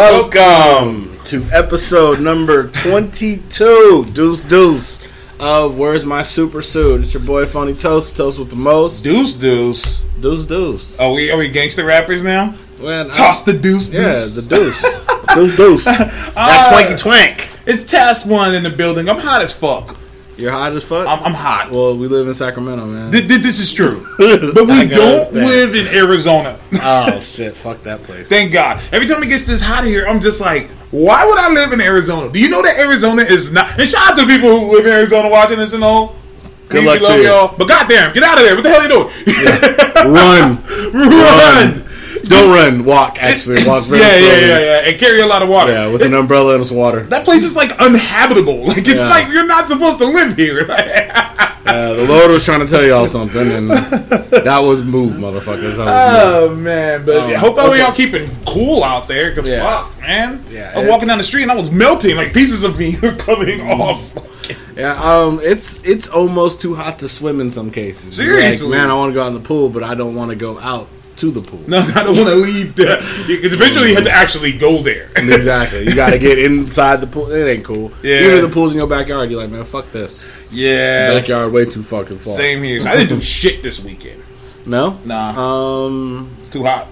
Welcome to episode number 22, Deuce Deuce, of Where's My Super Suit? It's your boy Funny Toast, Toast with the most. Deuce Deuce. Deuce Deuce. Are we are we gangster rappers now? Well, I- Toss the deuce Yeah, deuce. the Deuce. deuce Deuce. That Ah. twanky twank. It's task one in the building. I'm hot as fuck. You're hot as fuck? I'm, I'm hot. well, we live in Sacramento, man. Th- th- this is true. But we don't understand. live in Arizona. oh, shit. Fuck that place. Thank God. Every time it gets this hot here, I'm just like, why would I live in Arizona? Do you know that Arizona is not? And shout out to people who live in Arizona watching this and all. Good We luck love to you. y'all. But goddamn, get out of there. What the hell are you doing? Run. Run. Don't run. Walk, actually. Walk very yeah, yeah, slowly. yeah, yeah. And carry a lot of water. Yeah, with an umbrella and some water. that place is like uninhabitable. Like it's Yeah. like you're not supposed to live here. Uh, the Lord was trying to tell y'all something, and that was move, motherfuckers. That was move. oh man, but Um, I hope okay. y'all keeping cool out there. Cause Yeah. fuck, man. Yeah, I was walking down the street and I was melting. Like pieces of me were coming off. Yeah, um, it's it's almost too hot to swim in some cases. Seriously? like, man, I want to go out in the pool, but I don't want to go out to the pool. No, I don't want to leave. The, because eventually you have to actually go there. Exactly. You got to get inside the pool. It ain't cool. Yeah. Even if the pool's in your backyard, you're like, man, fuck this. yeah. Backyard way too fucking far. Same here. I didn't do shit this weekend. No. Nah, Um. it's too hot.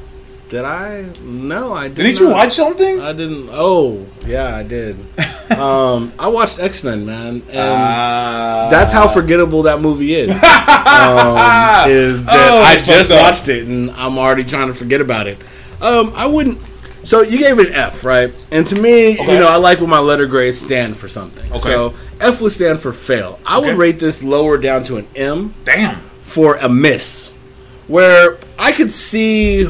Did I? No, I did. Didn't you watch something? I didn't. Oh, yeah, I did. um, I watched X Men, man, and Uh, that's how forgettable that movie is. um, is that Oh, I just up. watched it and I'm already trying to forget about it. Um, I wouldn't. So you gave it an F, right? And to me, Okay. you know, I like when my letter grades stand for something. Okay. So F would stand for fail. I would rate this lower down to an M Damn. for a miss, where I could see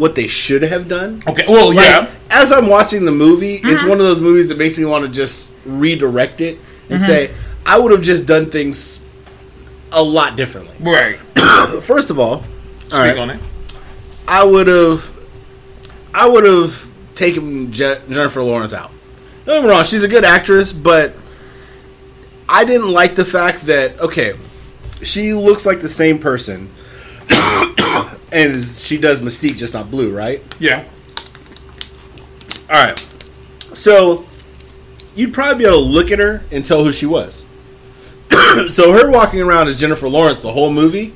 what they should have done. Okay. Well, Like, yeah. As I'm watching the movie, it's mm-hmm. one of those movies that makes me want to just redirect it and mm-hmm. say, I would have just done things a lot differently. Right. First of all, Speak all right, on it. I would have, I would have taken Je- Jennifer Lawrence out. Don't get me wrong; she's a good actress, but I didn't like the fact that okay, she looks like the same person, and she does Mystique, just not blue, right? Yeah. All right. So you'd probably be able to look at her and tell who she was. so her walking around as Jennifer Lawrence the whole movie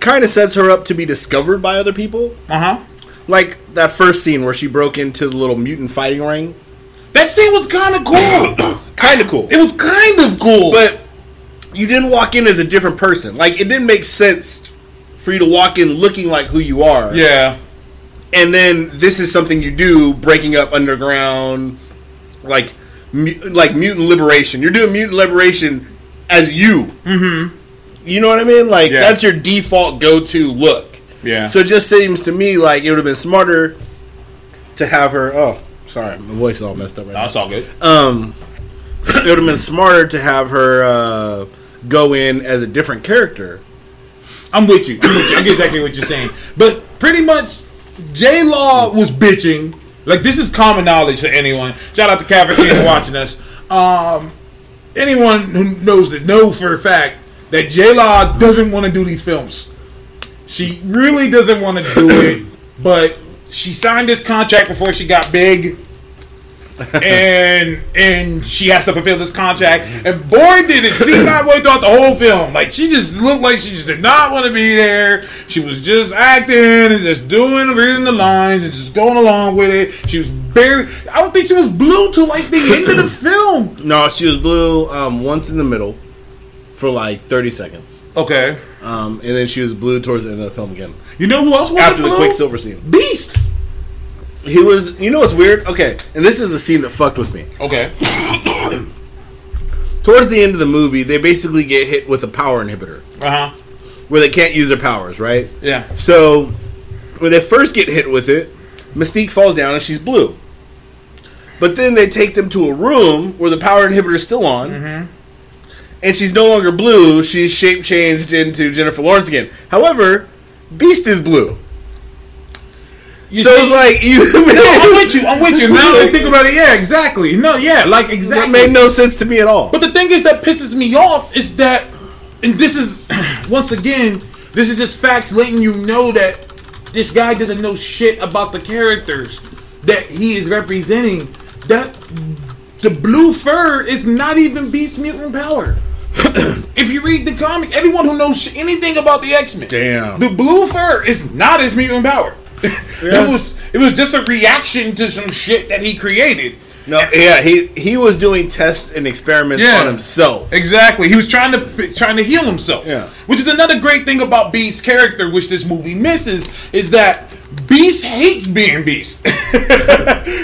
kind of sets her up to be discovered by other people. Uh huh. Like that first scene where she broke into the little mutant fighting ring. That scene was kind of cool. Kind of cool. it was kind of cool. But you didn't walk in as a different person. Like it didn't make sense for you to walk in looking like who you are. yeah. and then this is something you do breaking up underground like mu- like mutant liberation you're doing mutant liberation as you mm-hmm. you know what i mean like Yeah. that's your default go-to look Yeah. so it just seems to me like it would have been smarter to have her oh sorry my voice is all messed up right now. that's all good. um it would have been smarter to have her uh go in as a different character I'm with you. I'm with you. I get exactly what you're saying. But pretty much, J Law was bitching. Like this is common knowledge to anyone. Shout out to King watching us. Um, anyone who knows this know for a fact that J Law doesn't want to do these films. She really doesn't want to do it, but she signed this contract before she got big. and and she has to fulfill this contract. And boy, did it seem that way throughout the whole film. Like she just looked like she just did not want to be there. She was just acting and just doing reading the lines and just going along with it. She was barely. I don't think she was blue till like the end of the film. no she was blue um once in the middle for like 30 seconds Okay, Um, and then she was blue towards the end of the film again. you know who else was After the? Quicksilver scene. Beast. He was, you know what's weird? Okay, and this is the scene that fucked with me. Okay. Towards the end of the movie, they basically get hit with a power inhibitor Uh huh. where they can't use their powers, right? Yeah. So, when they first get hit with it, Mystique falls down and she's blue. But then they take them to a room where the power inhibitor is still on. And she's no longer blue. She's shape changed into Jennifer Lawrence again. However, Beast is blue. You so it's like you. No, I'm with you. I'm with you. Now that I think about it, yeah, exactly. No, yeah, like exactly. That made no sense to me at all. But the thing is that pisses me off is that, and this is once again, this is just facts letting you know that this guy doesn't know shit about the characters. that he is representing, that the blue fur is not even Beast mutant power. if you read the comic, anyone who knows anything about the X Men, Damn. the blue fur is not his mutant power. Yeah. it was it was just a reaction to some shit that he created. No, yeah, he he was doing tests and experiments Yeah. on himself. Exactly. He was trying to trying to heal himself. Yeah. Which is another great thing about Beast's character, which this movie misses, is that Beast hates being Beast.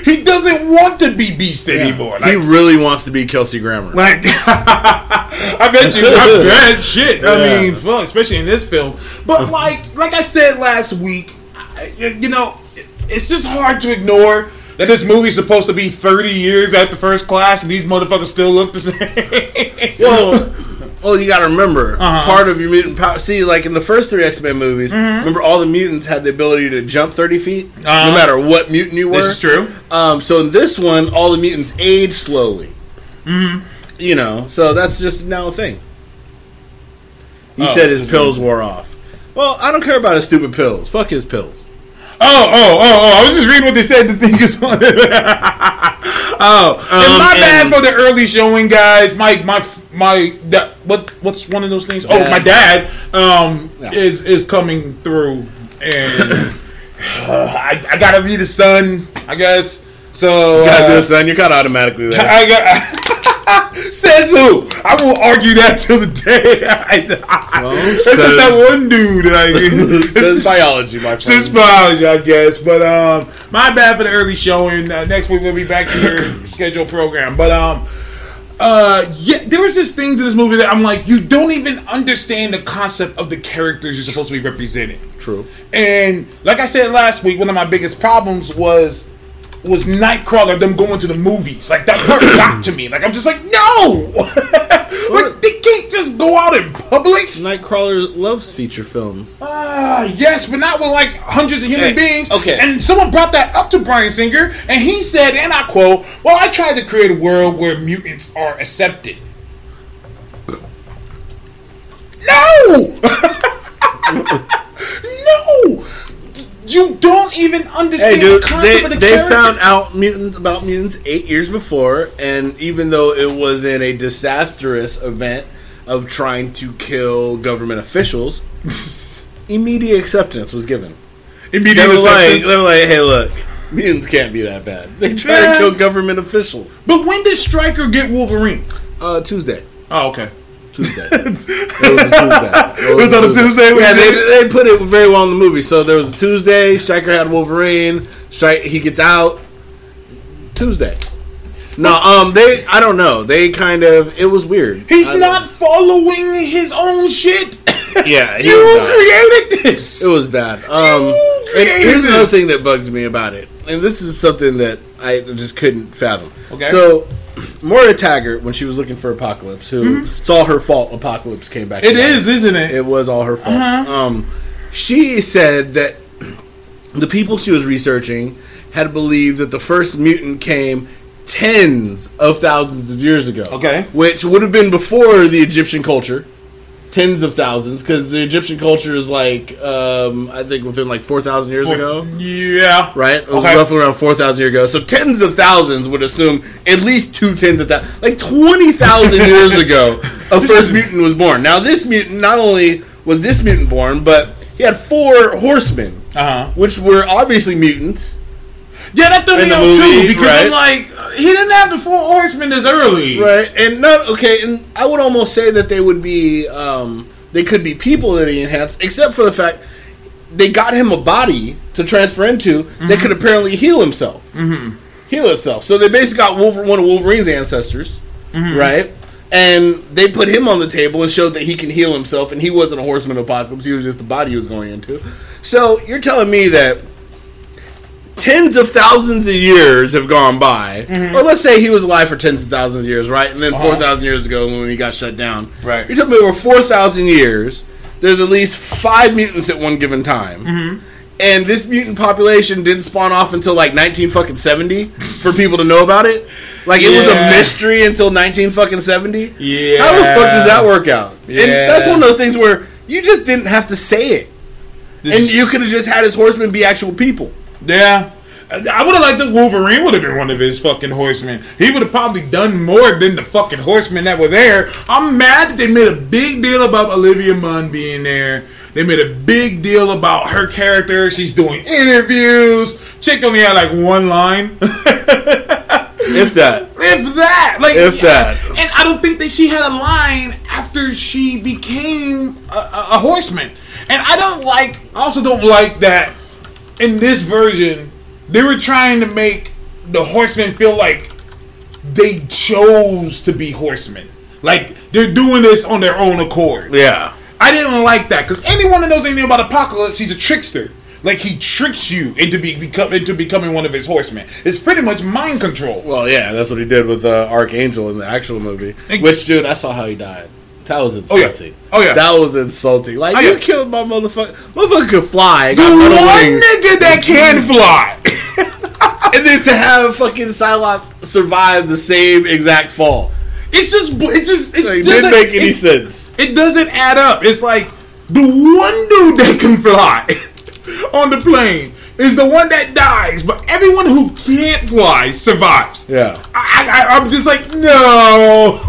he doesn't want to be Beast anymore. he really wants to be Kelsey Grammer. like I bet you, I bet shit. I Yeah. mean, fuck, especially in this film. But like, like I said last week, I, you know, it's just hard to ignore that this movie's supposed to be 30 years after First Class, and these motherfuckers still look the same. well, well, you got to remember Uh-huh. part of your mutant power. See, like in the first three X Men movies, remember all the mutants had the ability to jump thirty feet, Uh-huh. no matter what mutant you were. this is true. Um, so in this one, all the mutants age slowly. Mm-hmm. You know, so that's just now a thing. He Oh. said his pills wore off. Well, I don't care about his stupid pills. Fuck his pills. Oh, oh, oh, oh! I was just reading what they said. The thing is on it. oh, and Um, my bad for the early showing, guys. My my my. That, what what's one of those things? Oh, my dad um Yeah. is is coming through, and uh, I I gotta be the son, I guess. So you gotta uh, the son, you're kind of automatically there. I got. Says who? I will argue that till the day I die. Well, it's says- just that one dude. Like, Says biology, my friend. since biology, I guess. But um, my bad for the early showing. Uh, next week we'll be back to your scheduled program. But um, uh, yeah, there was just things in this movie that I'm like, you don't even understand the concept of the characters you're supposed to be representing. True. And like I said last week, one of my biggest problems was was Nightcrawler them going to the movies. Like that part got to me. Like I'm just like, no, like they can't just go out in public. Nightcrawler loves feature films. Ah, yes, but not with like hundreds of human Hey, beings. okay. And someone brought that up to Bryan Singer, and he said, and I quote, Well, I tried to create a world where mutants are accepted. No! no! You don't even understand Hey, dude, the concept they, of the they character. found out mutant about mutants eight years before, and even though it was in a disastrous event of trying to kill government officials, immediate acceptance was given. They Immediate were like, acceptance. they were like, "Hey, look, mutants can't be that bad. They try Yeah. to kill government officials." But when did Stryker get Wolverine? Uh, Tuesday. Oh, okay. Tuesday. it was a Tuesday. It was on a Tuesday Yeah, they, they put it very well in the movie. So there was a Tuesday. Stryker had Wolverine. Strike. He gets out. Tuesday. No, um, they. I don't know. They kind of. It was weird. He's not following his own shit. Yeah, you was created this. It was bad. Um, You and created here's another thing that bugs me about it, and this is something that I just couldn't fathom. Okay. So, Moira Taggart, when she was looking for Apocalypse, who it's all her fault. Apocalypse came back. It is, life. isn't it? It was all her fault. Uh-huh. Um, she said that the people she was researching had believed that the first mutant came tens of thousands of years ago. Okay. Which would have been before the Egyptian culture. Tens of thousands, because the Egyptian culture is like, um, I think within like 4,000 years ago. Yeah. Right? It was Okay. roughly around 4,000 years ago. So tens of thousands would assume at least two tens of thousands. Like 20,000 years ago, a first mutant was born. Now, this mutant, not only was this mutant born, but he had four horsemen, Uh huh. which were obviously mutants. Yeah, that threw me the off too because I'm like, he didn't have the four horsemen as early. Right. And not, okay, and I would almost say that they would be, um, they could be people that he enhanced, except for the fact they got him a body to transfer into that could apparently heal himself. Mm-hmm. Heal itself. So they basically got Wolver- one of Wolverine's ancestors, right? And they put him on the table and showed that he can heal himself, and he wasn't a horseman of apocalypse, he was just the body he was going into. So you're telling me that tens of thousands of years have gone by, or let's say he was alive for tens of thousands of years, right? And then Uh-huh. four thousand years ago, when he got shut down, Right. You're telling me over four thousand years, there's at least five mutants at one given time, Mm-hmm. and this mutant population didn't spawn off until like nineteen fucking seventy for people to know about it. Like it was a mystery until nineteen fucking seventy. Yeah. How the fuck does that work out? And that's one of those things where you just didn't have to say it, This and you could have just had his horsemen be actual people. Yeah. I would have liked that Wolverine would have been one of his fucking horsemen. He would have probably done more than the fucking horsemen that were there. I'm mad that they made a big deal about Olivia Munn being there. They made a big deal about her character. She's doing interviews. Chick only had like one line. if that. If that, like If that. and I don't think that she had a line after she became a, a, a horseman. And I don't like, I also don't like that in this version they were trying to make the horsemen feel like they chose to be horsemen, like they're doing this on their own accord. Yeah. I didn't like that because anyone that knows anything about Apocalypse, he's a trickster. Like he tricks you into be become into becoming one of his horsemen. It's pretty much mind control. Well, yeah, that's what he did with uh, Archangel in the actual movie. Which, dude, I saw how he died. That was Oh, yeah. insulting. Oh, yeah. That was insulting. Like, Oh, you killed my motherfucker. Motherfucker could fly. The one wings. nigga that can fly. And then to have fucking Psylocke survive the same exact fall. It's just, it just, it Like, doesn't didn't make any it- sense. It doesn't add up. It's like the one dude that can fly on the plane is the one that dies, but everyone who can't fly survives. Yeah. I, I, I'm just like no.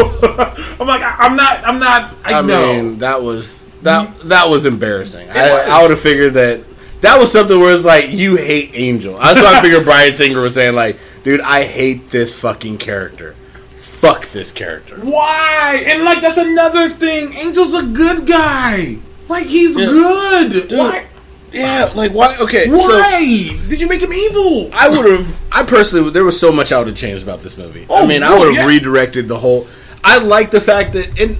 I'm like I, I'm not. I'm not. I, I know. mean, that was that that was embarrassing. was. I, I would have figured that that was something where it's like you hate Angel. That's why I figured Bryan Singer was saying like, dude, I hate this fucking character. Fuck this character. Why? And like that's another thing. Angel's a good guy. Like he's Yeah. good. Why? Yeah, like why? Okay, so Why did you make him evil? I would have. I personally, there was so much I would have changed about this movie. I Oh, mean, I would have yeah. redirected the whole. I like the fact that, and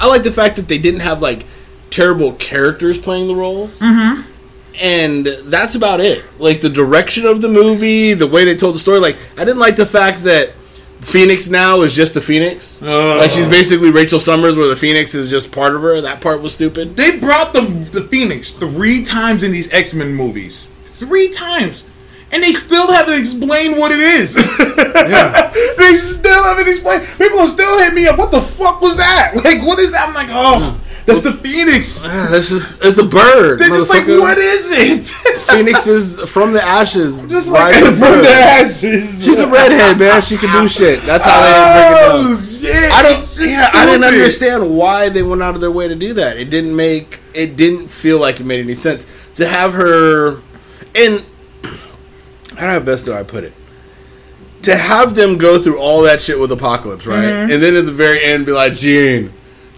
I like the fact that they didn't have like terrible characters playing the roles. Mm-hmm. And that's about it. Like the direction of the movie, the way they told the story. Like I didn't like the fact that Phoenix now is just the Phoenix. Uh. like she's basically Rachel Summers, where the Phoenix is just part of her. That part was stupid. They brought the the Phoenix three times in these X Men movies. Three times. And they still haven't explained what it is. they still haven't explained. People still hit me up. What the fuck was that? Like, what is that? I'm like, oh, that's the Phoenix. Ah, That's just it's a bird. They're just like, what is it? Phoenix is from the ashes. just like from bird. the ashes. She's a redhead, man. She can do shit. That's how they break it Oh down. shit! I don't. Yeah, I didn't understand why they went out of their way to do that. It didn't make. It didn't feel like it made any sense to have her. And how best do I put it? To have them go through all that shit with Apocalypse, right? Mm-hmm. And then at the very end, be like, Jean,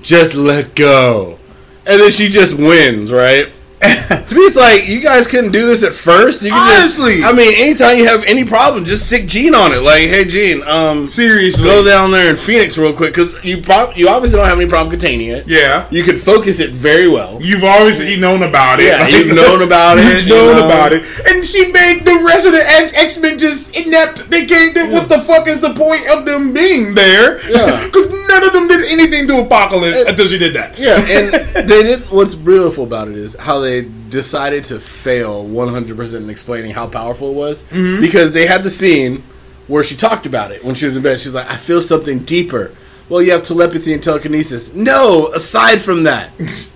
just let go, and then she just wins, right? to me, it's like you guys couldn't do this at first. You Honestly. just, I mean, anytime you have any problem, just sick Jean on it. Like, hey, Jean, um, Seriously. go down there in Phoenix real quick because you prob- you obviously don't have any problem containing it. Yeah. You could focus it very well. You've obviously known about it. Yeah, you've known about it, You've known you know. about it. And she made the rest of the X Men just inept. They came there. What the fuck is the point of them being there? Yeah. Because none of them did anything to Apocalypse until she did that. Yeah, and they did. What's beautiful about it is how they decided to fail 100% in explaining how powerful it was Mm-hmm. because they had the scene where she talked about it when she was in bed. She's like, "I feel something deeper." Well, you have telepathy and telekinesis. No, aside from that.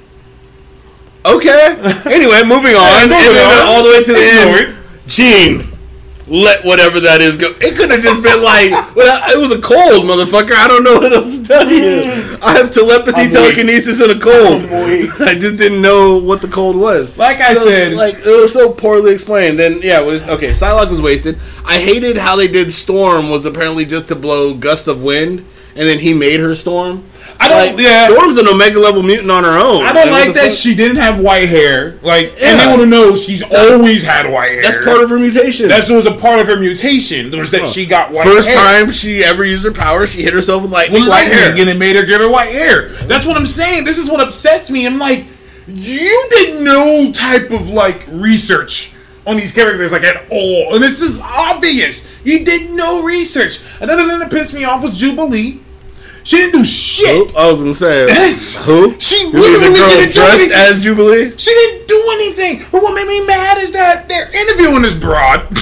Okay. Anyway, moving on, and then on. all the way to the end. Jean, let whatever that is go. It could have just been like, well, it was a cold, motherfucker. I don't know what else to tell you. Mm. I have telepathy, I'm weak. telekinesis, and a cold. Weak. I just didn't know what the cold was. Like I So said- like it was so poorly explained. Then yeah, it was okay. Psylocke was wasted. I hated how they did Storm was apparently just to blow gust of wind, and then he made her Storm. I don't- Like, yeah. Storm's an Omega level mutant on her own. I don't what like that fuck? she didn't have white hair. Like, and Yeah. they want to know she's always had white hair. That's part of her mutation. That was a part of her mutation. Was that she got white First hair. time she ever used her power, she hit herself with lightning, with white hair. and it made her give her white hair. That's what I'm saying. This is what upsets me. I'm like, you did no type of like research on these characters like at all, and this is obvious. You did no research. Another thing that pissed me off was Jubilee. She didn't do shit. Who? I was gonna say who? She You literally didn't do anything. as Jubilee. She didn't do anything. But what made me mad is that they're interviewing this broad.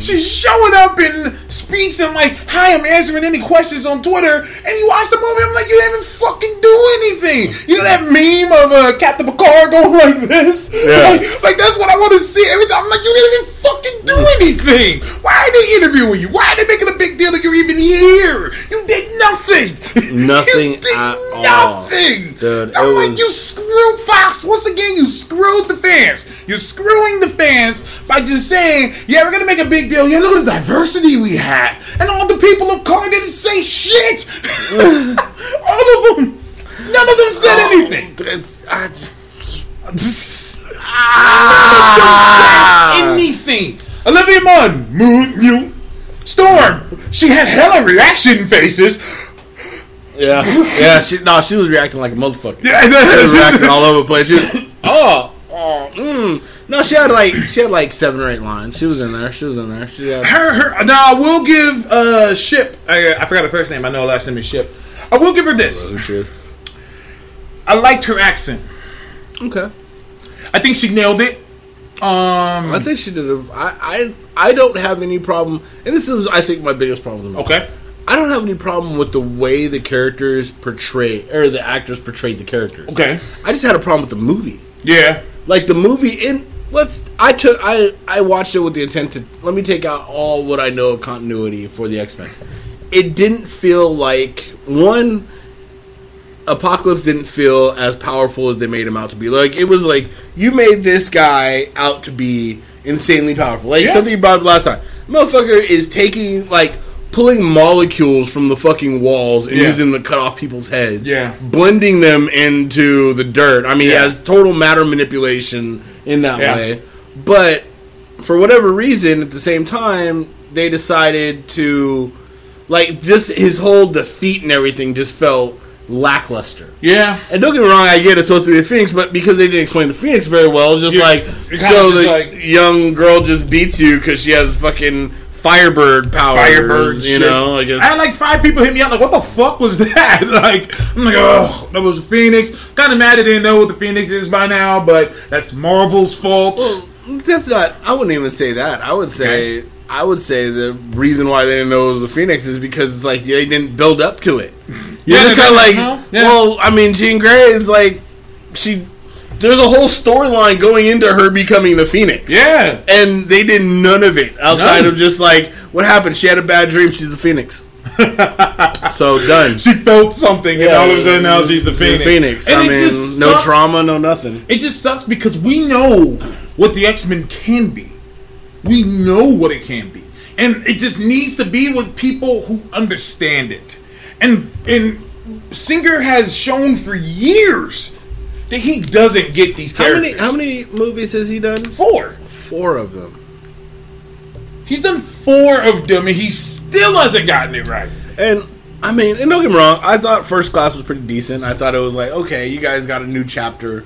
She's showing up and speaks and like, "Hi, I'm answering any questions on Twitter." And you watch the movie, I'm like, "You didn't even fucking do anything. You know that meme of uh, Captain Picard going like this? Yeah. Like, like, that's what I want to see every time. I'm like, you didn't even fucking do anything. Why are they interviewing you? Why are they making a big deal that you're even here? You did nothing. Nothing you did at all. nothing. Dude, I'm like, was- you screwed Fox. Once again, you screwed the fans. You're screwing the fans by just saying, yeah, we're going to make a big deal. Yeah, look at the diversity we had. And all the people of color didn't say shit. all of them. None of them said anything. I just, Ah. anything. Olivia Munn, mood mute. Storm, she had hella reaction faces. yeah, yeah. She no, she was reacting like a motherfucker. Yeah, She was reacting all over the place. She was, oh, oh, mm. No. She had like she had like seven or eight lines. She was in there. She was in there. She had, her, her. Now I will give uh Shipp. I, I forgot her first name. I know her last name is Shipp. I will give her this. Who she is. I liked her accent. Okay. I think she nailed it. Um. I think she did. A, I, I I don't have any problem, and this is I think my biggest problem. Okay. I don't have any problem with the way the characters portray or the actors portrayed the characters. Okay. I just had a problem with the movie. Yeah. Like the movie in let's I took I I watched it with the intent to let me take out all what I know of continuity for the X Men. It didn't feel like one Apocalypse didn't feel as powerful as they made him out to be. Like it was like you made this guy out to be insanely powerful. Like Yeah. something you brought up last time. Motherfucker is taking like pulling molecules from the fucking walls and Yeah. using them to cut off people's heads. Yeah. Blending them into the dirt. I mean, Yeah. he has total matter manipulation in that Yeah. way. But for whatever reason, at the same time, they decided to like just his whole defeat and everything just felt lackluster. Yeah. And don't get me wrong, I get it's supposed to be the Phoenix, but because they didn't explain the Phoenix very well, just Yeah, like so just the like- young girl just beats you because she has fucking Firebird powers. Firebird, you shit. know. I guess I had like five people hit me up like, "What the fuck was that?" Like, I'm like, "Oh, that was a Phoenix." Kind of mad they didn't know what the Phoenix is by now, but that's Marvel's fault. Well, that's not. I wouldn't even say that. I would say. Okay. I would say the reason why they didn't know it was the Phoenix is because it's like they didn't build up to it. You're Yeah, just kind of like. Yeah. well, I mean, Jean Grey is like, she. There's a whole storyline going into her becoming the Phoenix. yeah, and they did none of it outside None. of just like what happened. She had a bad dream. She's the Phoenix. so done. she felt something, and all of a sudden now she's the Phoenix. Phoenix. And I mean, no trauma, no nothing. It just sucks because we know what the X Men can be. We know what it can be, and it just needs to be with people who understand it. And and Singer has shown for years that he doesn't get these How many? How many movies has he done? Four. Four of them. He's done four of them, and he still hasn't gotten it right. And I mean, and don't get me wrong. I thought First Class was pretty decent. I thought it was like, okay, you guys got a new chapter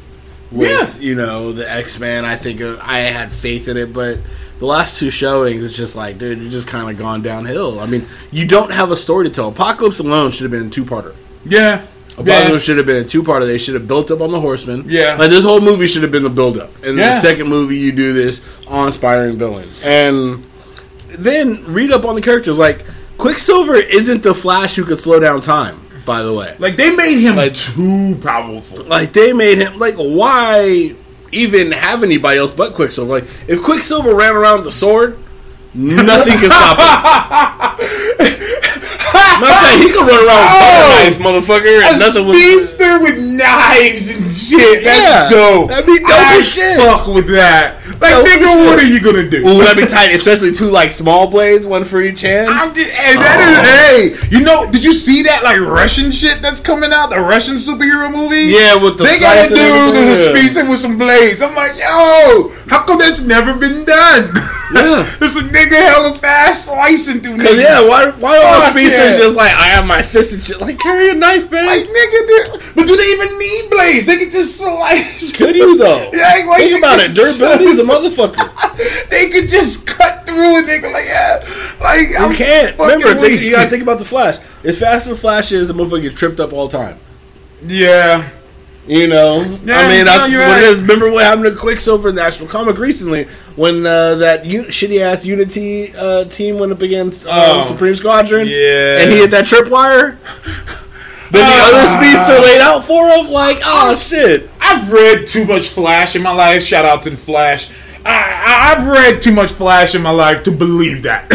with Yeah. you know the X Men. I think uh, I had faith in it, but the last two showings, it's just like, dude, you just kind of gone downhill. I mean, you don't have a story to tell. Apocalypse alone should have been a two parter. Yeah. Apocalypse should have been a two parter. They should have built up on the Horseman. Yeah. like this whole movie should have been the build up, and Yeah. the second movie you do this awe-inspiring villain, and then read up on the characters. Like Quicksilver isn't the Flash who could slow down time. By the way, Like they made him Like- too powerful. like they made him like why even have anybody else but Quicksilver? Like if Quicksilver ran around with a sword, nothing could stop him. Of fact, he could run around with Oh! knife, motherfucker, and A nothing would. speedster with knives and shit. That's Yeah, dope. that'd be dope I as shit. Fuck with that. Like, as nigga, what are you gonna do? Ooh, that'd be tight, especially two like small blades, one for each hand. I'm just, hey, that is, oh. hey, you know, did you see that like Russian shit that's coming out? The Russian superhero movie? Yeah, with the they got a dude that's a yeah. with some blades. I'm like, yo, how come that's never been done? Yeah. There's a nigga hella fast slicing through niggas. yeah, why why all speedsters yeah. just like I have my fist and shit? Like carry a knife, man. Like nigga, but do they even need blades? They can just slice. Could you though? Yeah, like, Think about it. Durability is a motherfucker. They could just cut through a nigga like yeah, like You I'm can't. Remember, think, you gotta think about the Flash. If fast as Flash is, the motherfucker get tripped up all the time. Yeah, You know, Yeah, I mean that's what right. it is. Remember what happened to Quicksilver in the actual comic recently when uh, that u- shitty ass Unity uh, team went up against um, Oh. Supreme Squadron, Yeah. and he hit that tripwire. Then the Ah. other speedster laid out for him. Like, oh shit. I've read too much Flash in my life. Shout out to the Flash. I, I, I've read too much Flash in my life to believe that.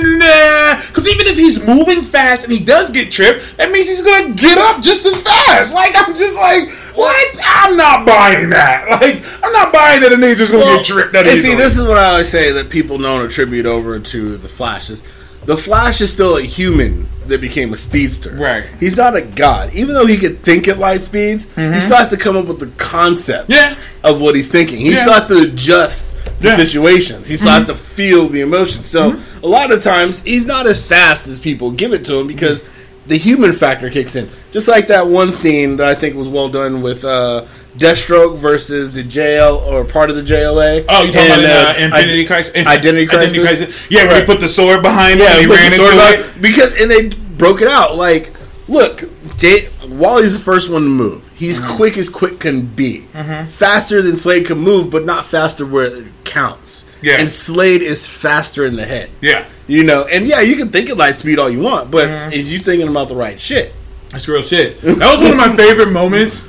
I'm just like, nah. Because even if he's moving fast and he does get tripped, that means he's gonna get up just as fast. Like I'm just like, what? I'm not buying that. Like I'm not buying that a just gonna Well, get tripped. That and see, this is what I always say that people don't attribute over to the Flash is the Flash is still a human that became a speedster. Right. He's not a god. Even though he could think at light speeds, he mm-hmm. still has to come up with the concept Yeah. of what he's thinking. He Yeah. has to adjust the Yeah. situations. He still has to feel the emotions. So a lot of times he's not as fast as people give it to him because the human factor kicks in. Just like that one scene that I think was well done with uh, Deathstroke versus the jail or part of the JLA. Oh, you talking And, about uh, uh, Infinity Id- Crisis? Identity Crisis. Yeah, when Right. he put the sword behind him Yeah, and he ran into it. because and they broke it out. Like, look, Jay, Wally's the first one to move. He's Mm-hmm. quick as quick can be, faster than Slade can move, but not faster where it counts. Yeah. and Slade is faster in the head. Yeah. You know, and yeah, you can think at light speed all you want, but Mm-hmm. is you thinking about the right shit? That's real shit. That was one of my favorite moments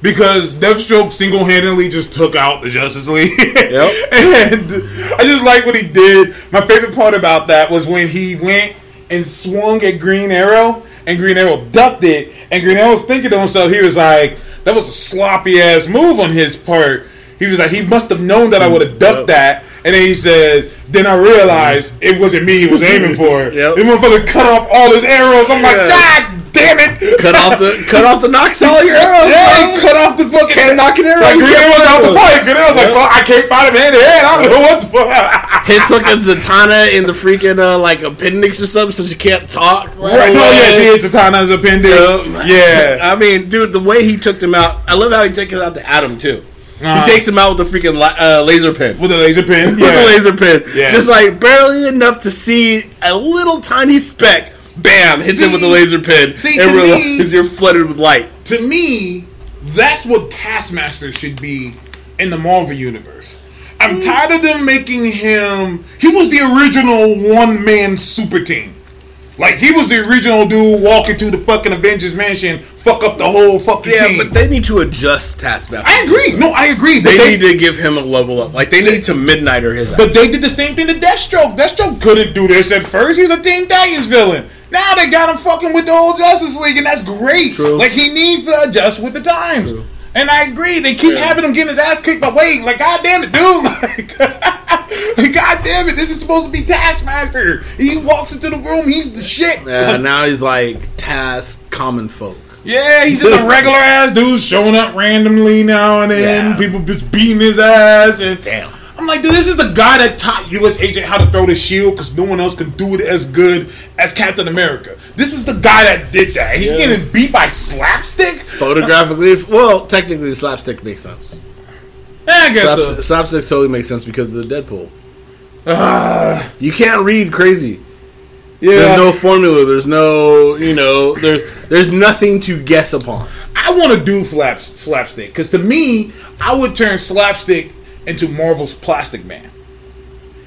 because Deathstroke single handedly just took out the Justice League. Yep. and I just like what he did. My favorite part about that was when he went and swung at Green Arrow and Green Arrow ducked it. And Green Arrow was thinking to himself, he was like, that was a sloppy ass move on his part. He was like, he must have known that I would have ducked Yep. that. And then he said, then I realized it wasn't me he was aiming for. Yep. This motherfucker cut off all his arrows. I'm like, God damn it! Cut off the cut off the nocks all your arrows. Yeah, bro. cut off the fucking. Can't nock an arrow. Like You Green can't out the fight. Green Arrow's like, well, I can't find him hand to hand. I don't know what the fuck. Hit took a Zatanna in the freaking uh, like appendix or something, so she can't talk. Right? No, yeah, she hits Zatanna's appendix. Yep. Yeah. I mean, dude, the way he took them out, I love how he took takes out the Atom too. Uh-huh. He takes him out with a freaking li- uh, laser pen. With a laser pin. With a laser pen, Yes. just like barely enough to see a little tiny speck. Bam! Hits him with the See- laser pen, see, and to me- realize you're flooded with light. to me, that's what Taskmaster should be in the Marvel universe. I'm hmm. tired of them making him. He was the original one man super team. Like he was the original dude walking to the fucking Avengers mansion, fuck up the whole fucking Yeah, team. but they need to adjust Taskmaster. I agree. No, I agree. They, they, need to give him a level up. Like they need to Midnighter his. But they did the same thing to Deathstroke. Deathstroke couldn't do this at first. He was a Teen Titans villain. Now they got him fucking with the whole Justice League, and that's great. True. Like he needs to adjust with the times. True. And I agree. They keep Yeah. having him getting his ass kicked by Wade. Like, God damn it, dude. Like, like, God damn it. This is supposed to be Taskmaster. He walks into the room. He's the shit. Uh, now he's like Task Common Folk. Yeah, he's just a regular ass dude showing up randomly now and then. Yeah. People just beating his ass and Damn. I'm like, dude, this is the guy that taught U.S. agent how to throw the shield because no one else can do it as good as Captain America. This is the guy that did that. He's Yeah. getting beat by slapstick. Photographically, well, technically, slapstick makes sense. Eh, I guess Slapstick, so. slapstick totally makes sense because of the Deadpool. Ah, You can't read crazy. yeah, There's no formula. There's no, you know, there, there's nothing to guess upon. I want to do flaps, slapstick because to me, I would turn slapstick into Marvel's Plastic Man.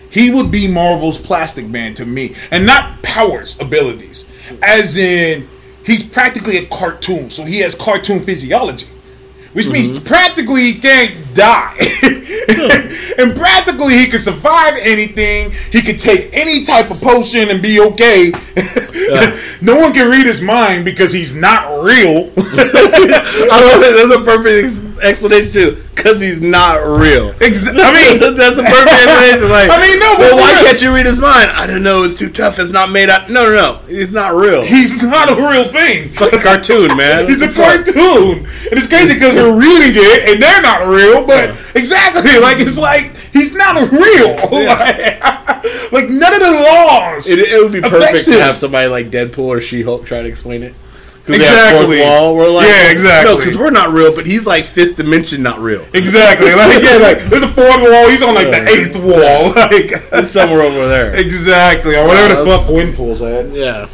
He would be Marvel's Plastic Man to me, and not powers, abilities. As in, he's practically a cartoon, so he has cartoon physiology, which means mm-hmm. practically he can't die, and practically he can survive anything. He can take any type of potion and be okay. no one can read his mind because he's not real. I love it. That's a perfect explanation too, because he's not real. I mean, that's a perfect explanation. Like, I mean, no, but well, why real. can't you read his mind? I don't know. It's too tough. It's not made up. No, no, no. He's not real. he's not a real thing. fucking cartoon, man. He's a cartoon, and it's crazy because we're reading it, and they're not real. But exactly, like it's like he's not real. Like, like none of the laws. It, it would be perfect to have somebody like Deadpool or She-Hulk try to explain it. Exactly. wall. We're like, Yeah, exactly. No, because we're not real, but he's like fifth dimension, not real. exactly, like yeah, like there's a fourth wall. He's on like the eighth wall. Like He's somewhere over there. exactly, or whatever the Yeah. fuck Gwenpool's at. Yeah.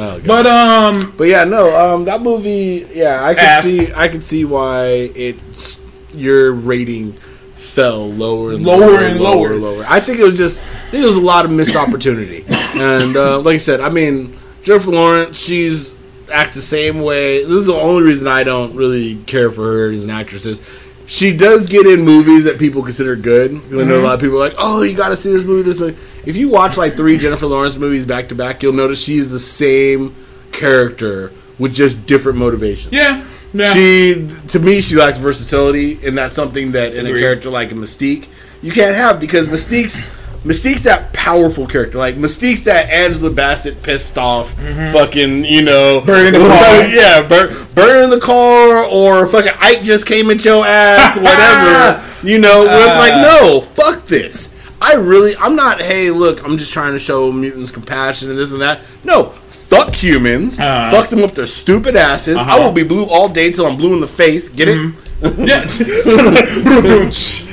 Oh, But um, But yeah, no, um, that movie, yeah, I can see, I can see why it's your rating fell lower and Lower lower, and lower, lower. lower. I think it was just, I think it was a lot of missed opportunity, and uh, like I said, I mean, Jennifer Lawrence, she's acts the same way. This is the only reason I don't really care for her as an actress. Is she does get in movies that people consider good. I know a mm-hmm. lot of people are like, "Oh, you got to see this movie, this movie." If you watch like three Jennifer Lawrence movies back to back, you'll notice she's the same character with just different motivations. Yeah. Yeah. She, to me, she lacks versatility, and that's something that in a character like Mystique, you can't have because Mystique's Mystique's that powerful character. Like Mystique's that Angela Bassett pissed off, fucking you know, Mm-hmm. Burning the car. yeah, bur- burning the car, or fucking Ike just came at your ass, whatever. you know, where it's like, Uh. no, fuck this. I really, I'm not. Hey, look, I'm just trying to show mutants compassion and this and that. No, fuck humans. Uh. fuck them up their stupid asses. I Uh-huh. will be blue all day till I'm blue in the face. Get it? Yeah.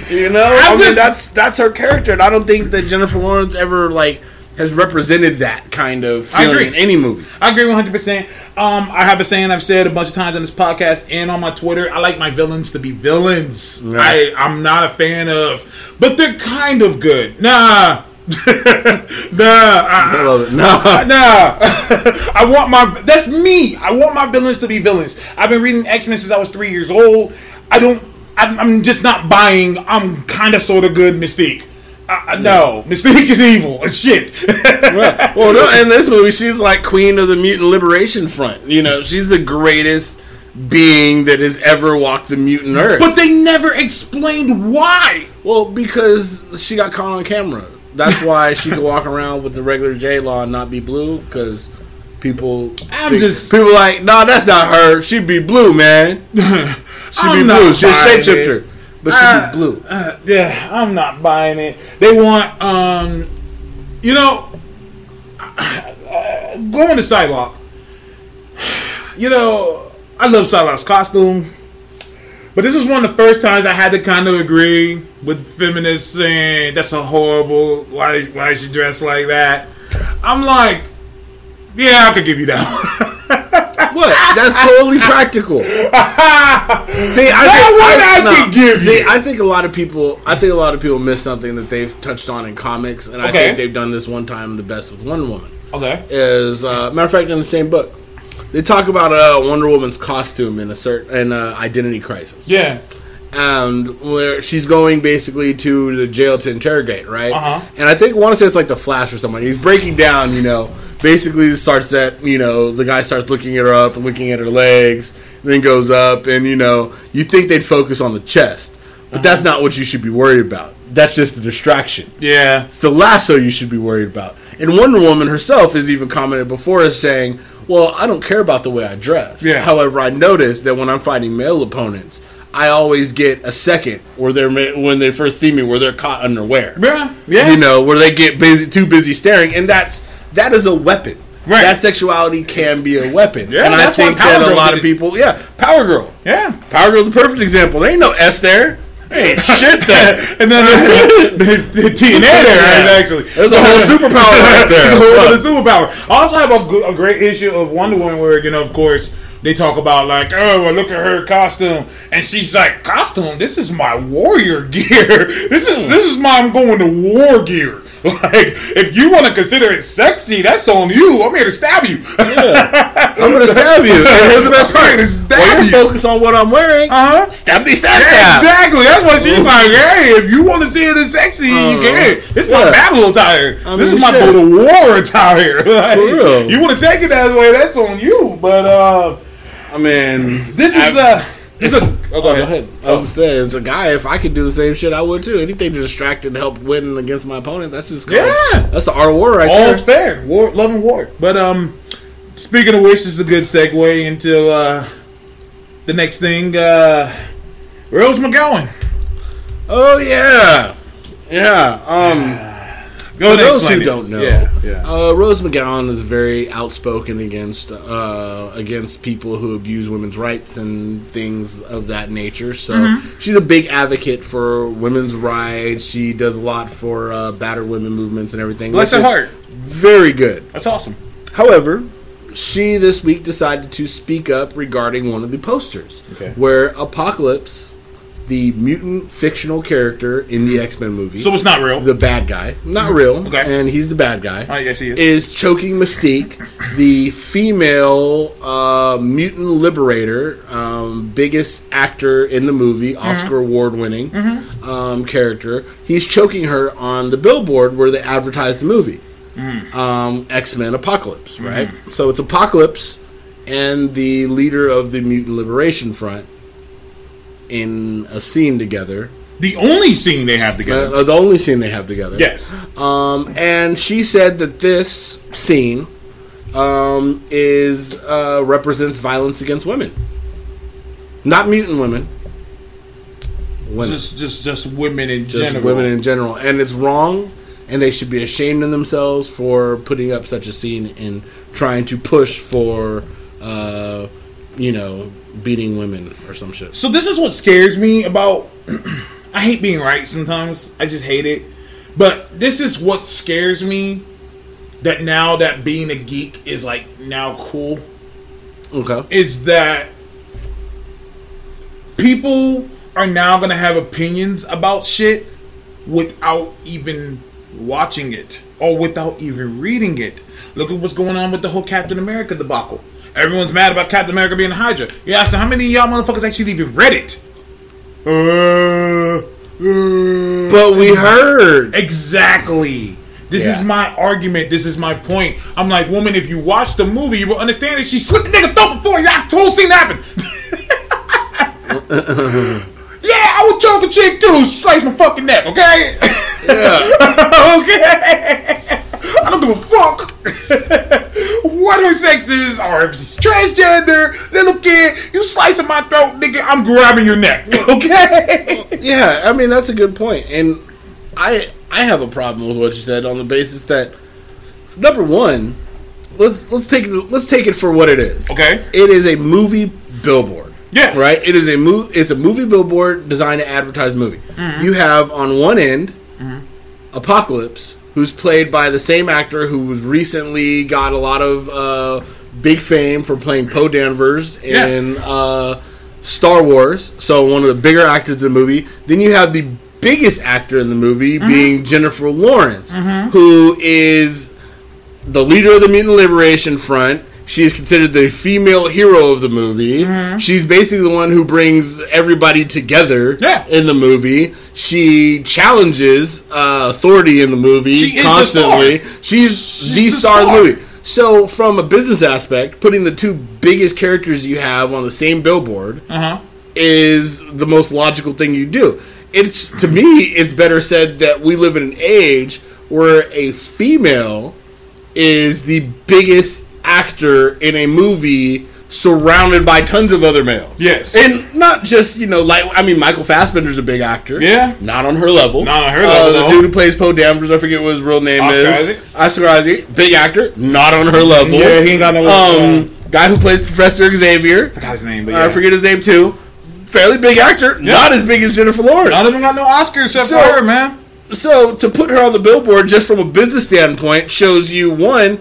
You know, I'm I mean, just- that's that's her character, and I don't think that Jennifer Lawrence ever like has represented that kind of I feeling agree. in any movie. I agree 100%. Um, I have a saying I've said a bunch of times on this podcast and on my Twitter. I like my villains to be villains. Yeah. I, I'm not a fan of, but they're kind of good. Nah. nah. I I, love it. No, Nah, I want my. That's me. I want my villains to be villains. I've been reading X Men since I was three years old. I don't. I'm, I'm just not buying. I'm kind of sort of good Mystique. Uh, no, Mystique is evil as shit. well, well, no, in this movie, she's like queen of the mutant liberation front. You know, she's the greatest being that has ever walked the mutant earth. but they never explained why. well, because she got caught on camera. That's why she could walk around with the regular J Law and not be blue. Because people, I'm think- just- people like, nah, that's not her. She'd be blue, man. She'd I'm be blue. She's a shapeshifter, but she'd Uh, be blue. Uh, yeah, I'm not buying it. They want, um, you know, uh, going to Psylocke. You know, I love Psylocke's costume, but this is one of the first times I had to kind of agree with feminists saying that's a horrible. Why? Why is she dressed like that? I'm like, yeah, I could give you that. That's totally practical. See, I think, one I could give See, you. I think a lot of people. I think a lot of people miss something that they've touched on in comics, and I think they've done this one time the best with Wonder Woman. okay. Is uh, matter of fact in the same book, they talk about uh, Wonder Woman's costume in a certain in uh, Identity Crisis. Yeah. and where she's going basically to the jail to interrogate, right? Uh-huh. And I think I want to say it's like the Flash or something. He's breaking down, you know, basically it starts that, you know, the guy starts looking at her up and looking at her legs, then goes up, and you know, you think they'd focus on the chest, but that's uh-huh. not what you should be worried about. That's just the distraction. Yeah. It's the lasso you should be worried about. And Wonder Woman herself has even commented before as saying, "Well, I don't care about the way I dress. Yeah. However, I notice that when I'm fighting male opponents, I always get a second where they're when they first see me where they're caught underwear. Yeah. Yeah. You know, where they get busy too busy staring, and that's that is a weapon. Right. That sexuality can be a weapon. Yeah, and I think that a lot of people, yeah, Power Girl. Yeah. Power Girl's a perfect example. There ain't no S there. Ain't shit there. and then there's, there's the TNA there, right, Yeah. actually. There's a whole superpower right there. There's a whole other superpower. I also have a, a great issue of Wonder Woman where, you know, of course, they talk about, like, oh, well, look at her costume. And she's like, costume? This is my warrior gear. This is, hmm. this is my, I'm going to war gear. Like, if you want to consider it sexy, that's on you. I'm here to stab you. I'm gonna stab you. And here's the best part: I'm stab While you. you're on what I'm wearing, Uh-huh. stab me, stab, Yeah, stab. exactly. That's what she's like. Hey, if you want to see it as sexy, you Uh, can. This is my battle attire. I this is my go to war attire. Like, real. You want to take it that way? That's on you. But uh, I mean, this is I've- uh, this is. A, oh, Oh, go ahead. I was gonna say, as a guy, if I could do the same shit, I would too. Anything to distract and help win against my opponent, that's just called- Yeah. That's the art of war right All there. fair. War, love and war. But um, speaking of which, this is a good segue into uh, the next thing. Uh, Rose McGowan. Oh yeah, yeah. Um, Go for those who it. don't know, Yeah, yeah. Uh, Rose McGowan is very outspoken against uh, against people who abuse women's rights and things of that nature. So Mm-hmm. she's a big advocate for women's rights. She does a lot for uh, battered women movements and everything. Bless her heart. Very good. That's awesome. However, she this week decided to speak up regarding one of the posters Okay. where Apocalypse the mutant fictional character in the X Men movie. So it's not real. the bad guy, not real, Okay. and he's the bad guy. Oh, yes, he is. Is choking Mystique, the female uh, mutant liberator, um, biggest actor in the movie, Oscar award winning um, character. He's choking her on the billboard where they advertised the movie, um, X Men Apocalypse. Right, so it's Apocalypse and the leader of the Mutant Liberation Front in a scene together. the only scene they have together. Uh, the only scene they have together. yes. Um, and she said that this scene um, is uh, represents violence against women, not mutant women. Women, just, Just, just, just women in general. women in general, and it's wrong. And they should be ashamed of themselves for putting up such a scene and trying to push for, uh, you know, beating women or some shit. So this is what scares me about. I hate being right sometimes. I just hate it. But this is what scares me. That now that being a geek is like now cool Okay. is that people are now gonna have opinions about shit without even watching it or without even reading it. Look at what's going on with the whole Captain America debacle. Everyone's mad about Captain America being a Hydra. You ask them how many of y'all motherfuckers actually even read it? Uh, uh, But we heard. Exactly. This Yeah. is my argument. This is my point. I'm like, woman, if you watch the movie, you will understand that she slit the nigga throat before that whole scene happened. yeah, I would choke a chick too. Slice my fucking neck, okay? okay. I don't give a fuck what her sex is or if she's transgender, little kid. You slicing my throat, nigga. I'm grabbing your neck, okay? Yeah, I mean that's a good point, and I I have a problem with what you said on the basis that number one, let's let's take it let's take it for what it is. okay. It is a movie billboard. Yeah. Right. It is a mo- It's a movie billboard designed to advertise a movie. Mm-hmm. You have on one end Apocalypse, who's played by the same actor who was recently got a lot of uh, big fame for playing Poe Dameron Yeah. in uh, Star Wars. So one of the bigger actors in the movie. Then you have the biggest actor in the movie Mm-hmm. being Jennifer Lawrence, who is the leader of the Mutant Liberation Front. She is considered the female hero of the movie. Mm-hmm. She's basically the one who brings everybody together Yeah. in the movie. She challenges uh, authority in the movie She the constantly. star. She's, She's the, the star, of the movie. So, from a business aspect, putting the two biggest characters you have on the same billboard Uh huh. is the most logical thing you do. It's to me, it's better said that we live in an age where a female is the biggest actor in a movie surrounded by tons of other males. Yes. And not just, you know, like I mean Michael Fassbender's a big actor. Yeah. Not on her level. Not on her Uh, level, the though. dude who plays Poe Dameron, I forget what his real name Oscar is. Isaac? Oscar Isaac. Big actor. Not on her level. Yeah, he ain't got no- Um, guy who plays Professor Xavier. Forgot his name, but I forget his name too. Fairly big actor, not as big as Jennifer Lawrence. None of them got no Oscars except So- for her, man. So to put her on the billboard, just from a business standpoint, shows you one,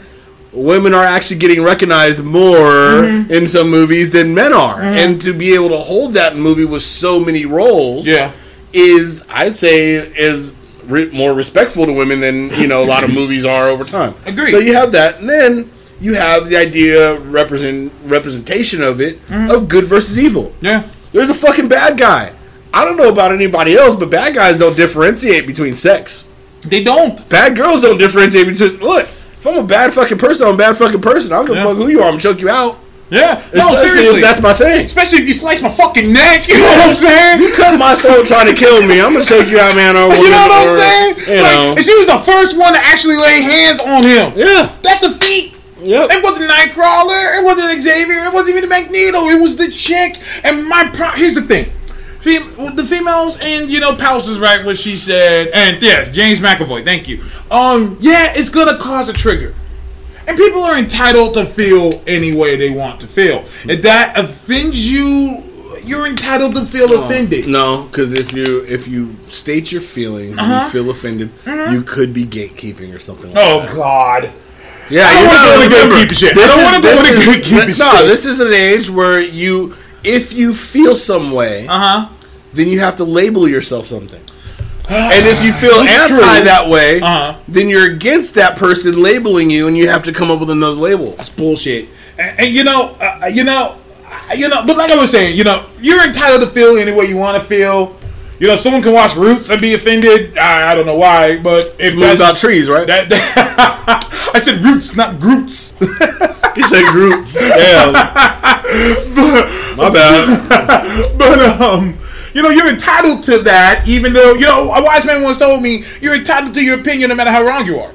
women are actually getting recognized more Mm-hmm. in some movies than men are, and to be able to hold that movie with so many roles, Yeah. is I'd say is re- more respectful to women than you know a lot of movies are over time. Agreed. So you have that, and then you have the idea represent representation of it Mm-hmm. of good versus evil. Yeah. There's a fucking bad guy. I don't know about anybody else, but bad guys don't differentiate between sex. They don't. Bad girls don't differentiate between. Look, if I'm a bad fucking person, I'm a bad fucking person. I don't give a Yeah. fuck who you are. I'm gonna choke you out. Yeah. No, Especially seriously. if that's my thing. Especially if you slice my fucking neck. You know what I'm saying? You cut my throat trying to kill me. I'm gonna choke you out, man. Or woman, You know what I'm or, saying? You like, know. and she was the first one to actually lay hands on him. Yeah. That's a feat. Yep. It wasn't Nightcrawler. It wasn't Xavier. It wasn't even Magneto. It was the chick. And my pro- here's the thing. Fem- the females and you know Palace is right what she said and yeah James McAvoy thank you um yeah it's gonna cause a trigger and people are entitled to feel any way they want to feel if that offends you you're entitled to feel offended No, because if you if you state your feelings Uh-huh. and you feel offended, you could be gatekeeping or something. like oh that. god Yeah, I don't you're wanna not go gatekeeping shit. I this don't is- wanna go this into is- gatekeeping No, this is an age where you, if you feel some way, uh-huh then you have to label yourself something. And if you feel That's anti true. that way, Uh-huh. then you're against that person labeling you, and you have to come up with another label. It's bullshit. And, and you know, uh, you know, uh, you know. But like I was saying, you know, you're entitled to feel any way you want to feel. You know, someone can watch Roots and be offended. I, I don't know why, but if It's about trees, right? that, that- I said Roots, not Groots. he said groups. Damn. My bad. but um, you know, you're entitled to that, even though you know a wise man once told me you're entitled to your opinion no matter how wrong you are.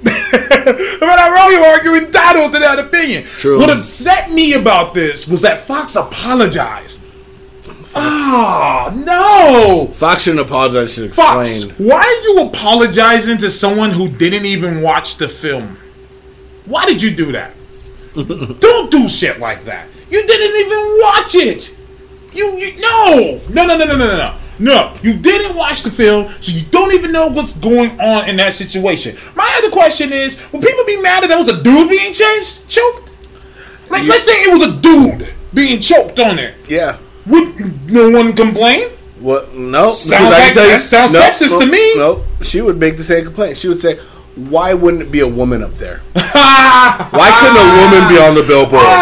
no matter how wrong you are, you're entitled to that opinion. True. What upset me about this was that Fox apologized. Ah, no. Fox shouldn't apologize. Should explain. Fox, why are you apologizing to someone who didn't even watch the film? Why did you do that? Don't do shit like that. You didn't even watch it. You, you no, no, no, no, no, no, no, no. No, you didn't watch the film, so you don't even know what's going on in that situation. My other question is: Will people be mad that there was a dude being chased, choked? Like, let's say it was a dude being choked on there. Yeah. Would no one complain? What? No. Sounds because I can like- tell you- that sounds sexist to me. No, she would make the same complaint. She would say, "Why wouldn't it be a woman up there? Why couldn't a woman be on the billboard?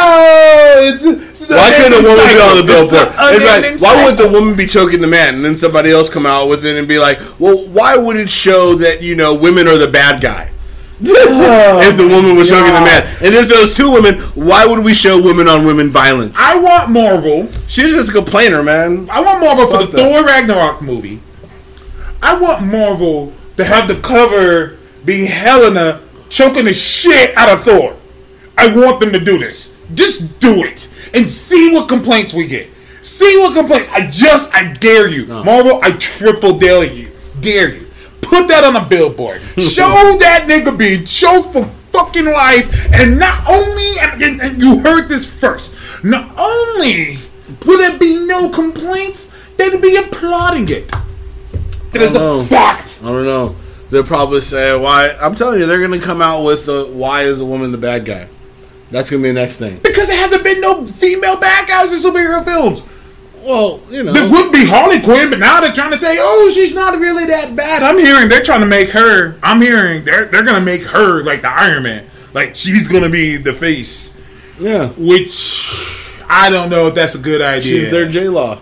Oh, it's, it's Why couldn't a woman be on the billboard? It's an like, why would the woman be choking the man, and then somebody else come out with it and be like, "Well, why would it show that you know women are the bad guy?" Oh, if the woman was choking the man, and if those two women, why would we show women on women violence? I want Marvel. She's just a complainer, man. I want Marvel for the that. Thor Ragnarok movie. I want Marvel to have the cover be Helena choking the shit out of Thor. I want them to do this. Just do it and see what complaints we get. See what complaints. I just, I dare you, Marvel. I triple dare you, dare you. Put that on a billboard. Show that nigga being choked for fucking life, and not only, and, and- and you heard this first. Not only will there be no complaints, they'd be applauding it. It is know. a fact. I don't know. They'll probably say why. I'm telling you, they're gonna come out with the why is the woman the bad guy? That's gonna be the next thing. Because there hasn't been no female bad guys in superhero films. Well, you know, There would be Harley Quinn, but now they're trying to say, "Oh, she's not really that bad." I'm hearing they're trying to make her. I'm hearing they're they're gonna make her like the Iron Man, like she's gonna be the face. yeah, Which I don't know if that's a good idea. she's their J Law.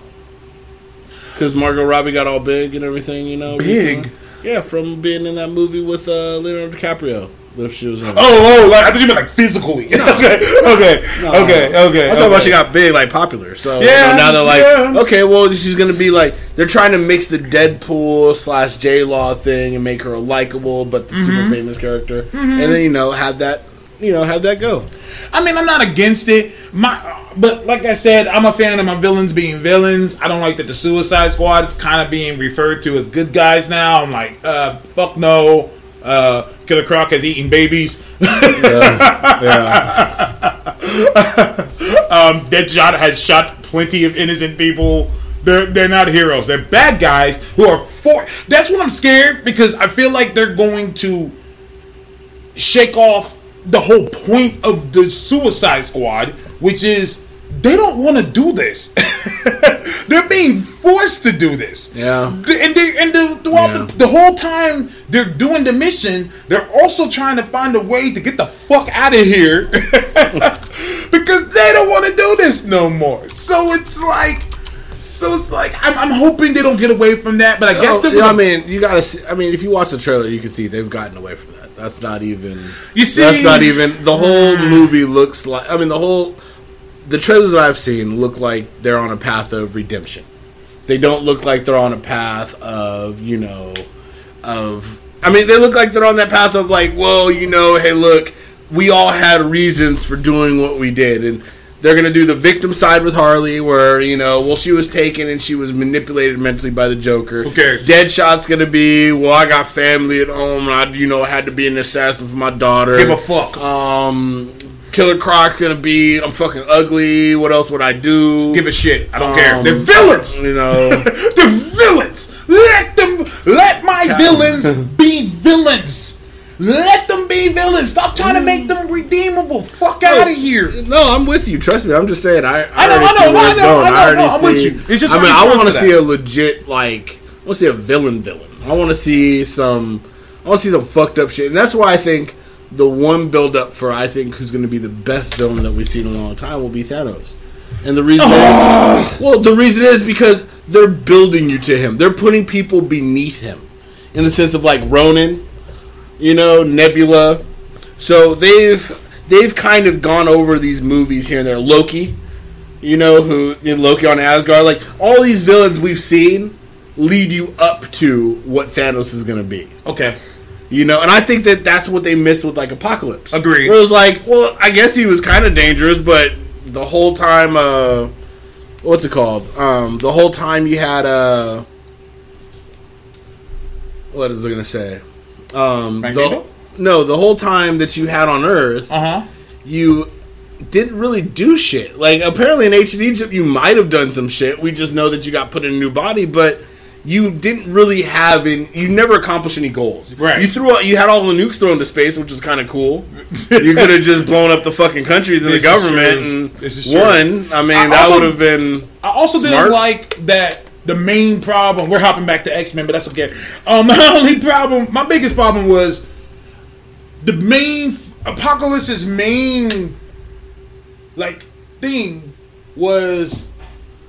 Because Margot Robbie got all big and everything, you know. Big? recently. Yeah, from being in that movie with uh, Leonardo DiCaprio. If she was in. it. Oh, oh, like I thought you meant like physically. okay, okay, No. okay, okay. I thought talking about she got big, like popular. So you Yeah, know, now they're like, yeah. okay, well, she's gonna be like, they're trying to mix the Deadpool slash J Law thing and make her a likable but the Mm-hmm. super famous character, and then you know have that, you know, have that go. I mean, I'm not against it. My, but like I said, I'm a fan of my villains being villains. I don't like that the Suicide Squad is kind of being referred to as good guys now. I'm like, uh, fuck no. Uh, Killer Croc has eaten babies. Yeah, um, Deadshot has shot plenty of innocent people. They're they're not heroes. They're bad guys who are for. That's what I'm scared because I feel like they're going to shake off the whole point of the Suicide Squad, which is they don't want to do this. they're being forced to do this. yeah. And they and the, throughout Yeah. the, the whole time they're doing the mission, they're also trying to find a way to get the fuck out of here because they don't want to do this no more. So it's like, so it's like I'm, I'm hoping they don't get away from that. But I guess Oh, there you was know, a- I mean, you gotta. See, I mean, if you watch the trailer, you can see they've gotten away from that. That's not even. You see- that's not even. The whole mm. movie looks like. I mean, the whole. The trailers that I've seen look like they're on a path of redemption. They don't look like they're on a path of you know, of. I mean, they look like they're on that path of like, well, you know, hey, look, we all had reasons for doing what we did, and they're gonna do the victim side with Harley, where you know, well, she was taken and she was manipulated mentally by the Joker. Who cares? Deadshot's gonna be, well, I got family at home, and I, you know, had to be an assassin for my daughter. give a fuck. Um, Killer Croc's gonna be, I'm fucking ugly. What else would I do? give a shit. I don't Um, care. They're villains. You know, They're villains. Let them. Let my villains be villains. Let them be villains. Stop trying to make them redeemable. Fuck out of here. No, I'm with you. Trust me. I'm just saying. I, I, I know, I know, where I know, going. I know, already no, I'm with you. It's just I mean, I want to see a legit like. I want to see a villain villain. I want to see some. I want to see some fucked up shit, and that's why I think the one build up for I think who's going to be the best villain that we've seen in a long time will be Thanos. And the reason is, ah! well, the reason is because they're building you to him. They're putting people beneath him, in the sense of like Ronan, you know, Nebula. So they've they've kind of gone over these movies here and there. Loki, you know, who you know, Loki on Asgard, like all these villains we've seen lead you up to what Thanos is going to be. Okay. You know, and I think that that's what they missed with like Apocalypse. Agreed. Where it was like, well, I guess he was kind of dangerous, but the whole time, uh, what's it called? Um, the whole time you had, uh, what is it going to say? Um, the, no, the whole time that you had on Earth, Uh huh. you didn't really do shit. Like apparently in ancient Egypt, you might have done some shit. We just know that you got put in a new body, but you didn't really have in. You never accomplished any goals. Right. You threw out. You had all the nukes thrown into space, which is kind of cool. you could have just blown up the fucking countries and the This is government and This is true. won. I mean, I that would have been. I also Smart. didn't like that the main problem. We're hopping back to X Men, but that's okay. Um, my only problem, my biggest problem was the main Apocalypse's main like thing was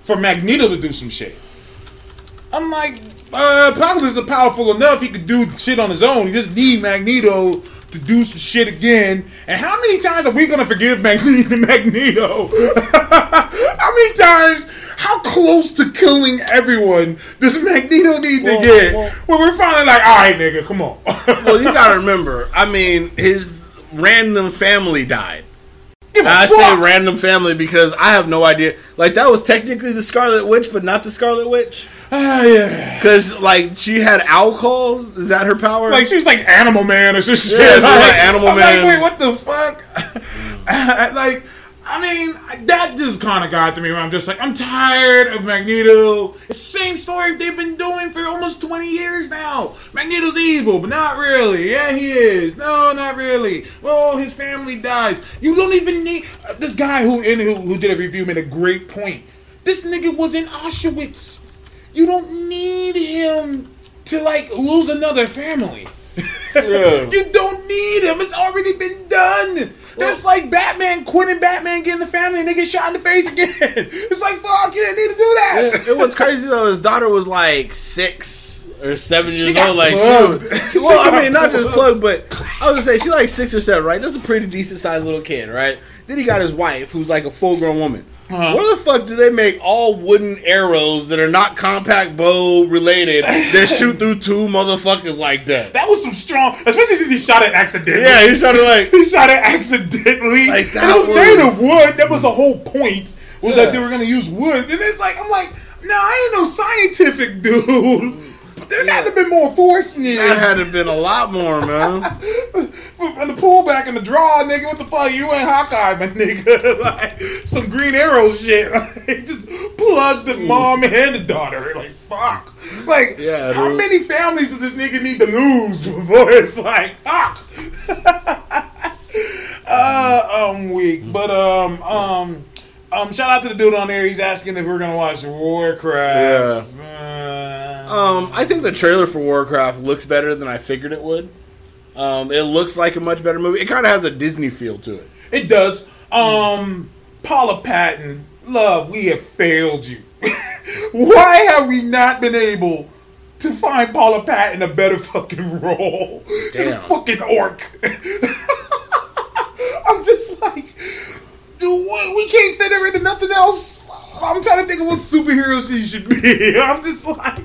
for Magneto to do some shit. I'm like, uh, Apocalypse is powerful enough; he could do shit on his own. He just need Magneto to do some shit again. And how many times are we gonna forgive Magneto? Magneto? how many times? How close to killing everyone does Magneto need Well, to get? well- when we're finally like, all right, nigga, come on. Well, you got to remember. I mean, his random family died. I say random family because I have no idea. Like that was technically the Scarlet Witch, but not the Scarlet Witch. Ah, yeah. Because like she had owl calls. Is that her power? Like she was like Animal Man or some shit. she was like Animal I'm Man. Like, wait, what the fuck? like, I mean, that just kind of got to me. Where I'm just like, I'm tired of Magneto. Same story they've been doing for almost 20 years now. Magneto's evil, but not really. Yeah, he is. No, not really. Well, his family dies. You don't even need uh, this guy who in who, who did a review made a great point. This nigga was in Auschwitz. You don't need him to like lose another family. Yeah. you don't need him. It's already been done. That's like Batman, Quinn and Batman getting the family and they get shot in the face again. It's like fuck, you didn't need to do that. And- and what's crazy though, his daughter was like six or seven years got old. Like, she, She well, I mean, not just plugged. but I was gonna say she's like six or seven, right? That's a pretty decent sized little kid, right? Then he got his wife, who's like a full grown woman. Uh-huh. Where the fuck do they make all wooden arrows that are not compound bow related that shoot through two motherfuckers like that? That was some strong, especially since he shot it accidentally. Yeah, he shot it like. he shot it accidentally. Like, and it was, made of wood. That was the whole point. Was Yeah. that they were gonna use wood, and it's like I'm like, no, I ain't no scientific dude. There had to be more force in That there. had to have been a lot more, man. From the pullback and the draw, nigga. What the fuck? You ain't Hawkeye, my nigga. like some Green Arrow shit. Like, just plugged the mom and the daughter. Like fuck. Like Yeah, how many families does this nigga need to lose before it's like fuck? uh, I'm weak, but um um. Um, shout out to the dude on there. He's asking if we're gonna watch Warcraft. Uh, Um, I think the trailer for Warcraft looks better than I figured it would. Um, it looks like a much better movie. It kind of has a Disney feel to it. It does. Um, Paula Patton, love, we have failed you. Why have we not been able to find Paula Patton a better fucking role? She's a Damn. fucking orc. I'm just like, dude, what? we can't fit her into nothing else. I'm trying to think of what superhero she should be. I'm just like,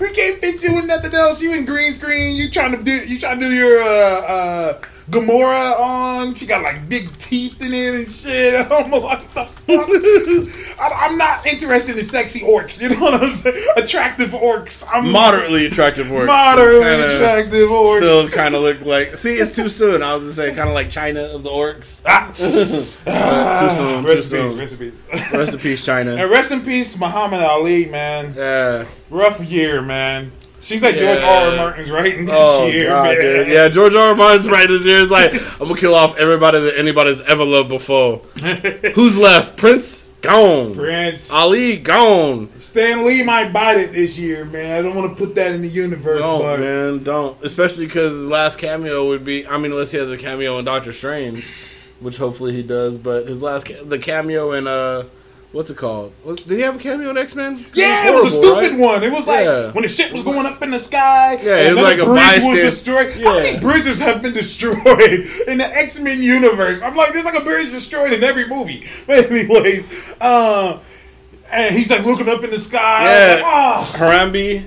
we can't fit you in nothing else. You in green screen. You trying to do? You trying to do your uh, uh, Gamora on? She got like big teeth in it and shit. I'm like, the fuck? I, I'm not interested in sexy orcs. You know what I'm saying? Attractive orcs. I'm Moderately attractive orcs. moderately Kinda attractive orcs. Still kind of look like. See, it's too soon. I was gonna say kind of like China of the orcs. Ah. Too soon. Too Rest in soon. peace. Rest in peace. Rest in peace, China. And rest in peace, Muhammad Ali, man. Yeah. Rough year, man. She's like George Yeah. R. R. Martin's writing this Oh year, god, man. Yeah, George R. R. Martin's right this year. It's like I'm gonna kill off everybody that anybody's ever loved before. Who's left? Prince gone. Prince. Ali gone. Stan Lee might bite it this year, man. I don't want to put that in the universe, Don't but man, don't. Especially because his last cameo would be. I mean, unless he has a cameo in Doctor Strange, which hopefully he does. But his last ca- the cameo in uh, what's it called? Did he have a cameo in X Men? yeah, it was a stupid one. It was like Yeah. when the shit was going up in the sky. Yeah, and it was like a bridge was destroyed. How Yeah. many bridges have been destroyed in the X Men universe? I'm like, there's like a bridge destroyed in every movie. But anyways, uh, and he's like looking up in the sky. Yeah. Like, oh. Harambe,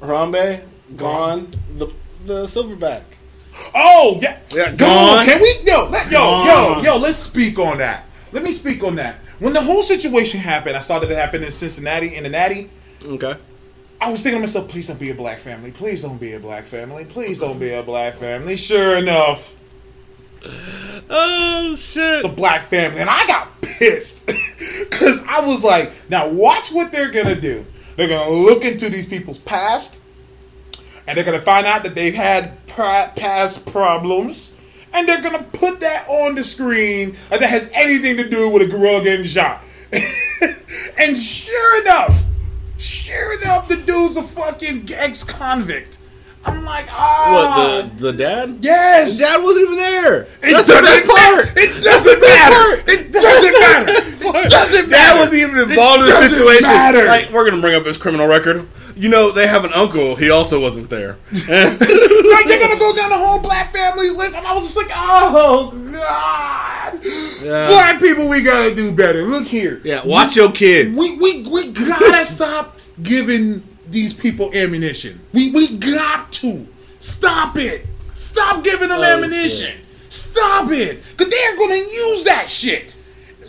Harambe, gone. The the silverback. Oh yeah, Yeah, Yo, gone. Can we yo let, yo Gone. yo yo? Let's speak on that. Let me speak on that. When the whole situation happened, I saw that it happened in Cincinnati in the Natty. Okay. I was thinking to myself, please don't be a black family. Please don't be a black family. Please don't be a black family. Sure enough, Oh shit. it's a black family, and I got pissed because I was like, now watch what they're gonna do. They're gonna look into these people's past, and they're gonna find out that they've had past problems, and they're gonna put that on the screen like that has anything to do with a gorilla getting shot. and sure enough, sure enough, the dude's a fucking ex-convict. I'm like, ah, what the the dad? yes, Dad wasn't even there. It That's the doesn't best part. matter. It doesn't matter. It doesn't matter. It doesn't Dad wasn't even It involved in the situation. matter. Like, we're gonna bring up his criminal record. You know, they have an uncle. He also wasn't there. like they're gonna go down the whole black family list, and I was just like, oh god, Yeah. black people, we gotta do better. Look here, yeah, watch your kids. we we we gotta stop giving these people ammunition. We we got to stop it. Stop giving them Oh, ammunition. Stop it, cause they're gonna use that shit.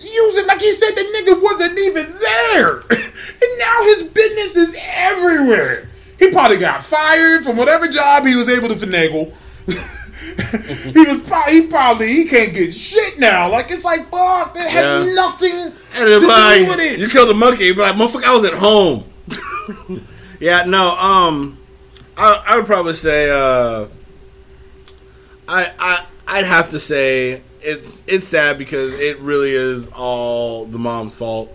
Use it like he said the nigga wasn't even there, and now his business is everywhere. He probably got fired from whatever job he was able to finagle. he was probably he probably he can't get shit now. Like it's like fuck, that had Yeah. nothing And to it's do like, with it. you killed a monkey, but like, motherfucker, I was at home. yeah, no, um, I, I would probably say, uh, I, I, I'd have to say it's it's sad because it really is all the mom's fault.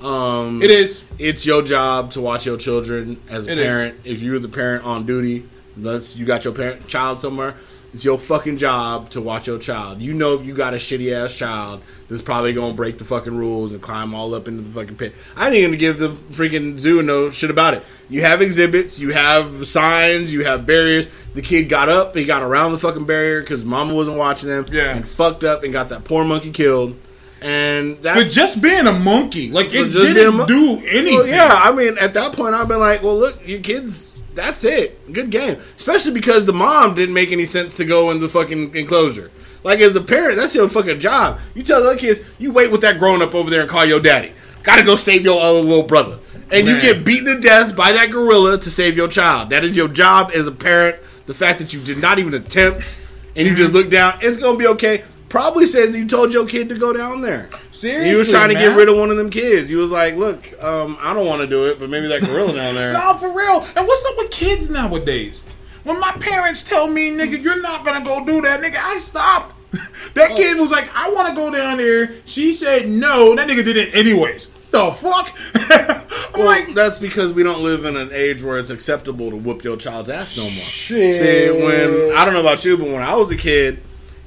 Um, It is. It's your job to watch your children as a It is. parent. If you're the parent on duty, unless you got your parent child somewhere, it's your fucking job to watch your child. You know if you got a shitty ass child that's probably gonna break the fucking rules and climb all up into the fucking pit. I ain't gonna give the freaking zoo no shit about it. You have exhibits, you have signs, you have barriers. The kid got up, he got around the fucking barrier because mama wasn't watching them, Yeah. and fucked up and got that poor monkey killed. And that's For just being a monkey, like it just being a didn't mon- do anything. well, yeah, I mean, at that point, I've been like, well, look, your kids, that's it. Good game. Especially because the mom didn't make any sense to go in the fucking enclosure. Like, as a parent, that's your fucking job. You tell the other kids, you wait with that grown up over there and call your daddy. Gotta go save your other little brother. And you get beaten to death by that gorilla to save your child. That is your job as a parent. The fact that you did not even attempt and you just mm-hmm. look down, it's gonna be okay. Probably says you told your kid to go down there. Seriously, He was trying to man. get rid of one of them kids. He was like, "Look, um, I don't want to do it, but maybe that gorilla down there." No, for real. And what's up with kids nowadays? When my parents tell me, nigga, you're not gonna go do that, nigga, I stopped. that kid was like, I want to go down there. She said no. That nigga did it anyways. The fuck? I'm Well, like, that's because we don't live in an age where it's acceptable to whoop your child's ass no more. Shit. See, when I don't know about you, but when I was a kid,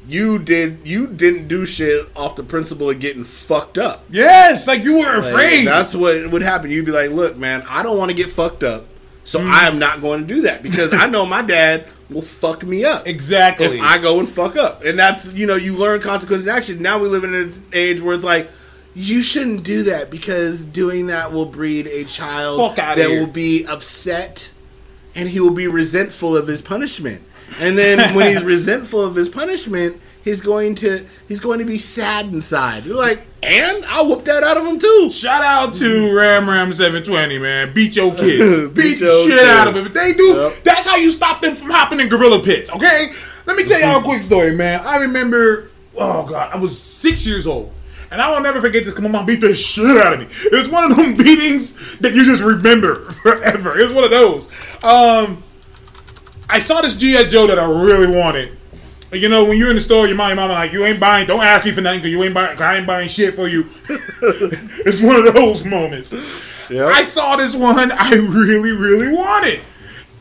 you did you didn't do shit off the principle of getting fucked up. yes, like you were Like, afraid. that's what would happen. You'd be like, "Look, man, I don't want to get fucked up, so Mm. I am not going to do that because I know my dad will fuck me up." exactly. if I go and fuck up. And that's, you know, you learn consequences in action. Now we live in an age where it's like, you shouldn't do that because doing that will breed a child that here. will be upset and he will be resentful of his punishment. And then when he's resentful of his punishment, he's going to he's going to be sad inside. You're like, and I'll whoop that out of him too. Shout out to Ram Ram 720, man. Beat your kids. Beat Beat, the your shit kids. out of them. If they do, Yep. that's how you stop them from hopping in gorilla pits, okay? Let me tell y'all a quick story, man. I remember, oh God, I was six years old. And I will never forget this because my mom beat the shit out of me. It was one of them beatings that you just remember forever. It was one of those. Um, I saw this GI Joe that I really wanted. You know, when you're in the store, your mom, your mama like, you ain't buying. Don't ask me for nothing because you ain't buying. I ain't buying shit for you. it's one of those moments. Yep. I saw this one I really, really wanted,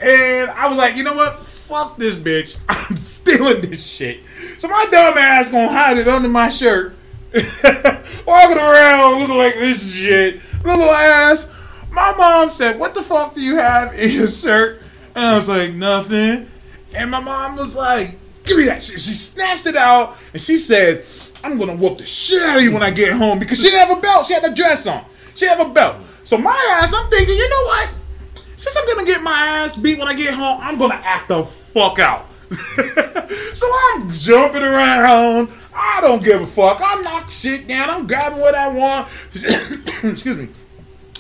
and I was like, you know what? Fuck this bitch. I'm stealing this shit. So my dumb ass gonna hide it under my shirt, walking around looking like this shit, little ass. My mom said, "What the fuck do you have in your shirt?" And I was like, "Nothing." And my mom was like, "Give me that shit." She snatched it out and she said, "I'm gonna whoop the shit out of you when I get home because she didn't have a belt. She had a dress on. She have a belt." So my ass, I'm thinking, you know what? Since I'm gonna get my ass beat when I get home, I'm gonna act the fuck out. so I'm jumping around. I don't give a fuck. I knock shit down. I'm grabbing what I want. Excuse me.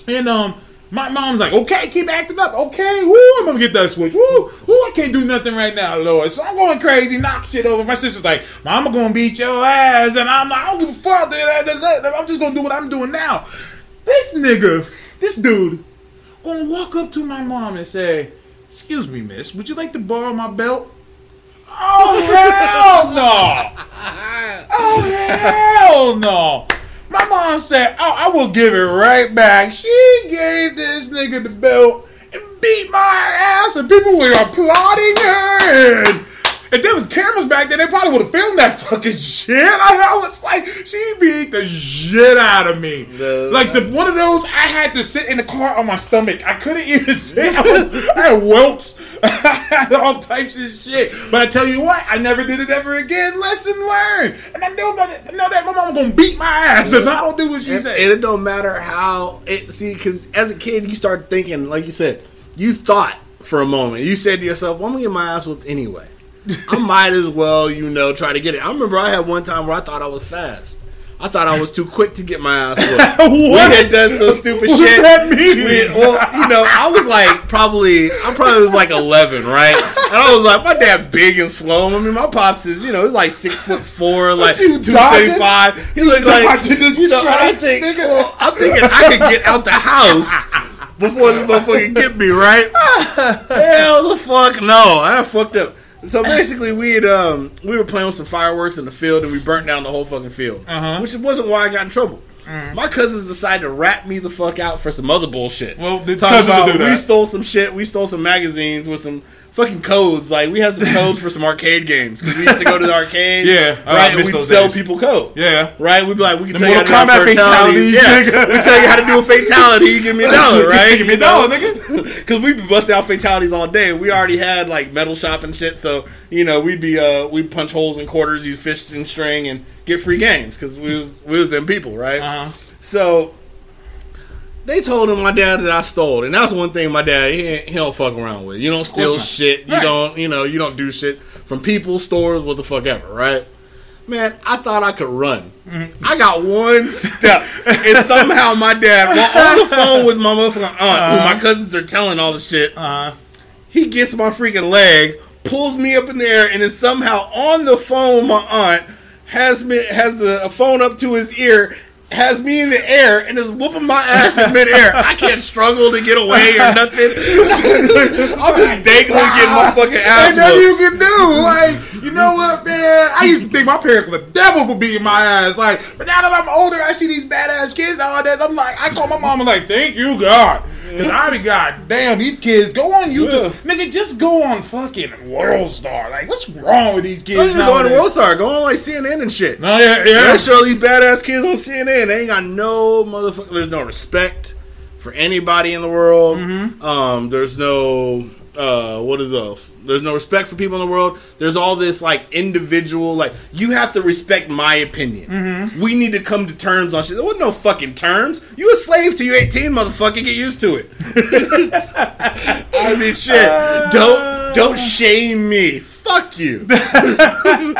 And um, my mom's like, okay, keep acting up. Okay, woo, I'm gonna get that switch. Woo, woo, I can't do nothing right now, Lord. So I'm going crazy, knock shit over. My sister's like, Mama gonna beat your ass, and I'm like, I don't give a fuck. I'm just gonna do what I'm doing now. This nigga, this dude, gonna walk up to my mom and say, "Excuse me, miss, would you like to borrow my belt?" Oh hell no! Oh hell no! My mom said, "Oh, I will give it right back." She gave this nigga the belt and beat my ass, and people were applauding her. And if there was cameras back then, they probably would have filmed that fucking shit. I, I was like, she beat the shit out of me. No. like the one of those, I had to sit in the car on my stomach. I couldn't even sit. I, was- I had welts, I had all types of shit. But I tell you what, I never did it ever again. Lesson learned. And I know about it. I know that my mom gonna beat my ass if I don't do what she and, said. and it don't matter how it see because as a kid you start thinking like you said you thought for a moment you said to yourself well, i'm gonna get my ass whooped anyway i might as well you know try to get it i remember i had one time where i thought i was fast I thought I was too quick to get my ass whooped. We What? had done some stupid What shit. does that mean? We- well, you know, I was like probably, I probably was like 11, right? And I was like, my dad big and slow. I mean, my pops is, you know, he's like six foot four, like two seventy five. He looked like, you know, I think, well, I'm thinking I could get out the house before this motherfucker get me, right? Hell the fuck no! I fucked up. So basically, we had um we were playing with some fireworks in the field, and we burnt down the whole fucking field. Uh-huh. Which wasn't why I got in trouble. My cousins decided to rat me the fuck out for some other bullshit. Well, the cousins about do that. we stole some shit. We stole some magazines with some fucking codes. Like we had some codes for some arcade games because we used to go to the arcade. Yeah, right. And we'd sell days. people codes. Yeah. Right, we'd be like, we can The tell you how to do a fatality. Yeah, we tell you how to do a fatality. You give me a dollar, right? Give me a dollar, nigga. Because we'd be busting out fatalities all day. We already had like metal shop and shit, so you know we'd be uh we'd punch holes in quarters, use fishing string, and get free games because we was we was them people, right? Uh-huh. So they told him my dad that I stole, and that's one thing my dad he, he don't fuck around with. You don't steal shit. You Right. don't you know you don't do shit from people, stores, what the fuck ever, right? Man, I thought I could run. Mm-hmm. I got one step, and somehow my dad, while on the phone with my motherfucking aunt, who my cousins are telling all the shit, Uh-huh. he gets my freaking leg, pulls me up in the air, and then somehow on the phone, with my aunt has me has the phone up to his ear, has me in the air, and is whooping my ass in midair. I can't struggle to get away or nothing. I'm just dangling, getting my fucking ass Ain't nothing you can do. Like, you know what, man? I used to think my parents were the devil for beating my ass. Like, but now that I'm older, I see these badass kids nowadays. I'm like, I call my mom and like, thank you, God. Because I be, God damn, these kids, go on YouTube. Nigga, just go on fucking World Star. Like, what's wrong with these kids Don't even go on nowadays? World Star. Go on like CNN and shit. No, yeah, yeah. They show these badass kids on CNN. They ain't got no motherfucker. There's no respect for anybody in the world. Mm-hmm. Um, there's no uh, what is else? There's no respect for people in the world. There's all this like individual like you have to respect my opinion. Mm-hmm. We need to come to terms on shit. There was no fucking terms. You a slave till you 18, motherfucker. Get used to it. I mean, shit. don't don't shame me. Fuck you. I'm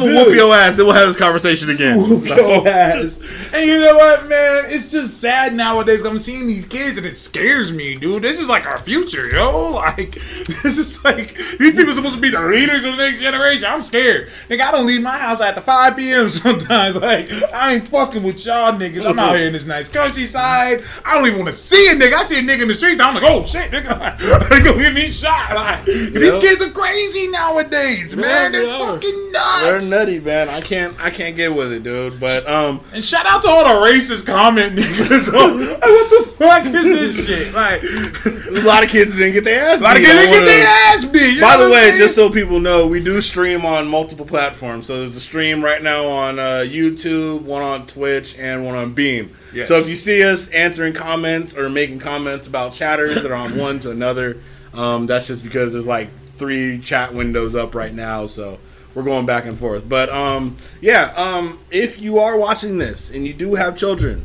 gonna whoop your ass. Then we'll have this conversation again. whoop your ass. And you know what, man? It's just sad nowadays. I'm seeing these kids and it scares me, dude. This is like our future, yo. Like, this is like, these people are supposed to be the leaders of the next generation. I'm scared. Nigga, I don't leave my house after 5 p.m. sometimes. Like, I ain't fucking with y'all niggas. I'm out here in this nice countryside. I don't even want to see a nigga. I see a nigga in the streets. I'm like, oh shit, nigga. They gonna get me shot. Like, These kids are crazy nowadays, man. they They're are. fucking nuts. They're nutty, man. I can't. I can't get with it, dude. But um, And shout out to all the racist comment niggas. like, what the fuck is this shit? Like, a lot of kids didn't get their ass. a lot of beat kids on get their ass beat. By the way, just so people know, we do stream on multiple platforms. So there's a stream right now on uh, YouTube, one on Twitch, and one on Beam. Yes. So if you see us answering comments or making comments about chatters that are on one to another, um, that's just because there's like three chat windows up right now. So we're going back and forth. But um, yeah, um, if you are watching this and you do have children,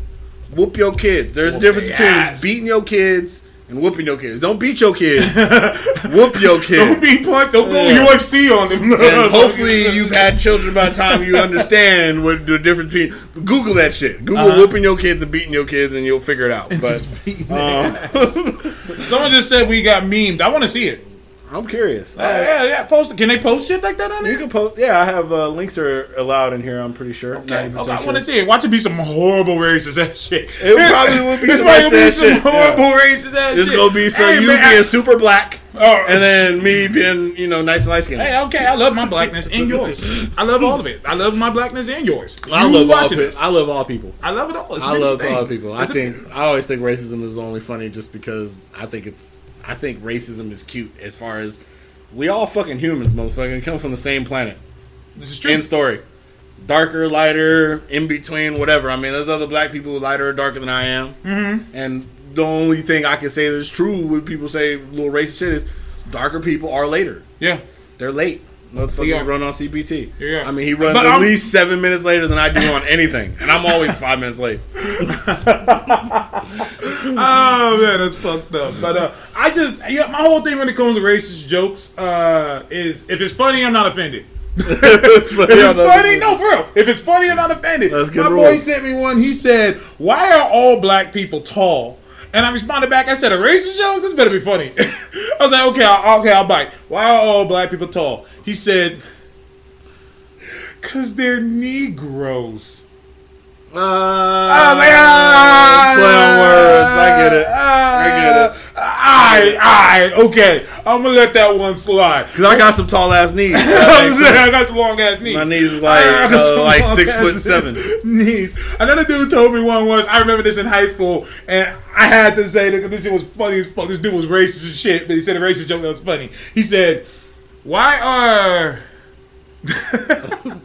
whoop your kids. There's a difference between ass. beating your kids and whooping your kids. Don't beat your kids. whoop your kids. don't be punt. Don't go Yeah. UFC on them. And hopefully you've had children by the time you understand what the difference between. Google that shit. Google Uh-huh. whooping your kids and beating your kids, and you'll figure it out. But Just um, Someone just said we got memed. I want to see it. I'm curious. Uh, yeah, yeah. Post. Can they post shit like that on you can post. Yeah, I have uh, links are allowed in here. I'm pretty sure. Okay, 90% okay, I sure. want to see it. Watch it be some horrible racist ass shit. It probably will be some probably gonna be some shit, yeah. racist ass It's shit. gonna be so Hey, you man, being I- super black, Oh, and then me being you know nice and light skinned. Hey, okay, I love my blackness and yours. I love all of it. I love my blackness and yours. I You love all. watching this. I love all people. I love it all. It's I love thing. all people. I It's think I always think racism is only funny just because I think it's I think racism is cute as far as we all fucking humans, motherfucker. Come from the same planet. this is true. End story. Darker, lighter, in between, whatever. I mean, there's other black people lighter or darker than I am, mm-hmm. and the only thing I can say that's true when people say little racist shit is darker people are later. yeah. They're late. Motherfuckers Yeah. run on CPT. Yeah. I mean, he runs But at I'm- least seven minutes later than I do on anything, and I'm always five minutes late. Oh man, that's fucked up. But uh, I just yeah, my whole thing when it comes to racist jokes uh, is if it's funny, I'm not offended. It's funny, If it's funny, no, for real. If it's funny, I'm not offended. My boy sent me one. He said, "Why are all black people tall?" And I responded back. I said, "A racist joke? This better be funny." I was like, "Okay, I'll, okay, I'll bite." Why are all black people tall? He said, "Cause they're Negroes." Uh, I was like, ah, words. I get it. I get it. Alright, alright, okay. I'm gonna let that one slide. Cause I got some tall ass knees. I got some long ass knees. My knees is like uh, like six foot seven. Knees. Another dude told me one was I remember this in high school, and I had to say that this shit was funny as fuck. This dude was racist as shit, but he said a racist joke that was funny. He said, "Why are?"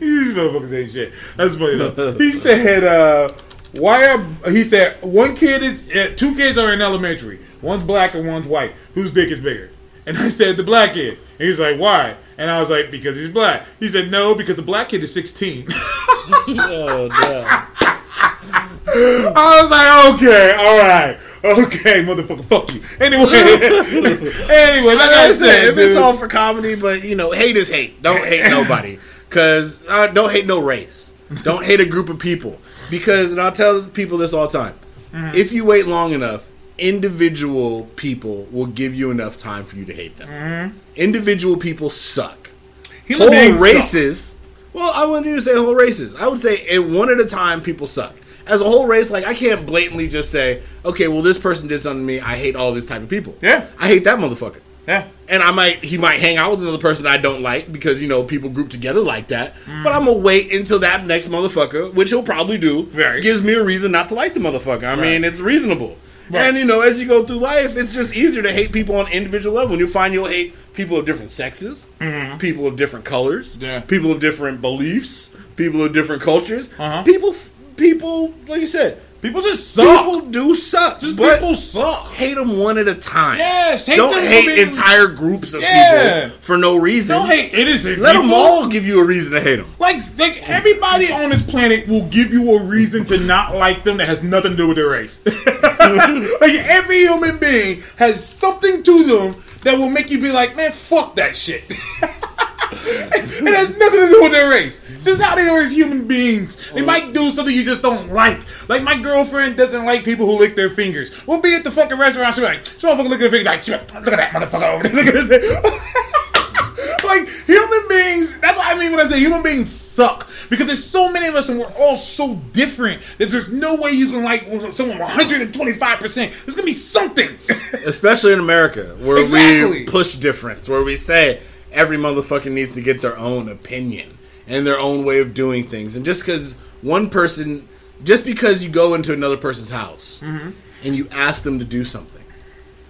These motherfuckers ain't shit. That's funny though. He said, uh, "Why are?" He said, "One kid is uh, two kids are in elementary. One's black and one's white. Whose dick is bigger?" And I said, "The black kid." And he's like, "Why?" And I was like, "Because he's black." He said, "No, because the black kid is 16." oh damn. I was like, "Okay, all right, okay, motherfucker, fuck you." Anyway, anyway, like I I said, said, if it's all for comedy, but you know, hate is hate. Don't hate nobody. Cause uh, don't hate no race. Don't hate a group of people. Because and I'll tell people this all the time. Mm-hmm. If you wait long enough, individual people will give you enough time for you to hate them. Mm-hmm. Individual people suck. human whole beings suck. races. Well, I wouldn't even say whole races. I would say one at a time. People suck. As a whole race, like I can't blatantly just say, okay, well this person did something to me. I hate all this type of people. Yeah. I hate that motherfucker. Yeah, And I might he might hang out with another person I don't like because you know people group together like that. Mm. But I'm gonna wait until that next motherfucker, which he'll probably do, Right. gives me a reason not to like the motherfucker. I mean, it's reasonable. Right. And you know, as you go through life, it's just easier to hate people on individual level. And you'll find you'll hate people of different sexes, people of different colors, Mm-hmm. Yeah. people of different beliefs, people of different cultures. Uh-huh. People, people, like you said, people just suck. people do suck. just but people suck. hate them one at a time. Yes, hate don't hate being- entire groups of Yeah. people for no reason. Don't hate innocent. Let people. them all give you a reason to hate them. Like, like everybody on this planet will give you a reason to not like them that has nothing to do with their race. like every human being has something to them that will make you be like, man, fuck that shit. It has nothing to do with their race. Just how they are as human beings. They oh. might do something you just don't like. Like my girlfriend doesn't like people who lick their fingers. We'll be at the fucking restaurant. She'll be like, "This motherfucker lick their fingers." Like, look at that motherfucker over there. Look at that. like human beings. That's what I mean when I say human beings suck. Because there's so many of us and we're all so different that there's no way you can like someone 125. percent There's gonna be something. Especially in America, where Exactly. we push difference, where we say every motherfucker needs to get their own opinion and their own way of doing things. And just because one person, just because you go into another person's house Mm-hmm. and you ask them to do something,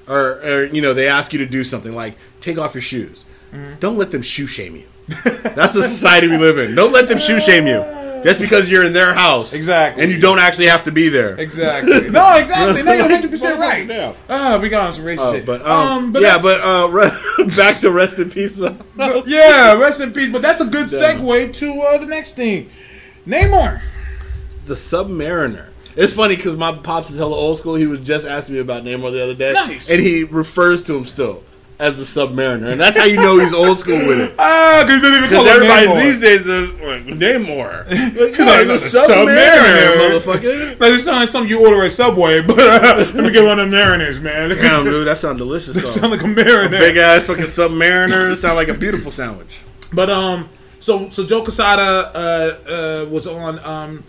or, or you know they ask you to do something like take off your shoes, Mm-hmm. don't let them shoe shame you. That's the society we live in. Don't let them shoe shame you. Just because you're in their house, Exactly. and you don't actually have to be there. Exactly. No, exactly. No, you're 100 percent right. Yeah. Ah, we got on some racist Uh, shit. but um, yeah, but uh, re- back to rest in peace. but- yeah, rest in peace. But that's a good segue to uh, the next thing. Namor. the Submariner. It's funny because my pops is hella old school. He was just asking me about Namor the other day, Nice. and he refers to him still as the Submariner, and that's how you know he's old school with it. Ah, because everybody these days is like Namor, like, like, the the Submariner, motherfucker. Like it sounds like something you order at Subway, but let me get one of them mariners, man. Damn, dude, that sounds delicious. though. sound like a marinade. Big ass fucking Submariner. Sound like a beautiful sandwich. But um, so so Joe Quesada uh, uh, was on um,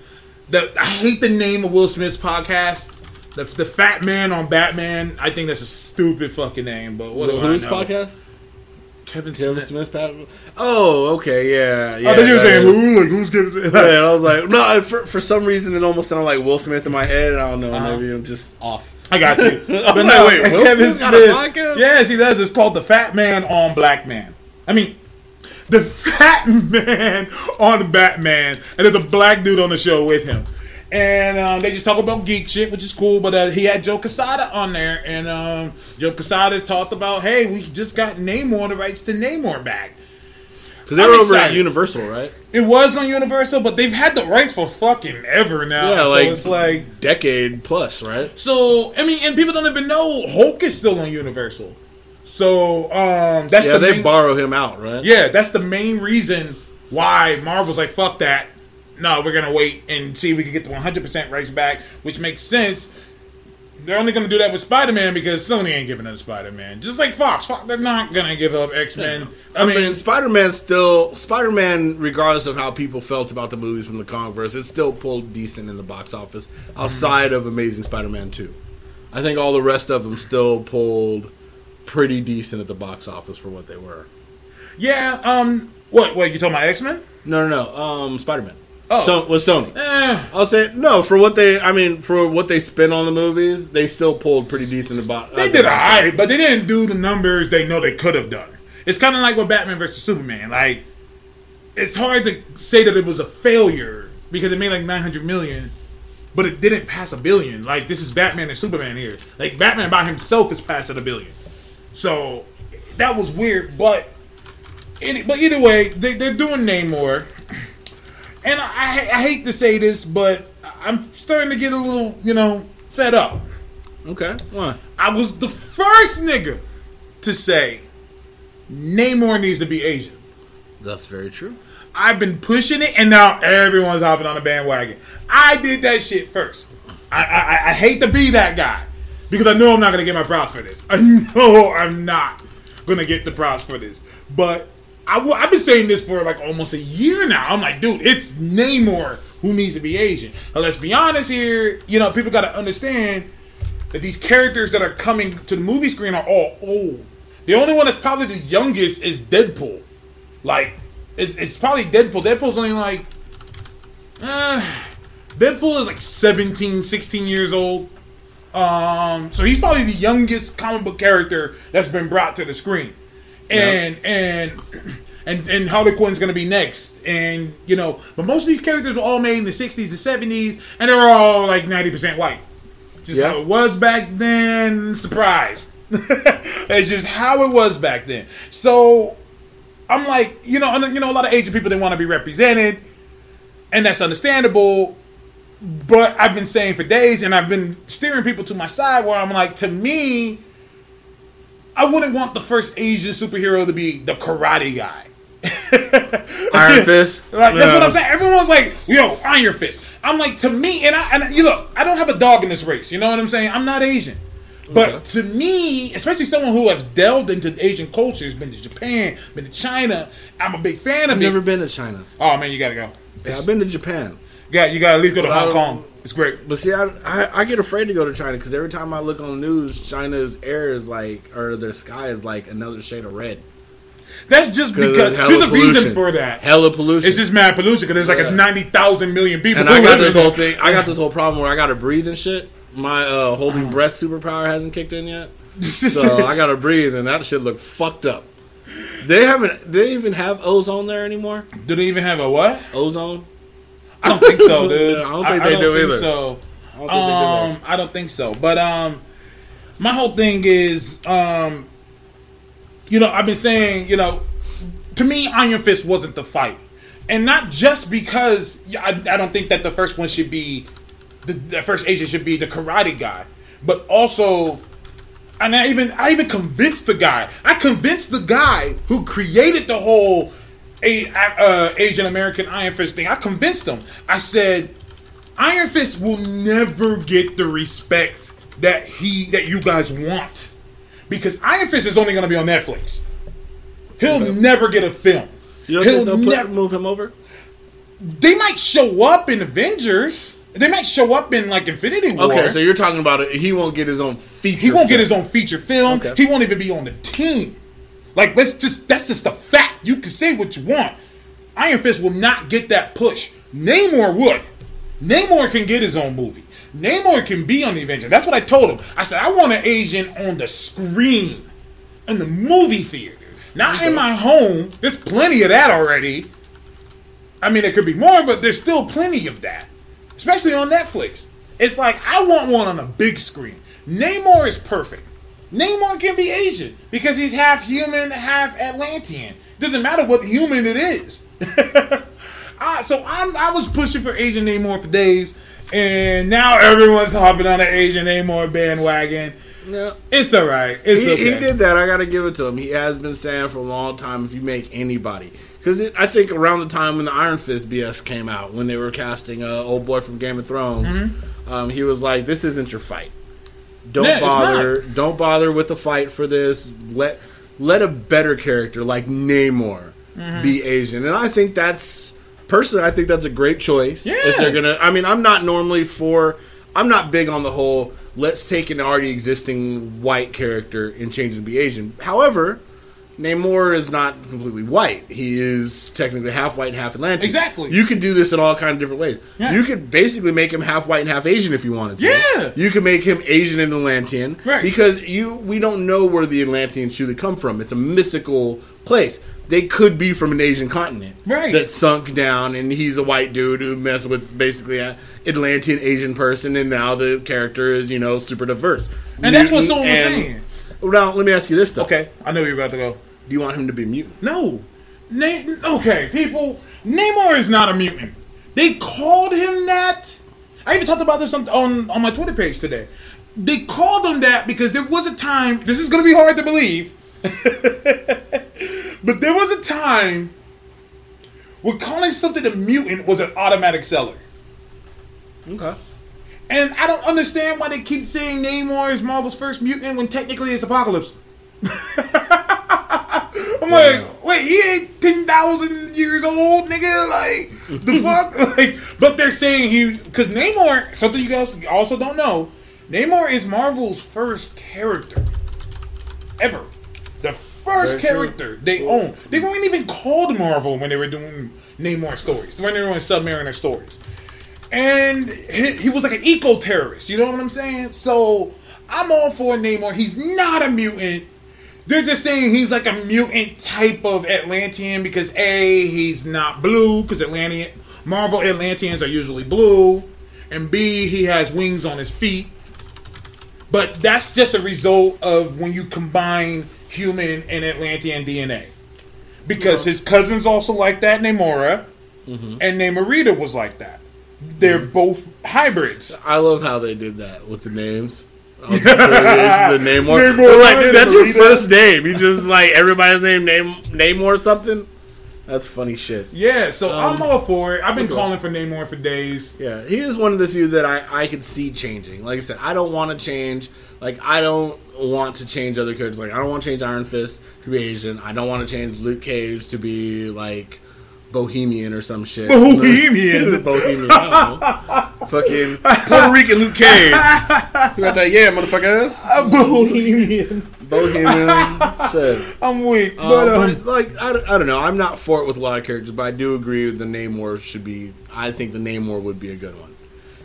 the I hate the name of Will Smith's podcast. The, the Fat Man on Batman. I think that's a stupid fucking name. But what do Whose podcast? Kevin Kevin Smith. Smith's podcast. Oh, okay, yeah, yeah. I thought you were saying is- who? Like who's Kevin Smith? Yeah, and I was like, no. I- For, for some reason, it almost sounded like Will Smith in my head. I don't know. Uh-huh. Maybe I'm just off. I got you. I'm But like, no, wait, Will Kevin Smith got a Smith. podcast? Yes, he does. It's called the Fat Man on Black Man. I mean, the Fat Man on Batman, and there's a black dude on the show with him. And um, they just talk about geek shit, which is cool. But uh, he had Joe Quesada on there, and um, Joe Quesada talked about, hey, we just got Namor the rights to Namor back. Because they I'm were over at. Universal, right? It was on Universal, but they've had the rights for fucking ever now. Yeah, so like, it's like decade plus, right? So I mean, and people don't even know Hulk is still on Universal. So um, that's Yeah, the they main, borrow him out, right? yeah, that's the main reason why Marvel's like fuck that. No, we're gonna wait and see if we can get the 100 percent rights back, which makes sense. They're only gonna do that with Spider Man because Sony ain't giving up Spider Man. Just like Fox, Fox, they're not gonna give up X Men. I I mean, mean, Spider Man still Spider Man, regardless of how people felt about the movies from the Converse, it still pulled decent in the box office outside of Amazing Spider Man Two. I think all the rest of them still pulled pretty decent at the box office for what they were. yeah. Um, what? What you talking about X Men? No, no, no. Um, Spider Man. Oh. so was Sony. Eh, I'll say no for what they. I mean, for what they spent on the movies, they still pulled pretty decent. About They did alright, but they didn't do the numbers they know they could have done. It's kind of like with Batman versus Superman. Like, it's hard to say that it was a failure because it made like 900 million, but it didn't pass a billion. Like, this is Batman and Superman here. Like, Batman by himself is passing a billion. So, that was weird, but. Any, but either way, they, they're doing Namor, and I, I hate to say this, but I'm starting to get a little, you know, fed up. Okay, why? I was the first nigga to say Namor needs to be Asian. That's very true. I've been pushing it, and now everyone's hopping on the bandwagon. I did that shit first. I, I, I hate to be that guy because I know I'm not gonna get my props for this. I know I'm not gonna get the props for this. But I w- I've been saying this for like almost a year now. I'm like, dude, it's Namor who needs to be Asian. Now, let's be honest here. You know, people got to understand that these characters that are coming to the movie screen are all old. The only one that's probably the youngest is Deadpool. Like, it's, it's probably Deadpool. Deadpool's only like, uh, Deadpool is like 17, 16 years old. Um, so he's probably the youngest comic book character that's been brought to the screen. And and and and Harley Quinn's gonna be next. And you know, but most of these characters were all made in the 60s and 70s, and they were all like 90% white. Just Yeah. how it was back then. Surprise. it's just how it was back then. So I'm like, you know, you know, a lot of Asian people they want to be represented, and that's understandable. But I've been saying for days, and I've been steering people to my side where I'm like, to me, I wouldn't want the first Asian superhero to be the karate guy. Iron Fist. Like, that's Yeah. what I'm saying. Everyone's like, yo, Iron Fist. I'm like, to me, and I, and you look, I don't have a dog in this race. You know what I'm saying? I'm not Asian. But Okay. to me, especially someone who has delved into Asian cultures, been to Japan, been to China, I'm a big fan of I've it. never been to China. oh man, you gotta go. Yeah, I've been to Japan. Got you gotta at least go to Hong Kong. It's great. But see, I, I, I get afraid to go to China because every time I look on the news, China's air is like, or their sky is like another shade of red. That's just because there's there's a reason for that. Hella pollution. It's just mad pollution because there's like Yeah. a ninety thousand million people. and I got this whole thing. I got this whole problem where I got to breathe and shit. My uh, holding breath superpower hasn't kicked in yet, so I got to breathe, and that shit look fucked up. They haven't. They even have ozone there anymore. Do they even have a what? Ozone. I don't think so, dude. I don't think they do either. So. I don't think they do. Um, I don't think so. But um, my whole thing is, um, you know, I've been saying, you know, to me, Iron Fist wasn't the fight, and not just because I, I don't think that the first one should be the, the first Asian should be the karate guy, but also. And I even I even convinced the guy. I convinced the guy who created the whole a, uh, Asian American Iron Fist thing. I convinced him. I said, Iron Fist will never get the respect that he that you guys want because Iron Fist is only going to be on Netflix. He'll never get a film. You don't He'll think they'll never. move him over? They might show up in Avengers. They might show up in like Infinity War. Okay, so you're talking about it. He won't get his own feature. he won't get film. his own feature film. Okay. He won't even be on the team. Like let's just that's just a fact. You can say what you want. Iron Fist will not get that push. Namor would. Namor can get his own movie. Namor can be on the Avengers. That's what I told him. I said I want an Asian on the screen, in the movie theater, not in my home. There's plenty of that already. I mean, there could be more, but there's still plenty of that, especially on Netflix. It's like I want one on a big screen. Namor is perfect. Namor can be Asian because he's half human, half Atlantean. Doesn't matter what human it is. Ah, so I'm, I was pushing for Asian Namor for days, and now everyone's hopping on the Asian Namor bandwagon. Yeah. It's all right. It's He, okay. he did that. I got to give it to him. He has been saying for a long time if you make anybody. Because I think around the time when the Iron Fist BS came out, when they were casting uh, old boy from Game of Thrones, um, he was like, "This isn't your fight. Don't it's bother. Don't bother with the fight for this. Let let a better character like Namor Mm-hmm. be Asian." And I think that's personally, I think that's a great choice. If Yeah. they're gonna, I mean, I'm not normally for. I'm not big on the whole. Let's take an already existing white character and change it to be Asian. However, Namor is not completely white. He is technically half white and half Atlantean. Exactly. You could do this in all kind of different ways. Yeah. You could basically make him half white and half Asian if you wanted to. Yeah. You could make him Asian and Atlantean. Right. Because you we don't know where the Atlanteans truly come from. It's a mythical place. They could be from an Asian continent. Right. That sunk down and he's a white dude who messed with basically an Atlantean Asian person and now the character is, you know, super diverse. and that's what someone was saying. Now, let me ask you this though. Okay, I know you're about to go. Do you want him to be mutant? No. Na- okay, people. Namor is not a mutant. They called him that. I even talked about this on, on, on my Twitter page today. They called him that because there was a time. This is going to be hard to believe. but there was a time where calling something a mutant was an automatic seller. Okay. And I don't understand why they keep saying Namor is Marvel's first mutant when technically it's Apocalypse. I'm like, wait, he ain't ten thousand years old, nigga. Like the fuck, like. But they're saying he because Namor. Something you guys also don't know. Namor is Marvel's first character ever. The first Very true. character they own. They weren't even called Marvel when they were doing Namor stories. When they were doing Submariner stories and he, he was like an eco terrorist. You know what I'm saying? So I'm all for Namor. He's not a mutant. They're just saying he's like a mutant type of Atlantean because a he's not blue because Atlantean Marvel Atlanteans are usually blue, and b he has wings on his feet. But that's just a result of when you combine human and Atlantean DNA. Because his cousin's also like that, Namora, mm-hmm. and Namorita was like that. They're both hybrids. I love how they did that with the names. The Namor. Namor, They're like, dude, that's your first name. You just like everybody's name, name Namor something. That's funny shit. Yeah, so I'm Um, all for it. I've been okay. calling for Namor for days. Yeah, he is one of the few that I, I could see changing. Like I said, I don't want to change. Like I don't want to change other characters. Like I don't want to change Iron Fist to be Asian. I don't want to change Luke Cage to be like Bohemian or some shit. Bohemian? Bohemian. I don't know. Fucking Puerto Rican Luke Cage. You got that? Yeah, motherfuckers. A Bohemian. Bohemian. shit. I'm weak, Um, but um, but like I, don't- I don't know, I'm not for it with a lot of characters, but I do agree with the Namor should be. I think the name Namor would be a good one,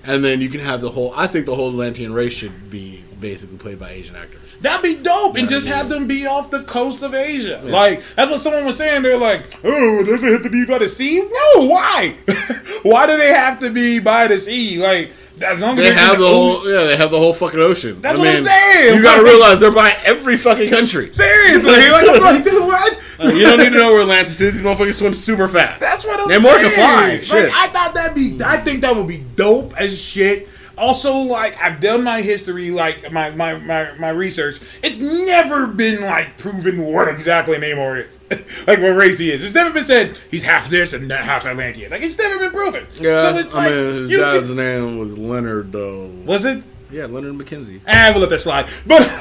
and then you can have the whole. I think the whole Atlantean race should be basically played by Asian actors. That'd be dope, and just have them be off the coast of Asia. Like that's what someone was saying. They're like, "Oh, does it have to be by the sea?" No, why? why do they have to be by the sea? Like as long as They have the ocean- whole. Yeah, they have the whole fucking ocean. That's I what mean, I'm saying. You got to realize they're by every fucking country. Seriously, like, like, what? you don't need to know where Atlantis is. These motherfuckers swim super fast. That's what I'm Namor saying. can fly. Like, Shit. I thought that'd be. I think that would be dope as shit. Also, like I've done my history, like my my my, my research. It's never been like proven what exactly Namor is, like what race he is. It's never been said he's half this and half Atlantean. Like it's never been proven. Yeah, so it's I like mean, his dad's can- name was Leonard, though. was it? Yeah, Leonard McKenzie. And we'll let that slide. But that's,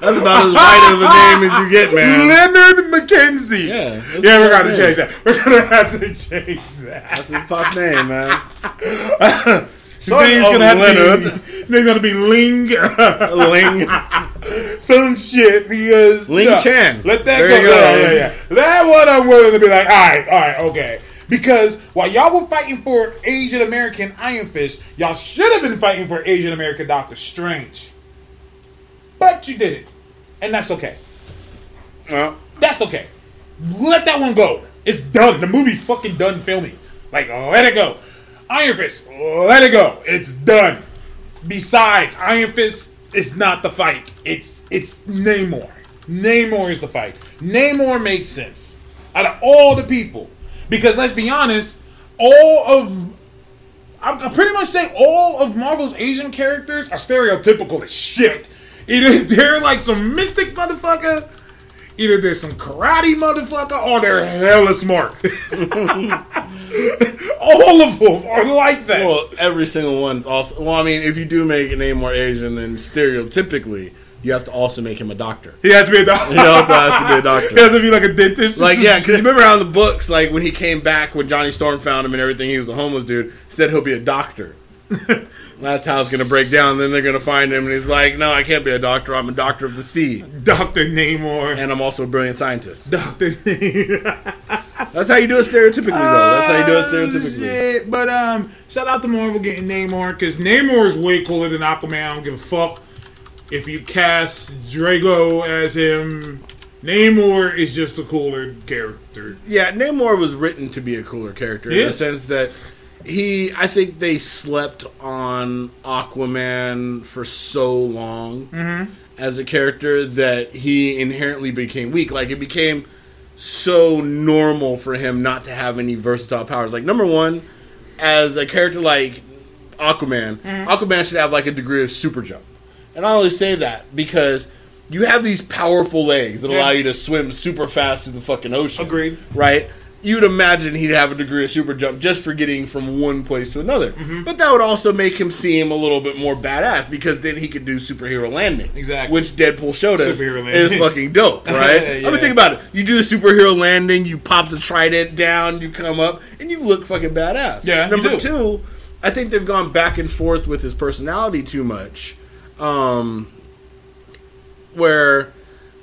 that's about as white of a name as you get, man. Leonard McKenzie. Yeah, yeah, we're gonna change that. We're gonna have to change that. That's his pop's name, man. Son name's oh, gonna have Leonard. to be, gonna be Ling. Ling. some shit because Ling Chan. Let that There go. go. Yeah, yeah, yeah. That one I'm willing to be like, all right, all right, okay. Because while y'all were fighting for Asian American Iron Fist, y'all should have been fighting for Asian American Doctor Strange. But you did it, and that's okay. Well, That's okay. Let that one go. It's done. The movie's fucking done filming. Like, let it go. Iron Fist, let it go. It's done. Besides, Iron Fist is not the fight. It's it's Namor. Namor is the fight. Namor makes sense out of all the people, because let's be honest, all of I'm I'm pretty much saying all of Marvel's Asian characters are stereotypical as shit. Either they're like some mystic motherfucker, either they're some karate motherfucker, or they're hella smart. all of them are like that. well, every single one's also. Well, I mean, if you do make a name more Asian, then stereotypically, you have to also make him a doctor. he has to be a doctor. He also has to be a doctor. He has to be like a dentist. Like, yeah, because you remember how in the books, like when he came back, when Johnny Storm found him and everything, he was a homeless dude. He said he'll be a doctor. That's how it's going to break down. Then they're going to find him, and he's like, "No, I can't be a doctor. I'm a doctor of the sea, Doctor Namor. and I'm also a brilliant scientist." Doctor Namor. That's how you do it stereotypically, though. That's how you do it Oh, stereotypically. shit. But um, shout out to Marvel getting Namor because Namor is way cooler than Aquaman. I don't give a fuck if you cast Drago as him. Namor is just a cooler character. Yeah, Namor was written to be a cooler character in the sense that he. I think they slept on Aquaman for so long Mm-hmm. as a character that he inherently became weak. Like it became so normal for him not to have any versatile powers. Like number one, as a character like Aquaman, Mm-hmm. Aquaman should have like a degree of super jump. And I only say that because you have these powerful legs that Yeah. allow you to swim super fast through the fucking ocean. Agreed. Right? You'd imagine he'd have a degree of super jump just for getting from one place to another. Mm-hmm. But that would also make him seem a little bit more badass because then he could do superhero landing. Exactly. Which Deadpool showed us is fucking dope, right? Yeah. I mean, think about it. You do the superhero landing, you pop the trident down, you come up, and you look fucking badass. Yeah, Number two, I think they've gone back and forth with his personality too much. Um, where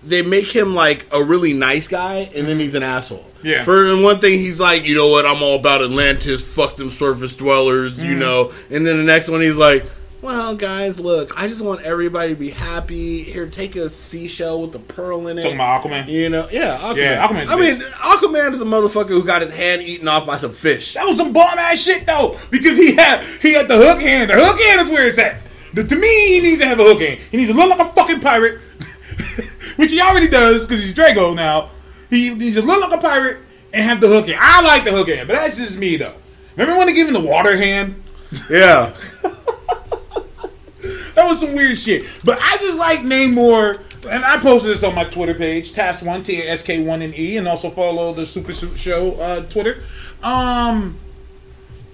they make him like a really nice guy and then he's an asshole. Yeah. For one thing, he's like, you know what, I'm all about Atlantis, fuck them surface dwellers, Mm. you know. And then the next one, he's like, well, guys, look, I just want everybody to be happy. Here, take a seashell with a pearl in it. Talking about Aquaman. You know, yeah, Aquaman. Yeah, Aquaman's I mean, Aquaman is a motherfucker who got his hand eaten off by some fish. That was some bomb ass shit though, because he had he had the hook hand. The hook hand is where it's at. To me, he needs to have a hook hand. He needs to look like a fucking pirate, which he already does because he's Drago now. He needs to look like a pirate and have the hook hand. I like the hook hand, but that's just me though. Remember when they gave him the water hand? Yeah. That was some weird shit. But I just like Namor and I posted this on my Twitter page, Task1, T A S K 1 and E, and also follow the Super Suit Show uh, Twitter. Um,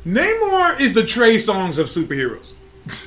Namor is the Trey Songz of superheroes.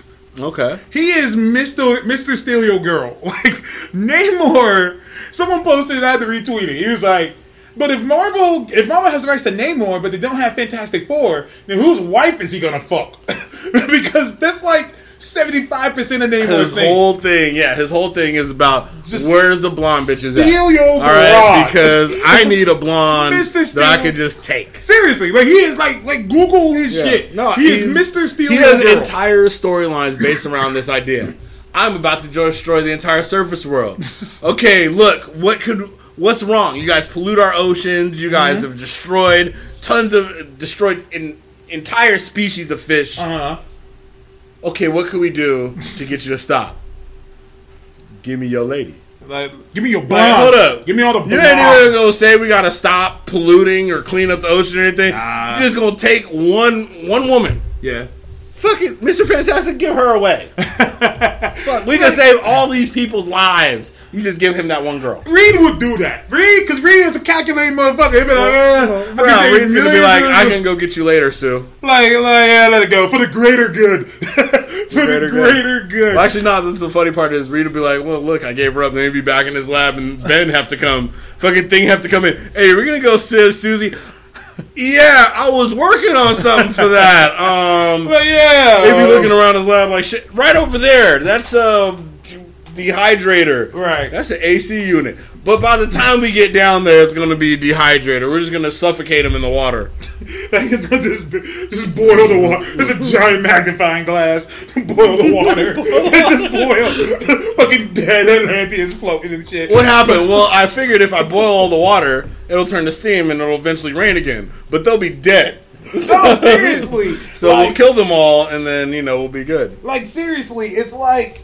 Okay. He is Mr. Mr. Steal Your Girl. Like, Namor, someone posted it, I had to retweet it. He was like, but if Marvel, if Marvel has the rights to Namor, but they don't have Fantastic Four, then whose wife is he gonna fuck? because that's like seventy-five percent of Namor's His thing. whole thing, yeah, his whole thing is about Just where's the blonde bitches at. steal your All right, because I need a blonde Mr. that I could just take. Seriously, like he is like like Google his Yeah. shit. No, he is he's- Mr. Steal He has entire storylines based around this idea. I'm about to destroy the entire surface world. Okay, look, what could what's wrong? You guys pollute our oceans. You guys Mm-hmm. have destroyed tons of destroyed an entire species of fish. uh-huh. Okay, what could we do to get you to stop? Give me your lady. Like, give me your Like, hold up. Give me all the You ain't even gonna say we gotta stop polluting or clean up the ocean or anything. Nah. You're just gonna take one one woman. Yeah. Fuck it, Mr. Fantastic, give her away. Fuck, we can save all these people's lives. You just give him that one girl. Reed would do that. Reed, because Reed is a calculating motherfucker. He'd be like, uh, I Bro, Reed's gonna be like, I can go get you later, Sue. Like, like, yeah, let it go for the greater good. for the greater greater, good. good. Well, actually, no. That's the funny part is Reed will be like, "Well, look, I gave her up. And then he'd be back in his lab, and Ben have to come. Fucking thing have to come in. Hey, we're gonna go see Susie. Yeah, I was working on something for that. Um, Like, yeah. maybe looking around his lab like shit. Right over there. That's a dehydrator. Right. That's an AC unit. But by the time we get down there, it's gonna be dehydrated. We're just gonna suffocate him in the water. Like, it's just, just boil the water. There's a giant magnifying glass. boil the water. just boil. Fucking dead Atlanteans floating and shit. What happened? Well, I figured if I boil all the water, it'll turn to steam and it'll eventually rain again. But they'll be dead. No, seriously. So like, we'll kill them all, and then you know we'll be good. like seriously, it's like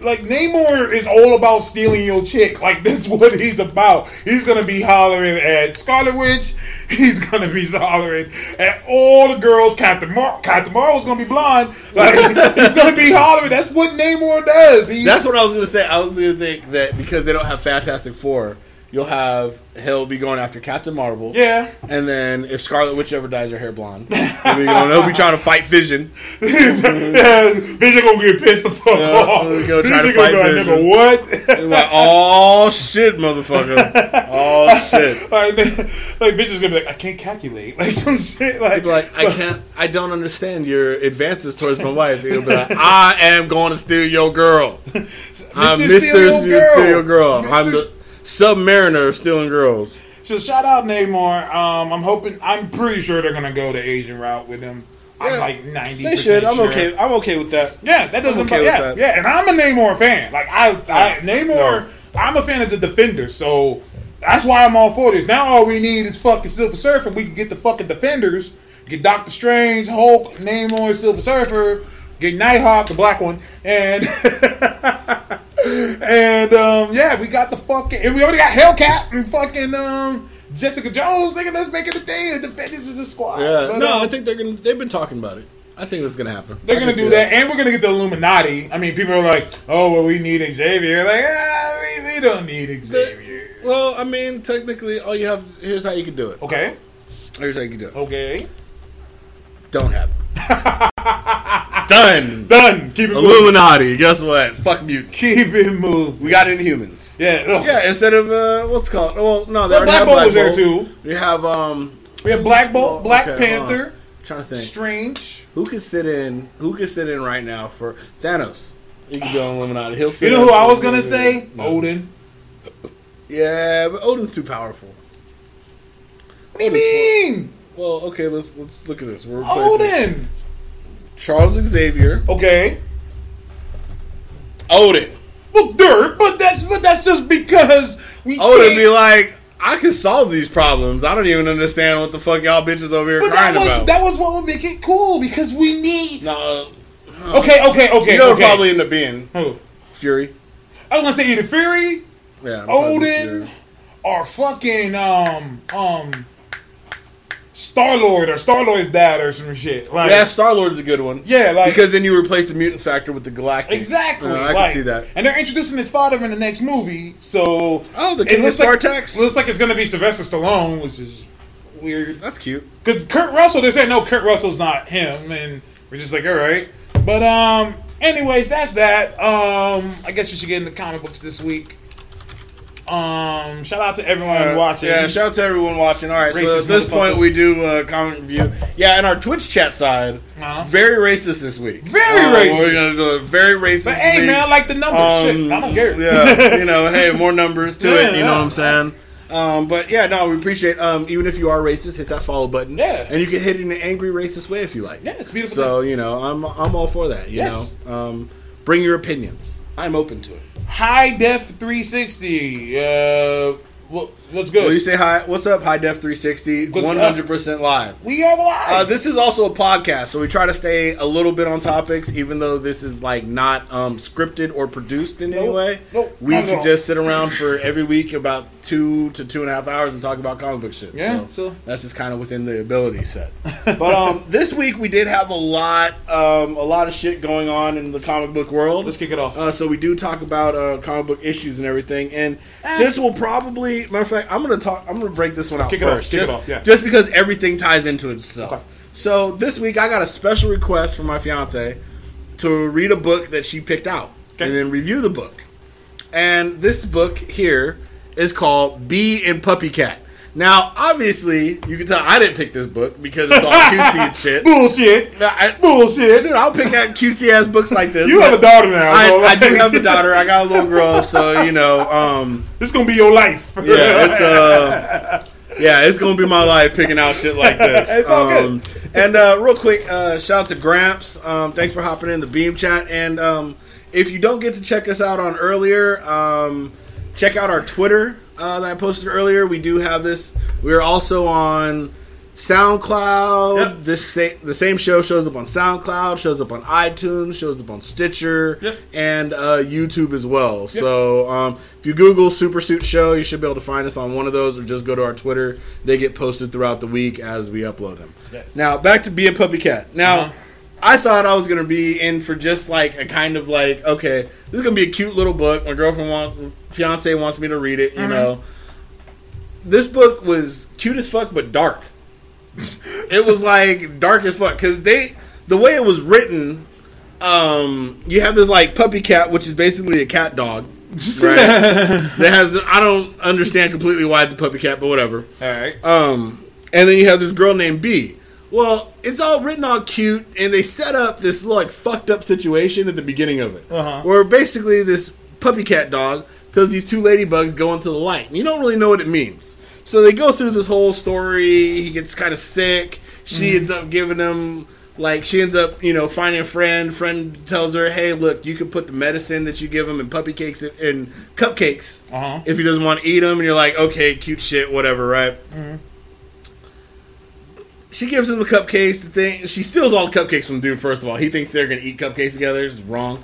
like Namor is all about stealing your chick. Like this is what he's about. He's gonna be hollering at Scarlet Witch. He's gonna be hollering at all the girls. Captain Mar Captain Marvel's gonna be blonde. Like he's gonna be hollering. That's what Namor does. He, That's what I was gonna say. I was gonna think that because they don't have Fantastic Four, you'll have he'll be going after Captain Marvel. yeah. And then if Scarlet Witch ever dyes her hair blonde, he'll be, going, he'll be trying to fight Vision. yeah, Vision gonna get pissed the fuck Yeah, off. go try Vision gonna fight be like, Vision. nigga, what? Like, oh shit, motherfucker! Oh shit! like, like Vision's gonna be like, I can't calculate, like some shit, like, be like, I can't, I don't understand your advances towards my wife. He'll be like, I am going to steal your girl. I'm Mr. Mr. Steal Your Girl. I'm Mr. the submariner of stealing girls. So shout out Namor. Um, I'm hoping. I'm pretty sure they're gonna go the Asian route with him. I'm like ninety. They should. I'm okay. I'm okay with that. Yeah, that doesn't. okay with yeah, that. yeah, and I'm a Namor fan. Like I, I Namor. No. I'm a fan of the Defender. So that's why I'm all for this. Now all we need is fucking Silver Surfer. We can get the fucking Defenders. Get Doctor Strange, Hulk, Namor, Silver Surfer. Get Nighthawk, the black one, and and um, yeah, we got the fucking and we already got Hellcat and fucking um, Jessica Jones. Nigga, let's make it a thing. The Defenders is a squad. Yeah. But, no, um, I think they're gonna. They've been talking about it. I think that's gonna happen. they're I gonna do see that. and we're gonna get the Illuminati. I mean, people are like, "Oh, well, we need Xavier." Like, ah, we, we don't need Xavier. Well, I mean, technically, all you have here's how you can do it. Okay, Here's how you can do it. okay, Don't have it. Done. done. Keep it moving. Illuminati. Guess what? Fuck mutant. Keep it moving. We got Inhumans. Yeah, ugh. Yeah, instead of uh, what's it called? Well, no, they Well, Black Bolt Black was there too. We have um. We have Black Bolt, Black okay. Panther, I'm trying to think. Strange. Who could sit in? Who could sit in right now for Thanos? He can go on Illuminati. He'll sit. You know who I was gonna say? No. Odin. Yeah, but Odin's too powerful. What do you mean? Well, okay, let's let's look at this. We're replacing Odin. Charles Xavier, Okay. Odin. Well, dirt, but that's but that's just because we. Odin can't- be like, I can solve these problems. I don't even understand what the fuck y'all bitches over here But crying that was about. that was what would make it cool because we need. no, Okay, okay, okay. you know, okay. probably end up being Who? Fury. I was gonna say either Fury, Yeah, probably be Odin, Fury. or fucking um um Star Lord or Star Lord's dad or some shit. Like, Yeah, Star Lord is a good one. Yeah, like- because then you replace the mutant factor with the galactic. Exactly. Uh, I like- can see that. And they're introducing his father in the next movie, so Oh, the it King of looks like, looks like it's gonna be Sylvester Stallone, which is weird. That's cute. Because Kurt Russell, they're saying no, Kurt Russell's not him, and we're just like, all right. But um, anyways, that's that. Um, I guess we should get into comic books this week. Um, shout out to everyone watching. Yeah, shout out to everyone watching. All right, so Racist at this point we do uh, comment review. Yeah, and our Twitch chat side, Uh-huh. very racist this week. Very Uh, racist. We're gonna do a very racist. but hey, week. man, I like the numbers. Um, Shit, I don't care. Yeah, you know, hey, more numbers to Yeah, it. You know what I'm saying? Um, but yeah, no, we appreciate. Um, even if you are racist, hit that follow button. Yeah. and you can hit it in an angry racist way if you like. Yeah, it's beautiful. So you know, I'm I'm all for that. You Yes. know, um, bring your opinions. I'm open to it. High Def 360. Uh, what, what's good? Will you say hi? What's up, High Def 360? 100 percent live. we are live. Uh, this is also a podcast, so we try to stay a little bit on topics, even though this is like not um, scripted or produced in any way. Nope. We Not at could all. just sit around for every week about two to two and a half hours and talk about comic book shit. Yeah, so, so- that's just kind of within the ability set. but um, this week we did have a lot, um, a lot of shit going on in the comic book world. Let's kick it off. Uh, so we do talk about uh, comic book issues and everything, and since we'll probably, matter of fact, I'm gonna talk. I'm gonna break this one out Kick it off, first, kick it just, off, yeah. just because everything ties into itself. Okay. So this week I got a special request from my fiance to read a book that she picked out Okay. and then review the book. And this book here is called Bee and Puppy Cat. Now, obviously, you can tell I didn't pick this book because it's all cutesy and shit. Bullshit. I, Bullshit. dude, I'll pick out cutesy ass books like this. You have a daughter now. I, I do have a daughter. I got a little girl, so you know, um, This is gonna be your life. yeah, it's uh, yeah, it's gonna be my life picking out shit like this. It's all good. Um, And uh, real quick, uh, shout out to Gramps. Um, thanks for hopping in the Beam chat. And um, if you don't get to check us out on earlier, um, check out our Twitter uh, that I posted earlier. We do have this. We are also on SoundCloud. Yep. This sa- the same show shows up on SoundCloud, shows up on iTunes, shows up on Stitcher, Yep. and uh, YouTube as well. So um, if you Google Super Suit Show, you should be able to find us on one of those, or just go to our Twitter. They get posted throughout the week as we upload them. Now back to Bee and Puppy Cat. Now. Uh-huh. I thought I was gonna be in for just like a kind of like okay, this is gonna be a cute little book. My girlfriend wants, fiance wants me to read it. You Mhm. know, this book was cute as fuck, but dark. it was like dark as fuck because they the way it was written. Um, you have this like puppy cat, which is basically a cat dog, right? that has I don't understand completely why it's a puppy cat, but whatever. All right. Um, and then you have this girl named Bee. Well, it's all written all cute, and they set up this like fucked up situation at the beginning of it, Uh-huh. where basically this puppy cat dog tells these two ladybugs go into the light, and you don't really know what it means. So they go through this whole story. He gets kind of sick. She ends up giving him like she ends up you know finding a friend. Friend tells her, "Hey, look, you can put the medicine that you give him in puppy cakes and cupcakes." Uh huh. if he doesn't want to eat them, and you're like, okay, cute shit, whatever, right? She gives him the cupcakes. The thing, she steals all the cupcakes from the dude. First of all, he thinks they're gonna eat cupcakes together. It's wrong.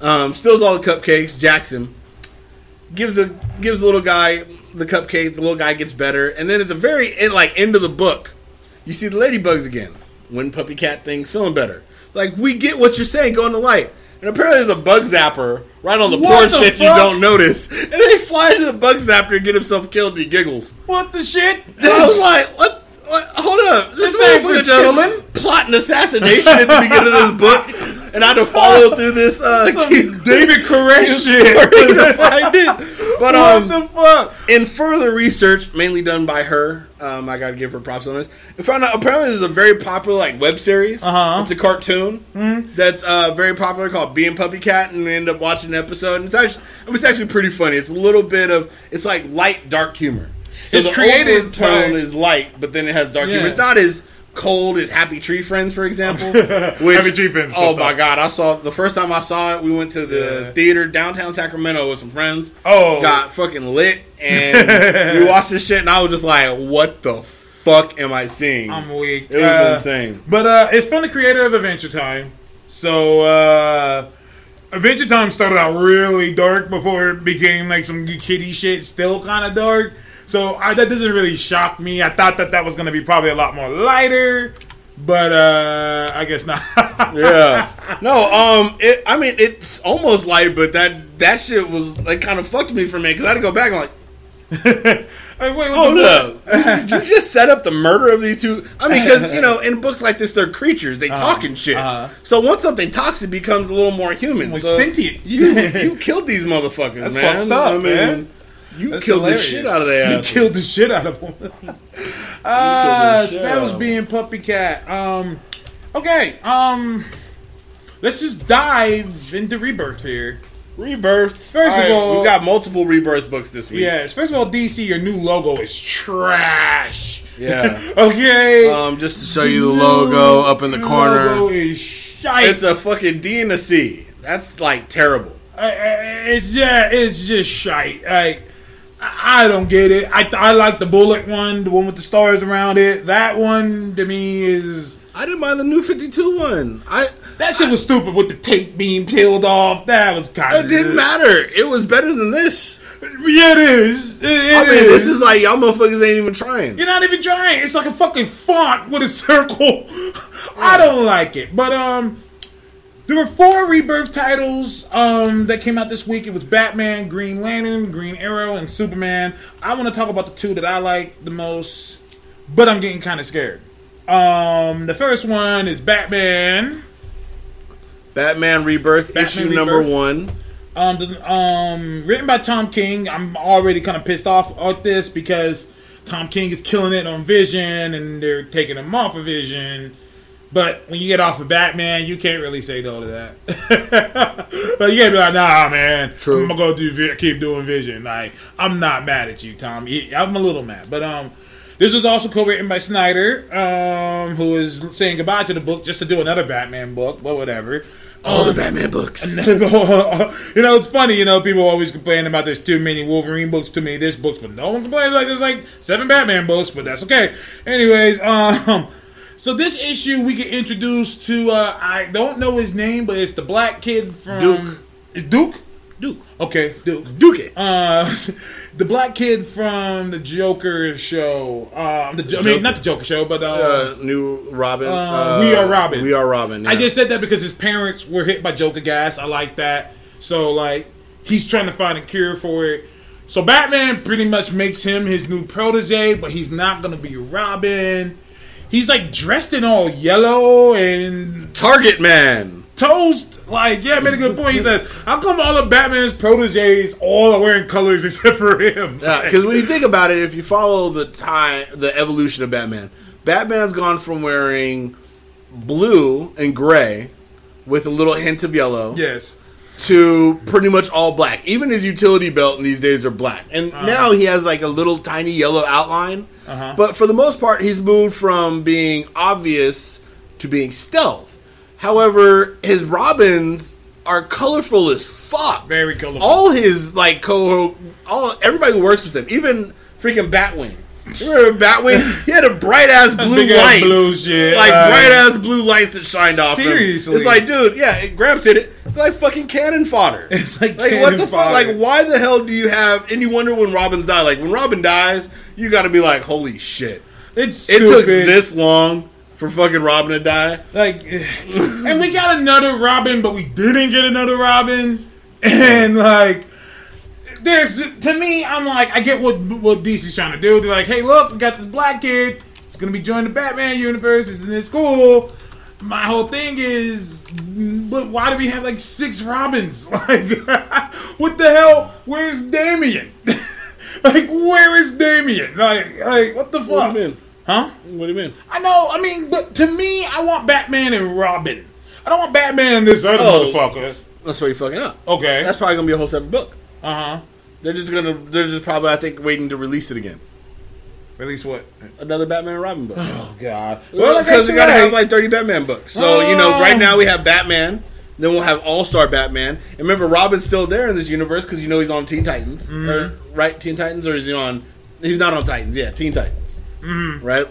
Um, steals all the cupcakes. Jackson. Gives the gives the little guy the cupcake. The little guy gets better, and then at the very end, like end of the book, you see the ladybugs again. When puppy cat thing's feeling better. Like we get what you're saying. Go in the light. And apparently there's a bug zapper right on the What porch the that you don't notice. And they fly into the bug zapper and get himself killed and he giggles. What the shit? And I was like, what? What? Hold up. This, This ain't for motherfucker just plot an assassination at the beginning of this book. And I had to follow through this uh, David Koresh shit. to find it. But what um, the fuck? in further research, mainly done by her, um, I gotta give her props on this. I found out apparently there's a very popular like web series. Uh-huh. It's a cartoon that's uh, very popular called Bee and Puppy Cat, and we end up watching an episode. And it's actually it's actually pretty funny. It's a little bit of it's like light dark humor. So It's the created tone by- is light, but then it has dark humor. It's not as cold as Happy Tree Friends, for example. which, Happy Tree Friends, Oh my god! I saw the first time I saw it. We went to the Yeah. theater downtown Sacramento with some friends Oh. got fucking lit and we watched this shit and I was just like, what the fuck am I seeing? I'm weak. it was Uh, insane. But uh, it's from the creator of Adventure Time. So uh, Adventure Time started out really dark before it became like some kitty shit, still kind of dark. So I, that doesn't really shock me. I thought that that was going to be probably a lot more lighter, but uh I guess not. yeah. No, um, it. I mean, it's almost light, but that that shit was like kind of fucked me for me because I had to go back and like, Like, wait, what oh no, did you just set up the murder of these two? I mean, because you know, in books like this, they're creatures. They talk and shit. uh-huh. So once something talks, it becomes a little more human. Like so sentient. You you killed these motherfuckers, That's man. fucked up, I mean, man. You That's killed hilarious. the shit out of that. You killed the shit out of him. Ah, shit so that was Bee and puppy cat. Um, okay. Um, let's just dive into rebirth here. Rebirth. First of all- we got multiple rebirth books this week. Yes. First of all, DC, your new logo is trash. Yeah. Okay. Um, just to show you the logo up in the corner. Logo is shite. It's a fucking D and a C. That's like terrible. I- it's just it's just shite. Like I I don't get it. I I like the bullet one, the one with the stars around it. That one to me is I didn't mind the new 52 one. I that shit was stupid with the tape being peeled off. That was kind of it didn't matter. It was better than this. Yeah, it is. It, it I mean, is. this is like y'all motherfuckers ain't even trying. You're not even trying. It's like a fucking font with a circle. I don't like it. But um there were four rebirth titles um that came out this week. It was Batman, Green Lantern, Green Arrow, and Superman. I want to talk about the two that I like the most, but I'm getting kind of scared. Um the first one is Batman. Batman Rebirth Batman issue number one. Um, the, um, written by Tom King. I'm already kind of pissed off at this because Tom King is killing it on Vision, and they're taking him off of Vision. But when you get off of Batman, you can't really say no to that. but you can't be like, nah, man. True. I'm gonna go do keep doing Vision. Like, I'm not mad at you, Tom. I'm a little mad, but um. This was also co-written by Snyder, um, who is saying goodbye to the book just to do another Batman book, but whatever. All the Batman books. you know, it's funny. You know, people always complain about there's too many Wolverine books, too many this books, but no one complains like there's like seven Batman books, but that's okay. Anyways, um, so this issue we get introduced to. Uh, I don't know his name, but it's the black kid from Duke. Is Duke? Duke. Okay, Duke. Duke. Uh, the black kid from the Joker show. Um, the, Jo- I mean, not the Joker show, but uh, Uh, new Robin. Uh, We Are Robin. We are Robin. I just said that because his parents were hit by Joker gas. I like that. So like he's trying to find a cure for it. So Batman pretty much makes him his new protege, but he's not gonna be Robin. He's like dressed in all yellow and Target Man. toast. Like, yeah, made a good point. He said, "How come all of Batman's proteges all are wearing colors except for him?" Yeah, because when you think about it, if you follow the time, the evolution of Batman, Batman's gone from wearing blue and gray with a little hint of yellow yes, to pretty much all black. Even his utility belt in these days are black, and now he has like a little tiny yellow outline. Uh-huh. But for the most part, he's moved from being obvious to being stealth. However, his Robins are colorful as fuck. very colorful. all his like co all everybody who works with him, even freaking Batwing. Remember Batwing? He had a bright ass blue light, like uh, bright ass blue lights that shined off. him. seriously. it's like, dude, yeah, it grabs hit it It's like fucking cannon fodder. It's like like what the fuck? Like why the hell do you have? And you wonder when Robins die. Like when Robin dies, you got to be like, holy shit! it's It stupid. took this long for fucking Robin to die. Like, and we got another Robin, but we didn't get another Robin. And like, there's to me, I'm like, I get what what DC's trying to do. They're like, hey, look, we got this black kid. He's gonna be joining the Batman universe. He's in this school. My whole thing is, but why do we have like six Robins? Like, what the hell? Where's Damian? like, where is Damian? Like, like what the fuck? What do you mean? Huh? What do you mean? I know. I mean, but to me, I want Batman and Robin. I don't want Batman and this other Oh. motherfucker. That's where you fucking up. Okay. That's probably gonna be a whole separate book. Uh huh. They're just gonna. They're just probably, I think, waiting to release it again. Release what? Another Batman and Robin book. Oh God. Well, because we gotta said, have like thirty Batman books. So you know, Oh. right now we have Batman. Then we'll have All Star Batman. And remember, Robin's still there in this universe because you know he's on Teen Titans, Mm-hmm. or, right? Teen Titans, or is he on? He's not on Titans. Yeah, Teen Titans. Mm-hmm. Right.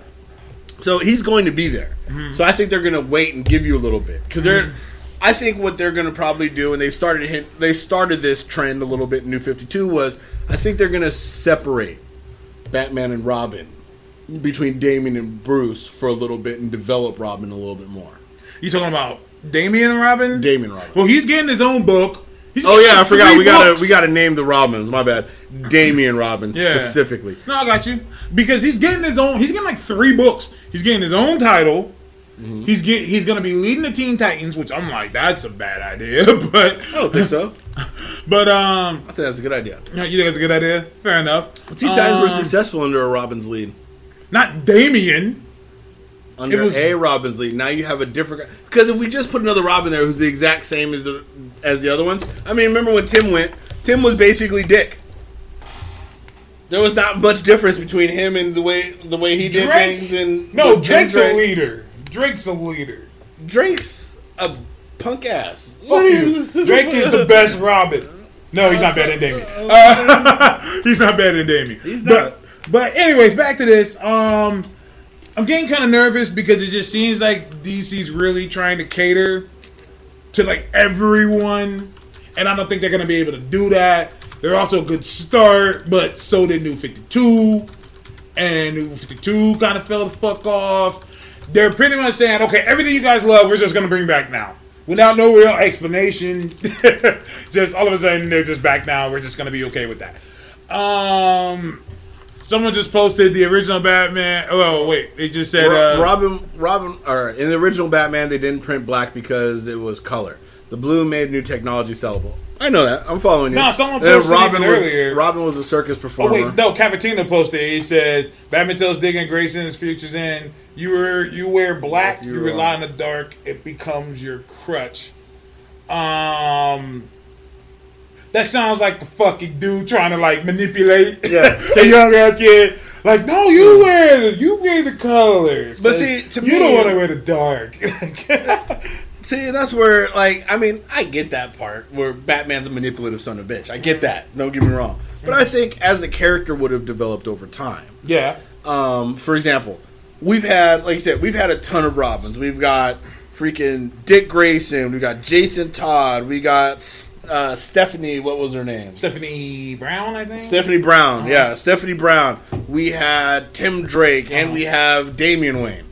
So he's going to be there. So I think they're going to wait and give you a little bit because they're. I think what they're going to probably do, and they've started hint, they started this trend a little bit in New Fifty Two was I think they're going to separate Batman and Robin between Damian and Bruce for a little bit and develop Robin a little bit more. You talking about Damian and Robin? Damian Robin. Well, he's getting his own book. He's Oh yeah, I forgot. We gotta books. we gotta name the Robins. My bad. Damian Robin Yeah. specifically. No, I got you. Because he's getting his own. He's getting like three books. He's getting his own title. Mm-hmm. He's get. He's gonna be leading the Teen Titans, which I'm like, that's a bad idea. But I don't think so. but um, I think that's a good idea. you think that's a good idea? Fair enough. Teen Titans were Um, successful under a Robin's lead. Not Damian. Under was- a Robin's lead. Now you have a different because if we just put another Robin there who's the exact same as the as the other ones. I mean, remember when Tim went? Tim was basically Dick. There was not much difference between him and the way the way he did Drake? things. And No, Drake's Drake. a leader. Drake's a leader. Drake's a punk ass. Fuck you. Drake is the best Robin. No, he's not better than Damian. Uh, he's not better than Damian. He's But, but anyways, back to this. Um, I'm getting kind of nervous because it just seems like DC's really trying to cater to like everyone, and I don't think they're gonna be able to do that. They're also a good start, but so did New 52, and New 52 kind of fell the fuck off. They're pretty much saying, okay, everything you guys love, we're just gonna bring back now. Without no real explanation, just all of a sudden they're just back now. We're just gonna be okay with that. Um, someone just posted the original Batman. Oh wait, they just said uh, Robin, Robin, or in the original Batman, they didn't print black because it was color. The blue made new technology sellable. I know that. I'm following you. No, someone posted Robin was, earlier. Robin was a circus performer. Oh wait, no. Cavatina posted. He says Batman tells Dick and Grayson's futures in. You were you wear black. You You're rely in the dark. It becomes your crutch. Um, that sounds like a fucking dude trying to like manipulate. Yeah. a young ass kid. Like, no, you wear the, you wear the colors. But see, to you me- don't want to wear the dark. See, that's where, like, I mean, I get that part where Batman's a manipulative son of a bitch. I get that. Don't get me wrong. But I think as the character would have developed over time. yeah, Um, for example, we've had, like I said, we've had a ton of Robins. We've got freaking Dick Grayson. We got Jason Todd. We got uh, Stephanie. What was her name? Stephanie Brown, I think. Stephanie Brown. Yeah, Stephanie Brown. We had Tim Drake, and Uh-huh. we have Damian Wayne.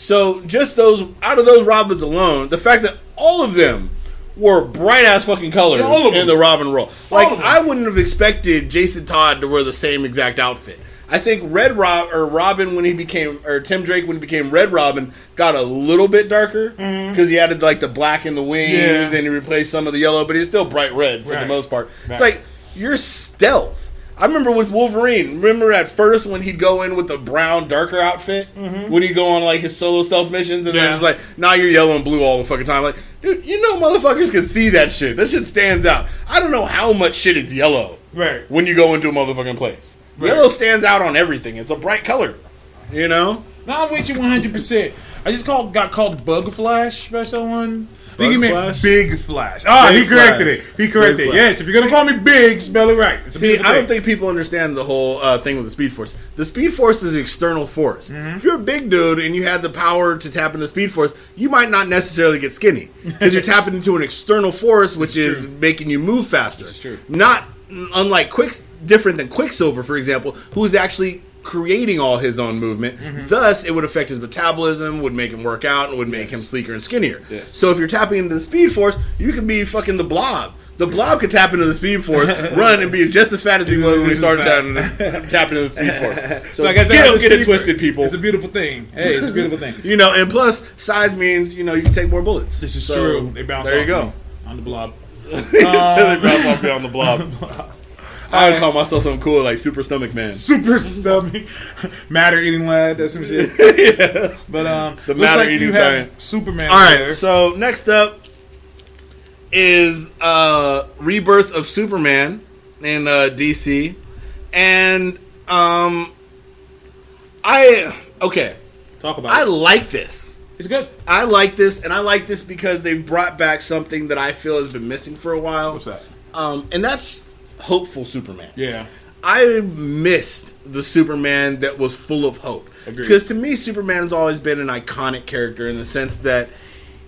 So just those out of those Robins alone, the fact that all of them were bright ass fucking colors Yeah, all of in the Robin role. Like. I wouldn't have expected Jason Todd to wear the same exact outfit. I think Red Rob or Robin when he became or Tim Drake when he became Red Robin got a little bit darker because he added like the black in the wings Mm-hmm. Yeah. and he replaced some of the yellow, but he's still bright red for the most part. Right. It's like you're stealth. I remember with Wolverine. Remember at first when he'd go in with the brown, darker outfit mm-hmm. when he'd go on like his solo stealth missions, and Yeah. then it's like, now you're yellow and blue all the fucking time. Like, dude, you know, motherfuckers can see that shit. That shit stands out. I don't know how much shit is yellow Right. when you go into a motherfucking place. Right. Yellow stands out on everything. It's a bright color. You know. No, I'm with you 100. percent I just called got called Bug Flash by someone. He meant? Big Flash. Ah, Big he corrected Flash. it. He corrected Big it. Flash. Yes, if you're gonna call me Big, spell it right. See, I don't think people understand the whole uh, thing with the Speed Force. The Speed Force is an external force. Mm-hmm. If you're a big dude and you had the power to tap into the Speed Force, you might not necessarily get skinny because you're tapping into an external force, which is making you move faster. true. Not unlike Quick, different than Quicksilver, for example, who is actually creating all his own movement. Mm-hmm. Thus, it would affect his metabolism, would make him work out, and would make him sleeker and skinnier. Yes. So if you're tapping into the Speed Force, you could be fucking the Blob. The Blob could tap into the Speed Force, run, and be just as fat as he was when he started tapping, tapping into the Speed Force. So Like I said, get, a get it twisted, people. It's a beautiful thing. Hey, it's a beautiful thing. You know, and plus, size means you know you can take more bullets. This is So, true. They bounce. There you go. me on the blob. they bounce off me on the Blob. I would call myself something cool like Super Stomach Man. Super stomach, Matter-Eater Lad. That's some shit. But um, The looks matter like eating you have giant. Superman. All right, there. so next up is uh rebirth of Superman in uh DC. And um I okay, talk about I it. like this. It's good. I like this and I like this because they brought back something that I feel has been missing for a while. What's that? Um and that's hopeful Superman. Yeah. I missed the Superman that was full of hope. Because to me, Superman's always been an iconic character in the sense that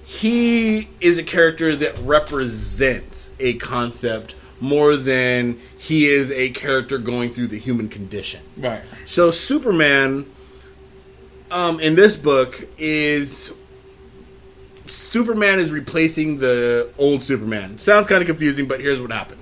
he is a character that represents a concept more than he is a character going through the human condition. Right. So Superman, um, in this book, is Superman is replacing the old Superman. Sounds kind of confusing, but here's what happened.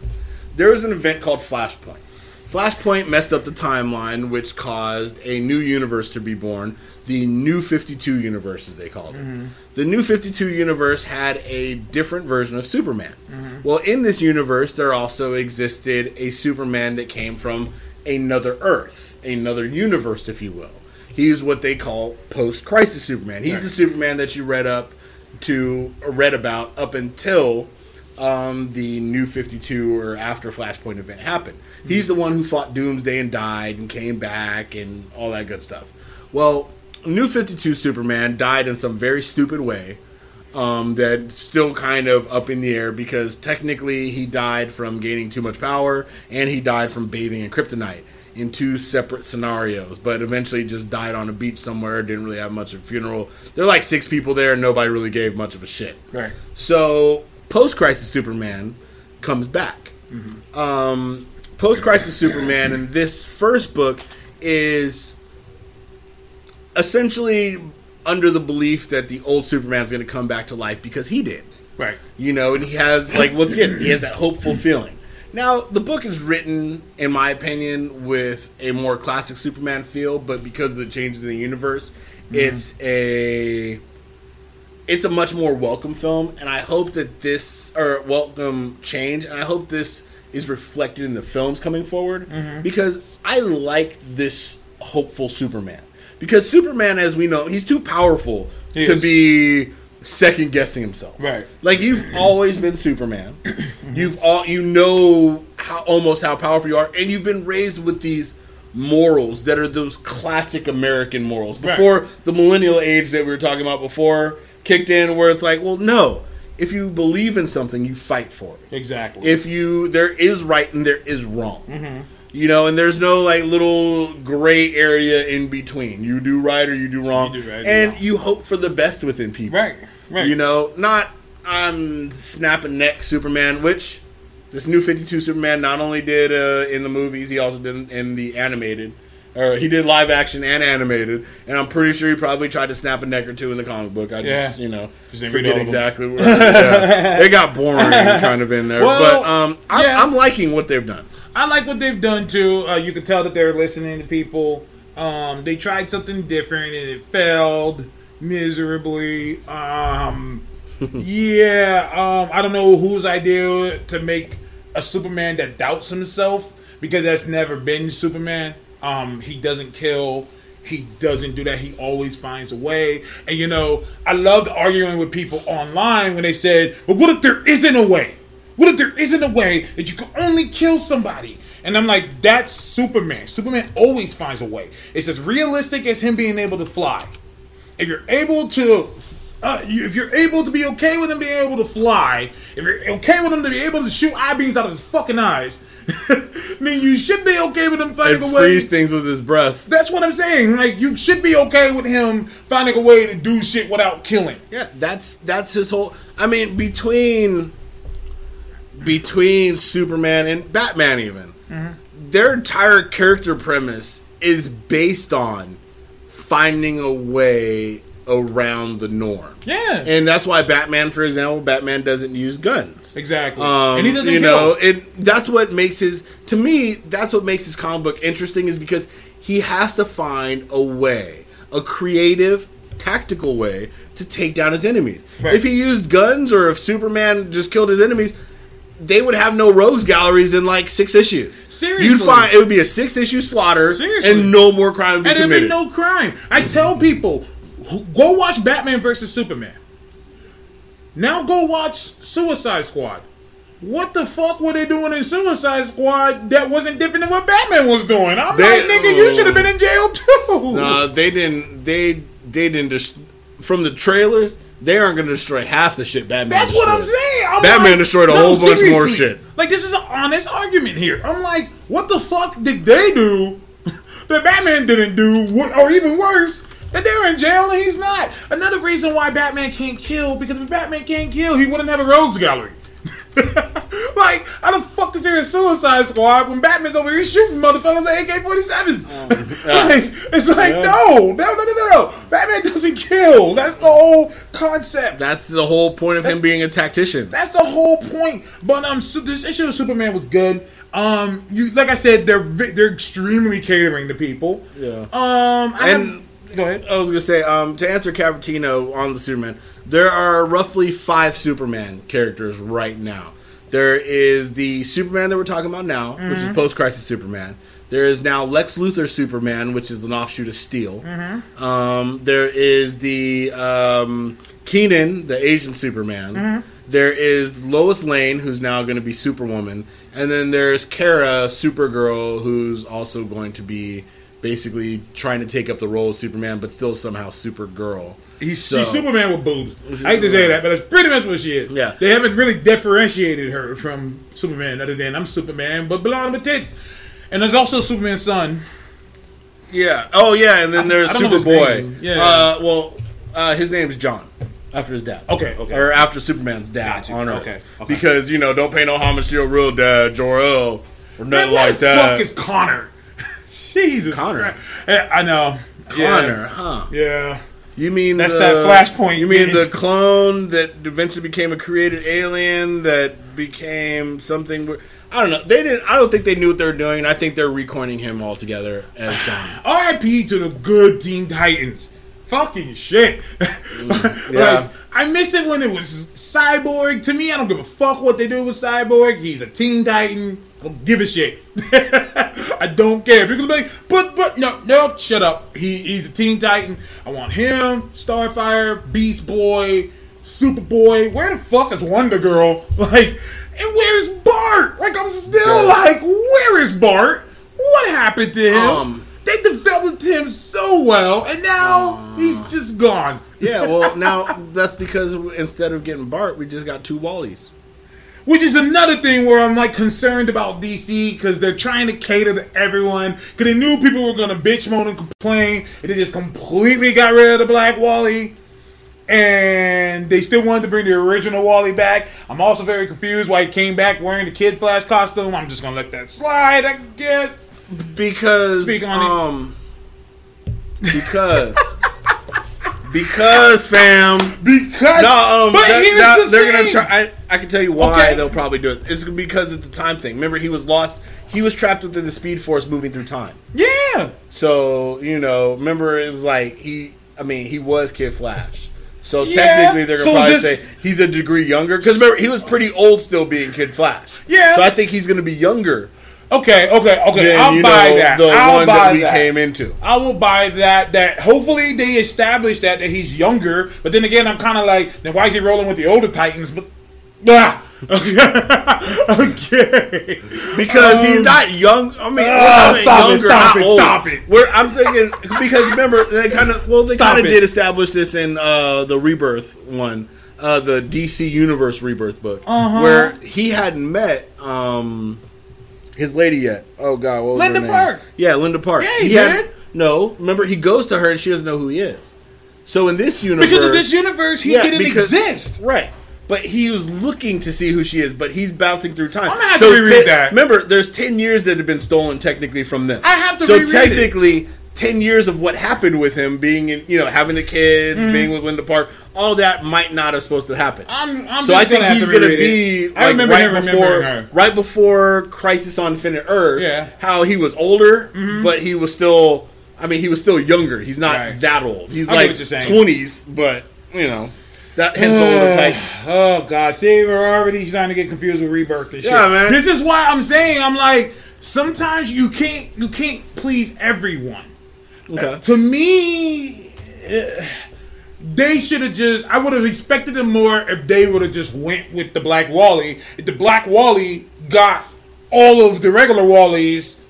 There was an event called Flashpoint. Flashpoint messed up the timeline, which caused a new universe to be born. The New 52 universe, as they called it. Mm-hmm. The New 52 universe had a different version of Superman. Mm-hmm. Well, in this universe, there also existed a Superman that came from another Earth, another universe, if you will. He's what they call post-crisis Superman. He's Right. the Superman that you read up to, read about up until um, the new 52 or after Flashpoint event happened. He's the one who fought Doomsday and died and came back and all that good stuff. Well, New 52 Superman died in some very stupid way um, that's still kind of up in the air because technically he died from gaining too much power and he died from bathing in kryptonite in two separate scenarios, but eventually just died on a beach somewhere, didn't really have much of a funeral. There were like six people there and nobody really gave much of a shit. Right. So post crisis Superman comes back. Um, post crisis Superman in this first book is essentially under the belief that the old Superman's going to come back to life because he did. Right. You know, and he has like once again he has that hopeful feeling. Now the book is written, in my opinion, with a more classic Superman feel, but because of the changes in the universe, it's a it's a much more welcome film, and I hope that this or welcome change, and I hope this is reflected in the films coming forward mm-hmm. because I like this hopeful Superman because Superman, as we know, he's too powerful He to is. be second guessing himself. Right. Like you've always been Superman. Mm-hmm. You've all you know how almost how powerful you are, and you've been raised with these morals that are those classic American morals. Right. Before the millennial age that we were talking about before kicked in, where it's like, well, no. If you believe in something, you fight for it. Exactly. If you there is right and there is wrong. Mm-hmm. You know, and there's no like little gray area in between. You do right or you do wrong, You do right and wrong. you hope for the best within people. right. Right. You know, not I'm snapping neck Superman, which this new 52 Superman not only did uh, in the movies, he also did in the animated. Or he did live action and animated, and I'm pretty sure he probably tried to snap a neck or two in the comic book. I just, Yeah. you know, Just forget all of them. exactly where yeah. it got boring kind of in there. Well, but um, I'm, yeah. I'm liking what they've done. I like what they've done too. Uh, you can tell that they're listening to people. Um, they tried something different and it failed miserably. Um, yeah, um, I don't know whose idea to make a Superman that doubts himself because that's never been Superman. Um, he doesn't kill. He doesn't do that. He always finds a way. And you know, I loved arguing with people online when they said, "Well, what if there isn't a way? What if there isn't a way that you can only kill somebody?" And I'm like, "That's Superman. Superman always finds a way. It's as realistic as him being able to fly. If you're able to." Uh, you, if you're able to be okay with him being able to fly, if you're okay with him to be able to shoot eye beams out of his fucking eyes, then you should be okay with him finding And a way. freeze things with his breath. That's what I'm saying. Like you should be okay with him finding a way to do shit without killing. Yeah, that's that's his whole. I mean, between between Superman and Batman, even mm-hmm. their entire character premise is based on finding a way around the norm. Yeah. And that's why Batman, for example, Batman doesn't use guns. exactly. Um, and he doesn't you kill. know, it that's what makes his to me that's what makes his comic book interesting is because he has to find a way, a creative, tactical way to take down his enemies. Right. If he used guns or if Superman just killed his enemies, they would have no rogues galleries in like six issues. Seriously. you'd find it would be a six issue slaughter Seriously. and no more crime to be and there'd be no crime. I tell people, go watch Batman versus Superman. Now go watch Suicide Squad. What the fuck were they doing in Suicide Squad that wasn't different than what Batman was doing? I'm They- like, nigga, you should have been in jail too. No, they didn't. They they didn't. Dis- from the trailers, they aren't going to destroy half the shit Batman. That's what I'm saying. I'm Batman like, destroyed a no, whole bunch more shit. Like this is an honest argument here. I'm like, what the fuck did they do that Batman didn't do, or even worse, that they're in jail and he's not? Another reason why Batman can't kill because if Batman can't kill, he wouldn't have a rogues gallery. like, how the fuck into a Suicide Squad when Batman's over here shooting motherfuckers with AK 47s. like, it's like, Yeah. no, no, no, no, no. Batman doesn't kill. That's the whole concept. That's the whole point of him being a tactician. That's the whole point. But um, so this issue of Superman was good. Um, you like I said, they're they're extremely catering to people. Yeah. Um, I And- have- go ahead. I was gonna say, um, to answer Cavatino on the Superman, there are roughly five Superman characters right now. There is the Superman that we're talking about now, which is post-crisis Superman. There is now Lex Luthor Superman, which is an offshoot of Steel. Um, there is the um, Kenan, the Asian Superman. There is Lois Lane, who's now going to be Superwoman, and then there's Kara, Supergirl, who's also going to be basically trying to take up the role of Superman, but still somehow Supergirl. He's, So- she's Superman with boobs. I hate to say that, but that's pretty much what she is. Yeah. They haven't really differentiated her from Superman other than I'm Superman, but belong to tits. And there's also Superman's son. Yeah. Oh, yeah, and then I- there's I don't his Superboy. Yeah. Uh, well, uh, his name's John. After his dad. Okay, okay. Or after Superman's dad Gotcha. on Earth. Okay, okay. Because, you know, don't pay no homage to your real dad, Jor-El, or nothing Man, like what the that. fuck is Connor? Jesus. Connor? Christ. I know. Connor, huh? Yeah. yeah. You mean That's the, that Flashpoint You mean the clone that eventually became a created alien that became something? where- I don't know. They didn't. I don't think they knew what they were doing. I think they're recoining him altogether as John. R.I.P. to the good Teen Titans. Fucking shit. Mm, yeah. like, I miss it when it was Cyborg. To me, I don't give a fuck what they do with Cyborg. He's a Teen Titan. I don't give a shit. I don't care. People be like, but, but, no, no, shut up. He, he's a Teen Titan. I want him, Starfire, Beast Boy, Superboy. Where the fuck is Wonder Girl? Like, and where's Bart? Like, I'm still like, where is Bart? What happened to him? Um, they developed him so well, and now Uh. he's just gone. yeah. Well, now that's because instead of getting Bart, we just got two Wallies. Which is another thing where I'm like concerned about DC because they're trying to cater to everyone. Because they knew people were gonna bitch, moan, and complain, and they just completely got rid of the Black Wally. And they still wanted to bring the original Wally back. I'm also very confused why he came back wearing the Kid Flash costume. I'm just gonna let that slide, I guess. Because Speak on it. um, because because fam. Because No, um, but that- here's that- the they're thing. gonna try. I, I can tell you why Okay. they'll probably do it. It's because it's a time thing. Remember, he was lost. He was trapped within the Speed Force, moving through time. Yeah. So you know, remember it was like he. I mean, he was Kid Flash. So Yeah. technically, they're gonna So probably this- say he's a degree younger. Because remember, he was pretty old still being Kid Flash. Yeah. So I think he's gonna be younger Okay, okay, okay. than I'll buy know that. the I'll one buy that we that. came into. I will buy that. That hopefully they establish that that he's younger. But then again, I'm kind of like, then why is he rolling with the older Titans? But ah, okay, Because he's Um, not young. I mean, not stop it, stop it, old. stop it. We're, I'm thinking because remember they kind of well they kind of did establish this in uh, the Rebirth one, uh, the DC Universe Rebirth book, Uh-huh. where he hadn't met um, his lady yet. Oh God, what was Linda her name? Park. Yeah, Linda Park. Yeah, he hadn't- did. No, remember he goes to her and she doesn't know who he is. So in this universe, because of this universe, he Yeah, didn't because- exist. Right. But he was looking to see who she is, but he's bouncing through time. I'm gonna have to reread te- that. Remember, there's ten years that have been stolen technically from them. I have to So reread it. technically, ten years of what happened with him being in, you know, having the kids, Mm-hmm. being with Linda Park, all that might not have supposed to happen. I'm, I'm so I think gonna he's going to be like remember right before, right before Crisis on Infinite Earth. Yeah. Mm-hmm. How he was older, but he was still. I mean, he was still younger. He's not Right. that old. He's I like what you're saying. twenties, but you know, that hence the older Titans. Oh God! See, we're already trying to get confused with rebirth and shit. Yeah, man. This is why I'm saying I'm like sometimes you can't you can't please everyone. Okay. To me, eh, they should have just. I would have expected them more if they would have just went with the Black Wally. If the Black Wally got all of the regular Wally's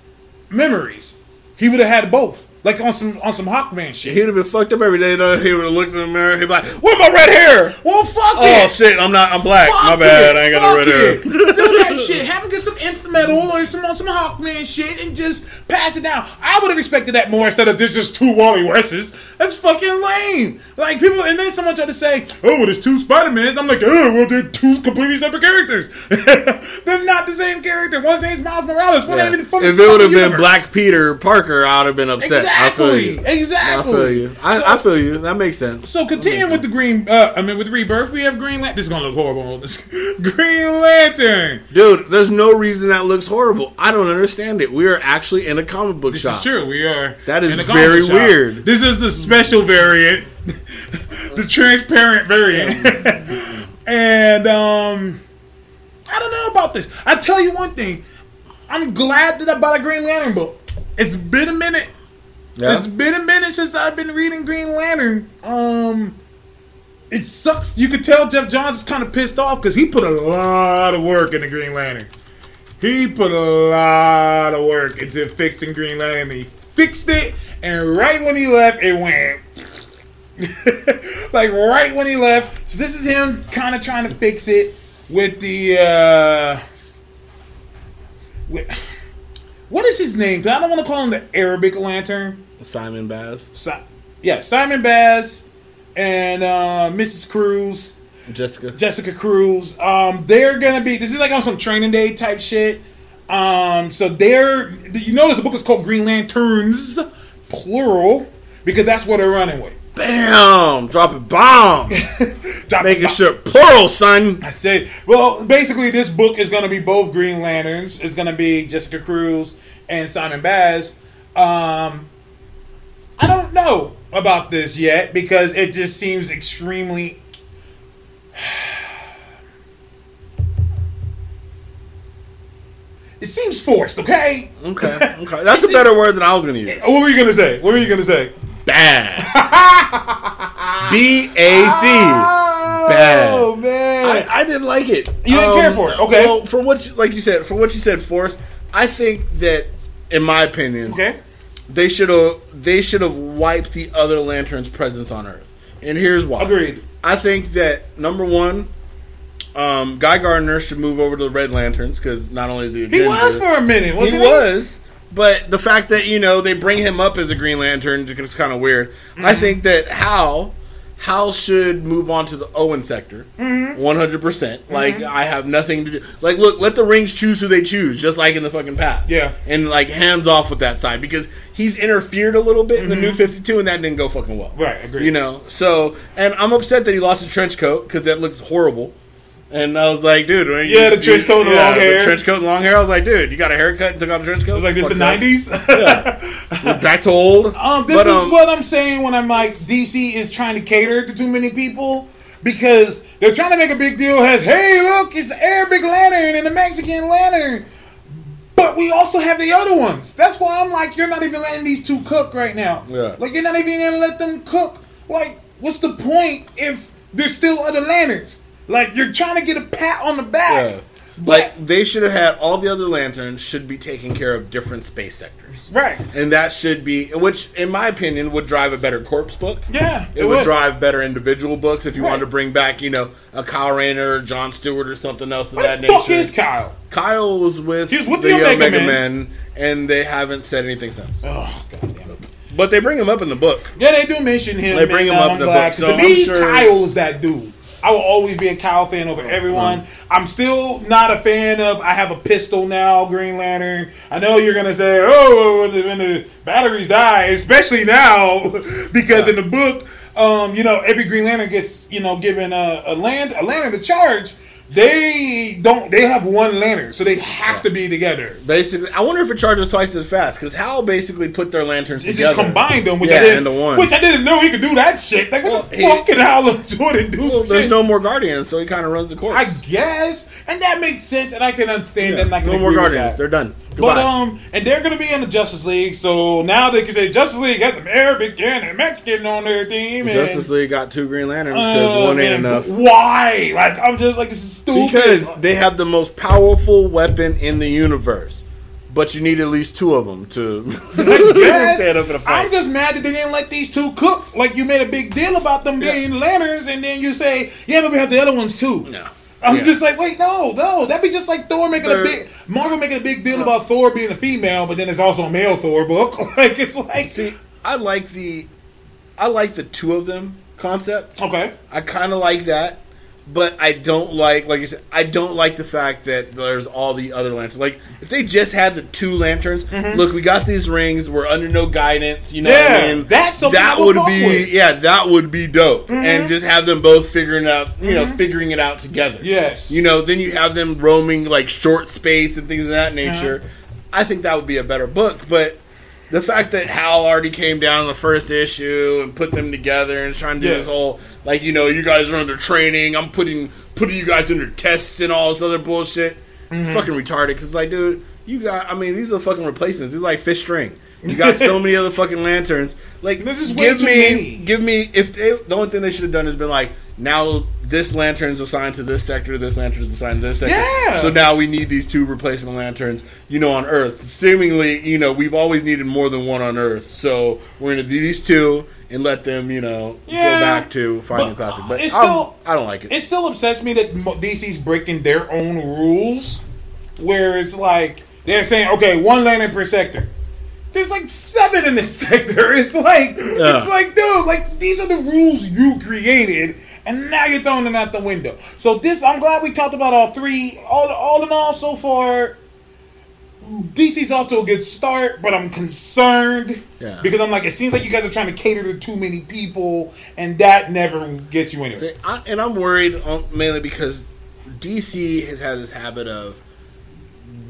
memories, he would have had both. Like on some on some Hawkman shit. He'd have been fucked up every day. Though. He would have looked in the mirror. He'd be like, "What my red hair? Well, fuck Oh it. shit, I'm not. I'm black. Fuck my bad. it. I ain't got no Fuck red hair." it. Do that shit. Have him get some information metal or some on some Hawkman shit and just pass it down. I would have expected that more instead of there's just two Wally Wesses. That's fucking lame. Like people, and then someone tried to say, "Oh, well, there's two Spider Mans." I'm like, "Oh, well, they're two completely separate characters. they're not the same character. One's name's Miles Morales. One Yeah. ain't even If it would have been. Black Peter Parker, I would have been upset. I feel Exactly. you. Exactly. I feel you. I, So- I feel you. That makes sense. So continuing with the green, uh, I mean with Rebirth, we have Green Lantern. This is gonna look horrible. on This Green Lantern. Dude, there's no reason that looks horrible. I don't understand it. We are actually in a comic book This shop. is true. We are. That is in the comic very shop. weird. This is the special variant, the transparent variant, and um, I don't know about this. I tell you one thing. I'm glad that I bought a Green Lantern book. It's been a minute. Yeah. It's been a minute since I've been reading Green Lantern. Um, it sucks. You could tell Geoff Johns is kind of pissed off because he put a lot of work into Green Lantern. He put a lot of work into fixing Green Lantern. He fixed it, and right when he left, it went. like right when he left. So this is him kind of trying to fix it with the. uh with, What is his name? 'Cause I don't want to call him the Arabic Lantern. Simon Baz, Si- yeah, Simon Baz and uh, Mrs. Cruz, Jessica. Jessica Cruz. Um, they're gonna be. This is like on some training day type shit. Um, so they're. You notice the book is called Green Lanterns, plural, because that's what they're running with. Bam! Dropping bombs. Drop Making it- sure plural, son. I said, well, basically, this book is going to be both Green Lanterns. It's going to be Jessica Cruz and Simon Baz. Um, I don't know about this yet because it just seems extremely. It seems forced, okay? Okay, okay. That's a better word than I was gonna use. What were you gonna say? What were you gonna say? Bad. B A D. Oh, Bad. Oh man! I, I didn't like it. You didn't care um, for it, okay. Well, from what, you, like you said, from what you said, Forrest, I think that, in my opinion, okay. They should have they should have wiped the other lanterns' presence on Earth. And here's why. Agreed. I think that number one, um, Guy Gardner should move over to the Red Lanterns because not only is he a He ginger, was for a minute, he he? was. But the fact that you know they bring him up as a Green Lantern is kind of weird. I Mm-hmm. think that Hal, Hal should move on to the Owen sector, Mm-hmm. one hundred percent. Like I have nothing to do. Like look, let the rings choose who they choose, just like in the fucking past. Yeah. and like hands off with that side because he's interfered a little bit in the New Fifty Two, and that didn't go fucking well. Mm-hmm. Right, agreed. You know, so and I'm upset that he lost his trench coat because that looked horrible. And I was like, dude, when you- Yeah, the trench coat and the long hair. The trench coat and long hair. I was like, dude, you got a haircut and took out the trench coat. It was like this the nineties. We're back to old. Um, this But, is um, what I'm saying when I'm like DC is trying to cater to too many people because they're trying to make a big deal as hey look it's the Arabic lantern and the Mexican lantern, but we also have the other ones. That's why I'm like you're not even letting these two cook right now. Yeah. Like you're not even gonna let them cook. Like what's the point if there's still other lanterns? Like you're trying to get a pat on the back. Yeah. But, Like they should have had all the other lanterns should be taking care of different space sectors, right. and that should be which, in my opinion, would drive a better Corps book. Yeah, It, would, drive better individual books if you Right. wanted to bring back, you know, a Kyle Rayner or John Stewart or something else of What that the fuck nature. is Kyle? Kyle was with, He was with the Omega Men, and they haven't said anything since. Oh god damn it. But they bring him up in the book. Yeah, they do mention him. They bring him up I'm in the book, so to me, sure- Kyle is that dude. I will always be a Kyle fan over everyone. I'm still not a fan of. I have a pistol now, Green Lantern. I know you're gonna say, "Oh, when the, when the batteries die," especially now, because in the book, um, you know, every Green Lantern gets you know given a, a land a lantern to charge. They don't. They have one lantern, so they have to be together. Basically, I wonder if it charges twice as fast because Hal basically put their lanterns It together. just combined them, which yeah, I didn't, into one. which I didn't know he could do that shit. Like, what the he- fuck can Hal Jordan do? Well, there's no more Guardians, so he kind of runs the course. I guess, and that makes sense, and I can understand that. And I can no more Guardians. that. They're done. Goodbye. But um, and they're gonna be in the Justice League, so now they can say Justice League has some Arabic and a Mexican on their team. And, Justice League got two Green Lanterns because uh, one ain't man, enough. Why? Like, I'm just like this is stupid. Because they have the most powerful weapon in the universe, but you need at least two of them to stand up in a fight. I'm just mad that they didn't let these two cook. Like you made a big deal about them Yeah. being lanterns, and then you say, "Yeah, but we have the other ones too." No. I'm Yeah. just like, wait, no, no, that'd be just like Thor making They're- a big Marvel making a big deal about Thor being a female, but then there's also a male Thor book. Like it's like, See, I like the, I like the two of them concept. okay, I kind of like that, but I don't like, like you said, I don't like the fact that there's all the other lanterns. Like, if they just had the two lanterns, look, we got these rings, we're under no guidance, you know Mm-hmm. Yeah, I mean? that's that would be, with. Mm-hmm. yeah, that would be dope, and just have them both figuring out, you know, figuring it out together. yes, You know, then you have them roaming like short space and things of that nature. Uh-huh. I think that would be a better book, but the fact that Hal already came down in the first issue and put them together and trying to do Yeah. this whole like you know you guys are under training, I'm putting putting you guys under tests and all this other bullshit. Mm-hmm. It's fucking retarded because like, dude, you got I mean these are fucking replacements. These are like fish string. You got so many other fucking lanterns. Like, This is give me, many. give me. If they, the only thing they should have done is been like, now this lantern's assigned to this sector, this lantern's assigned to this sector. Yeah. So now we need these two replacement lanterns, you know, on Earth. Seemingly, you know, we've always needed more than one on Earth. So we're gonna do these two and let them, you know, Yeah. go back to finding But, the classic. But it's I'm- still- I don't like it. it still upsets me that DC's breaking their own rules, where it's like they're saying, okay, one lantern per sector. There's like seven in this sector. It's like Yeah. it's like, dude, like these are the rules you created, and now you're throwing them out the window. So this, I'm glad we talked about all three. All, all in all, so far, DC's off to a good start, but I'm concerned Yeah. because I'm like, it seems like you guys are trying to cater to too many people, and that never gets you anywhere. See, I, and I'm worried um, mainly because DC has had this habit of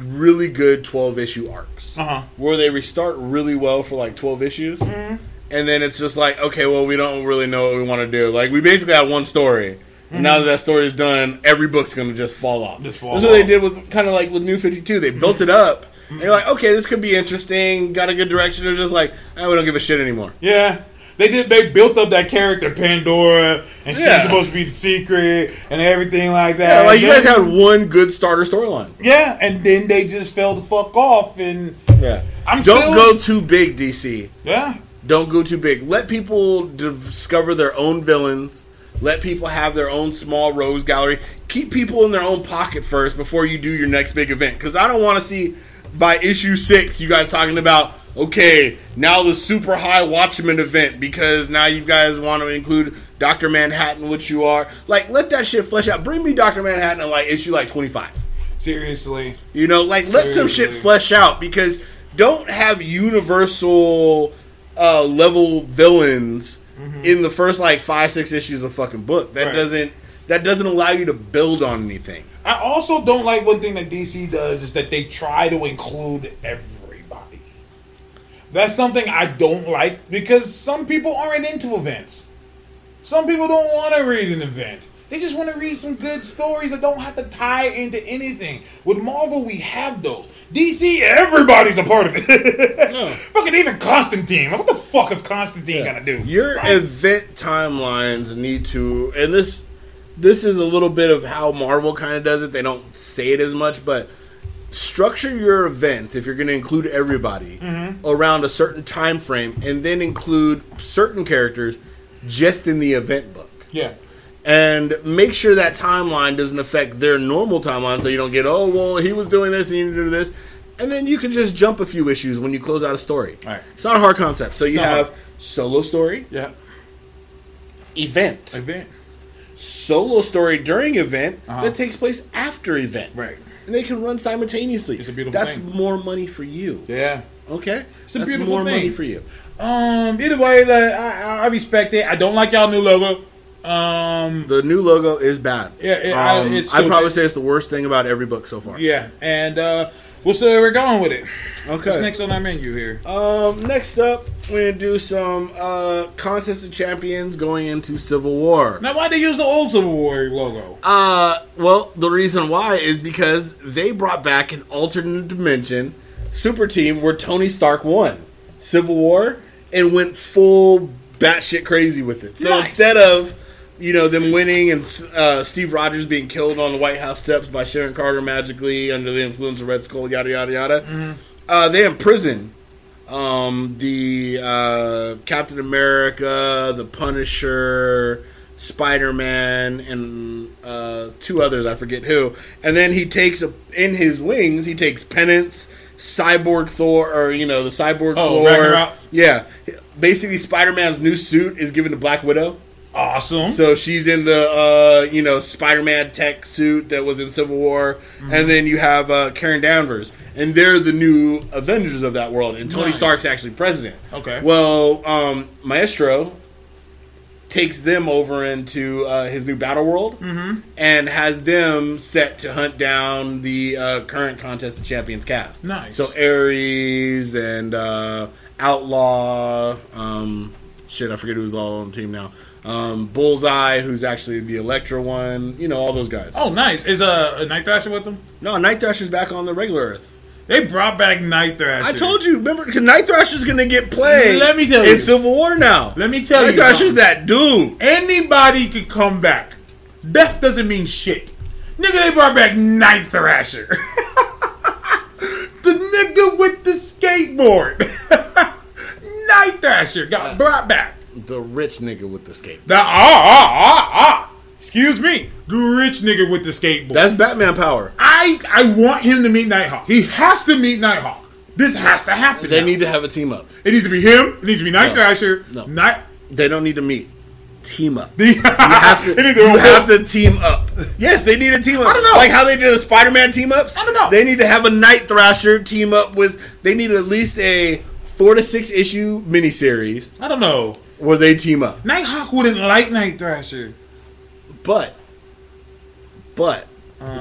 really good 12 issue arcs Uh huh. where they restart really well for like 12 issues. Mm-hmm. And then it's just like, okay, well, we don't really know what we want to do. Like, we basically had one story. And now that that story is done, every book's going to just fall off. Mm-hmm. Just fall That's what they did with kind of like with New 52. They built it up. And you're like, okay, this could be interesting. Got a good direction. They're just like, eh, we don't give a shit anymore. Yeah. They did. They built up that character Pandora, and she's Yeah. supposed to be the secret and everything like that. Yeah, that. like you guys had one good starter storyline. Yeah, and then they just fell the fuck off, and Yeah. I'm don't still- go too big, DC. yeah, Don't go too big. Let people discover their own villains. Let people have their own small rogues gallery. Keep people in their own pocket first before you do your next big event. Because I don't want to see by issue six you guys talking about okay now the super high Watchmen event because now you guys want to include Doctor Manhattan, which you are. Like let that shit flesh out. Bring me Doctor Manhattan in like issue like twenty five. seriously. You know, like let some shit flesh out because don't have universal uh, level villains in the first like five six issues of the fucking book. That Right. doesn't that doesn't allow you to build on anything. I also don't like one thing that DC does is that they try to include everybody. That's something I don't like because some people aren't into events. Some people don't want to read an event. They just want to read some good stories that don't have to tie into anything. With Marvel, we have those. DC, everybody's a part of it. Fucking even Constantine. What the fuck is Constantine gonna do? Your Like, event timelines need to, and this this is a little bit of how Marvel kind of does it. They don't say it as much, but structure your event if you're going to include everybody Mm-hmm. around a certain time frame, and then include certain characters just in the event book. yeah. And make sure that timeline doesn't affect their normal timeline, so you don't get, oh, well, he was doing this and you do this. And then you can just jump a few issues when you close out a story. Right. It's not a hard concept. So you have hard. solo story, Yeah. event, Event. solo story during event Uh-huh. that takes place after event. Right. And they can run simultaneously. It's a beautiful That's thing. more money for you. Yeah. Okay? It's a That's beautiful more thing. money for you. Um. Either way, like, I, I respect it. I don't like y'all new logo. Um. The new logo is bad. Yeah, it- I- um, it's I'd probably say it's the worst thing about every book so far. Yeah, and uh, we'll see where we're going with it. Okay. What's next on our menu here? Um, next up, we're gonna do some uh, contest of champions going into Civil War. Now, why'd they use the old Civil War logo? Uh, well, the reason why is because they brought back an alternate dimension super team where Tony Stark won Civil War and went full batshit crazy with it. So Nice. instead of you know them winning and uh, Steve Rogers being killed on the White House steps by Sharon Carter magically under the influence of Red Skull, yada yada yada, uh, they imprisoned um, the uh, Captain America, the Punisher, Spider Man, and uh, two others. I forget who. And then he takes a, in his wings. He takes Penance, Cyborg Thor, or you know the Cyborg Oh, Thor. Ragnarok? Yeah, basically Spider Man's new suit is given to Black Widow. Awesome. So she's in the uh, you know Spider-Man tech suit that was in Civil War, Mm-hmm. and then you have uh, Karen Danvers, and they're the new Avengers of that world. And Tony Nice. Stark's actually president. Okay. Well, um, Maestro takes them over into uh, his new battle world Mm-hmm. and has them set to hunt down the uh, current contest of champions cast. Nice. So Ares and uh, Outlaw. Um, shit, I forget who's all on the team now. Um, Bullseye, who's actually the Elektra one. You know all those guys. oh, nice. Is uh, a Night Thrasher with them? No, Night Thrasher's back on the regular Earth. They brought back Night Thrasher. I told you, remember? Because Night Thrasher's gonna get played. Let me tell in you. Civil War now. Let me tell Night you. Night Thrasher's that dude. Anybody could come back. Death doesn't mean shit. Nigga, they brought back Night Thrasher. the nigga with the skateboard. Night Thrasher got brought back. The rich nigga with the skate. Now, ah, ah, ah, ah. Excuse me. The rich nigga with the skateboard. That's Batman power. I I want him to meet Nighthawk. He has to meet Nighthawk. This has to happen. They now. need to have a team up. It needs to be him. It needs to be Night No. Thrasher. No. Night. They don't need to meet. Team up. you You have to. You have to team up. Yes, they need a team up. I don't know. Like how they did the Spider-Man team ups. I don't know. They need to have a Night Thrasher team up with. They need at least a four to six issue miniseries I don't know. Where they team up. Nighthawk wouldn't like Night Thrasher. But, but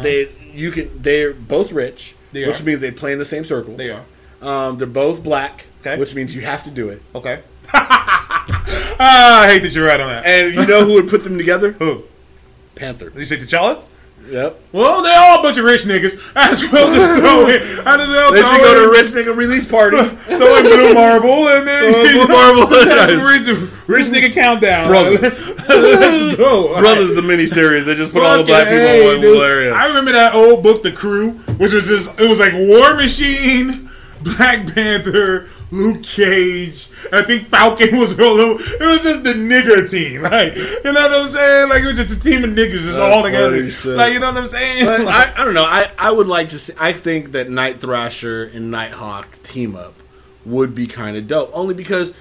they you can they're both rich, Uh-huh. They which are. means they play in the same circles. They are. Um, they're both black, Okay. which means you have to do it. Okay. ah, I hate that you're right on that. And you know who would put them together? Who? Panther. Did you say T'Challa? Yep. Well, they're all a bunch of rich niggas. As well just throw in. I don't know. They should go to a rich nigga release party. Throw in Blue Marvel and then in Blue Marvel. rich, rich nigga countdown. Brothers. Let's, let's go. Brothers, the miniseries. They just put all the black people in one area. I remember that old book, The Crew, which was just it was like War Machine, Black Panther, Luke Cage. I think Falcon was real low. It was just the nigger team, like you know what I'm saying? Like it was just a team of niggas just all together. shit. Like you know what I'm saying? Like, I, I don't know. I, I would like to see. I think that Night Thrasher and Nighthawk team up would be kind of dope. Only because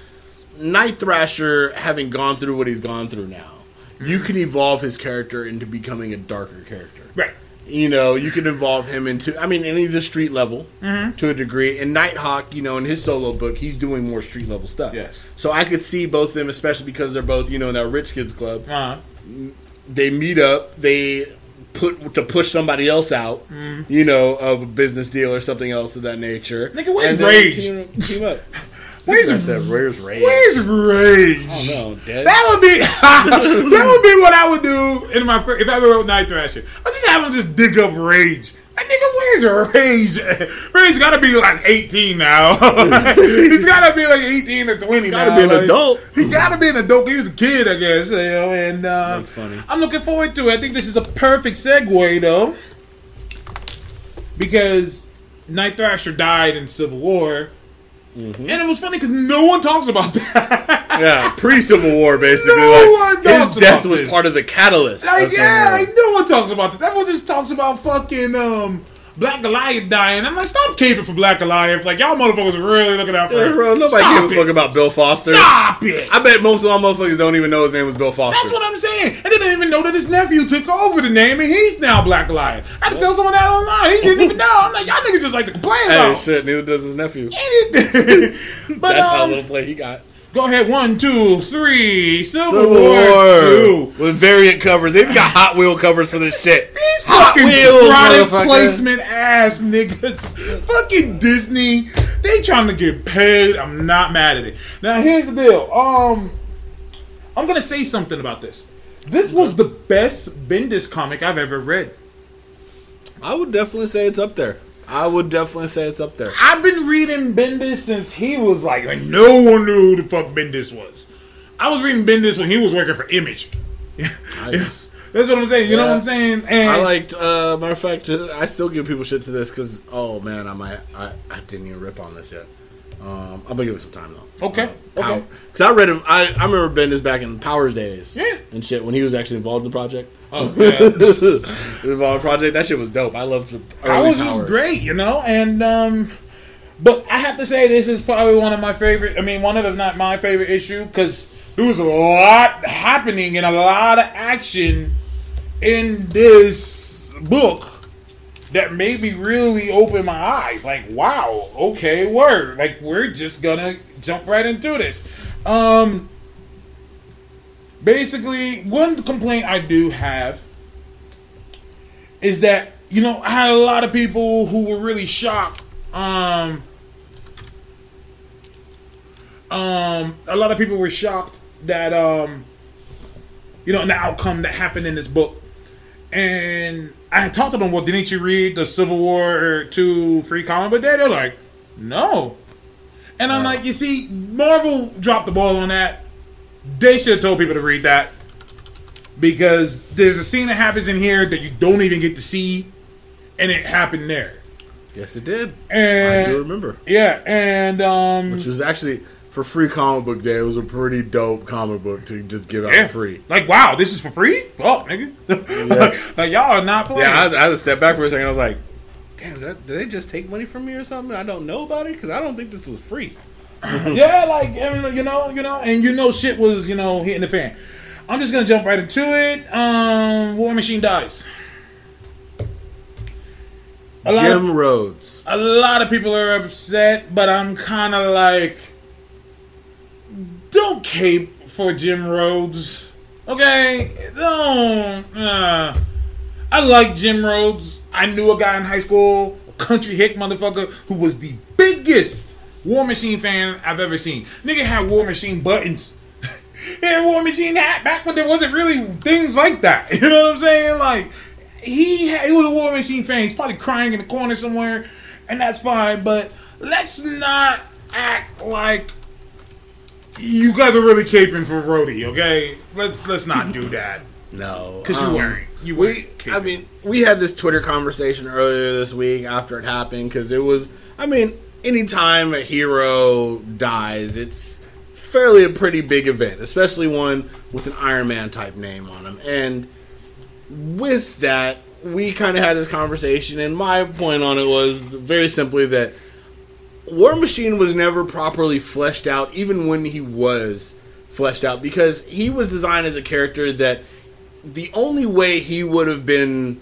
Night Thrasher, having gone through what he's gone through now, you can evolve his character into becoming a darker character. right. You know, you can involve him into. I mean, and he's a street level Mm-hmm. to a degree. And Nighthawk, you know, in his solo book, he's doing more street level stuff. Yes. So I could see both of them, especially because they're both, you know, in that rich kids club Uh, they meet up they put to push somebody else out you know of a business deal or something else of that nature Nigga, where's Rage? team, team up Where's- where's rage where's Rage? I don't know dead That would be that would be what I would do in my fir- if I ever wrote Night Thrasher. I just have him just dig up Rage. Like, nigga, where's Rage? Rage got to be like 18 now. He's got to be like 18 or 20 He Gotta now. be an Like, adult. He got to be an adult. He was a kid, I guess. You know, and uh, That's funny. I'm looking forward to it. I think this is a perfect segue, though, because Night Thrasher died in Civil War. Mm-hmm. And it was funny because no one talks about that. yeah pre-civil war basically No like, one talks his death about was this. part of the catalyst Like, yeah, like no one talks about this. Everyone just talks about fucking um Black Goliath dying. I'm like, stop caping for Black Goliath. Like y'all motherfuckers are really looking out for Yeah, him. bro, nobody Stop gave a it. fuck about Bill Foster. Stop it. I bet most of our motherfuckers don't even know his name was Bill Foster. That's what I'm saying. And they didn't even know that his nephew took over the name and he's now Black Goliath. I had to tell someone that online. He didn't even know. I'm like, y'all niggas just like to complain Hey, about. shit, neither does his nephew. but That's how um, little play he got. Go ahead, one, two, three, Civil, Civil War, War two. with variant covers. They even got Hot Wheel covers for this shit. These Hot fucking Wheels, product placement ass niggas. fucking Disney. They trying to get paid. I'm not mad at it. Now here's the deal. Um I'm gonna say something about this. This was the best Bendis comic I've ever read. I would definitely say it's up there. I would definitely say it's up there. I've been reading Bendis since he was like, like no one knew who the fuck Bendis was. I was reading Bendis when he was working for Image. That's what I'm saying. You know what I'm saying? And I liked. Uh, matter of fact, I still give people shit to this because oh man, I might. I, I didn't even rip on this yet. Um, I'm gonna give it some time though. Okay, Uh, okay. Because I read him. I, I remember Bendis back in Powers days. Yeah. And shit when he was actually involved in the project. Oh, yeah. project. That shit was dope. I loved the Powers was Powers. great, you know, and um, but I have to say this is probably one of my favorite. I mean, one of if not my favorite issue because there was a lot happening and a lot of action in this book that made me really open my eyes. Like, wow, okay, word. Like, we're just gonna jump right into this. Um, basically, one complaint I do have is that you know I had a lot of people who were really shocked. Um, um, a lot of people were shocked that um, you know, the outcome that happened in this book. And I had talked to them. Well, didn't you read the Civil War two free comic book day? They're like, no. And I'm like, you see, Marvel dropped the ball on that. They should have told people to read that because there's a scene that happens in here that you don't even get to see, and it happened there. Yes, it did. I And do remember. yeah, and um, Which was actually for free comic book day. It was a pretty dope comic book to just give out yeah, free. Like, wow, this is for free? Fuck, nigga. like, like, y'all are not playing. Yeah, I, I had to step back for a second. I was like, "Damn, that, did they just take money from me or something? I don't know about it because I don't think this was free." yeah, like you know, you know, and you know, shit was you know hitting the fan. I'm just gonna jump right into it. Um, War Machine dies. A lot, Jim of, Rhodes. a lot of people are upset, but I'm kind of like, don't cape for Jim Rhodes, okay? Don't. Uh, I like Jim Rhodes. I knew a guy in high school, a country hick motherfucker, who was the biggest War Machine fan I've ever seen. Nigga had War Machine buttons. he had War Machine hat back when there wasn't really things like that. You know what I'm saying? Like he had, he was a War Machine fan. He's probably crying in the corner somewhere, and that's fine. But let's not act like you guys are really caping for Rhodey, okay? Let's let's not do that No, because you um, weren't. You weren't. I caping. mean, we had this Twitter conversation earlier this week after it happened because it was. I mean, anytime a hero dies, it's fairly a pretty big event, especially one with an Iron Man type name on him. And with that, we kind of had this conversation, and my point on it was very simply that War Machine was never properly fleshed out, even when he was fleshed out, because he was designed as a character that the only way he would have been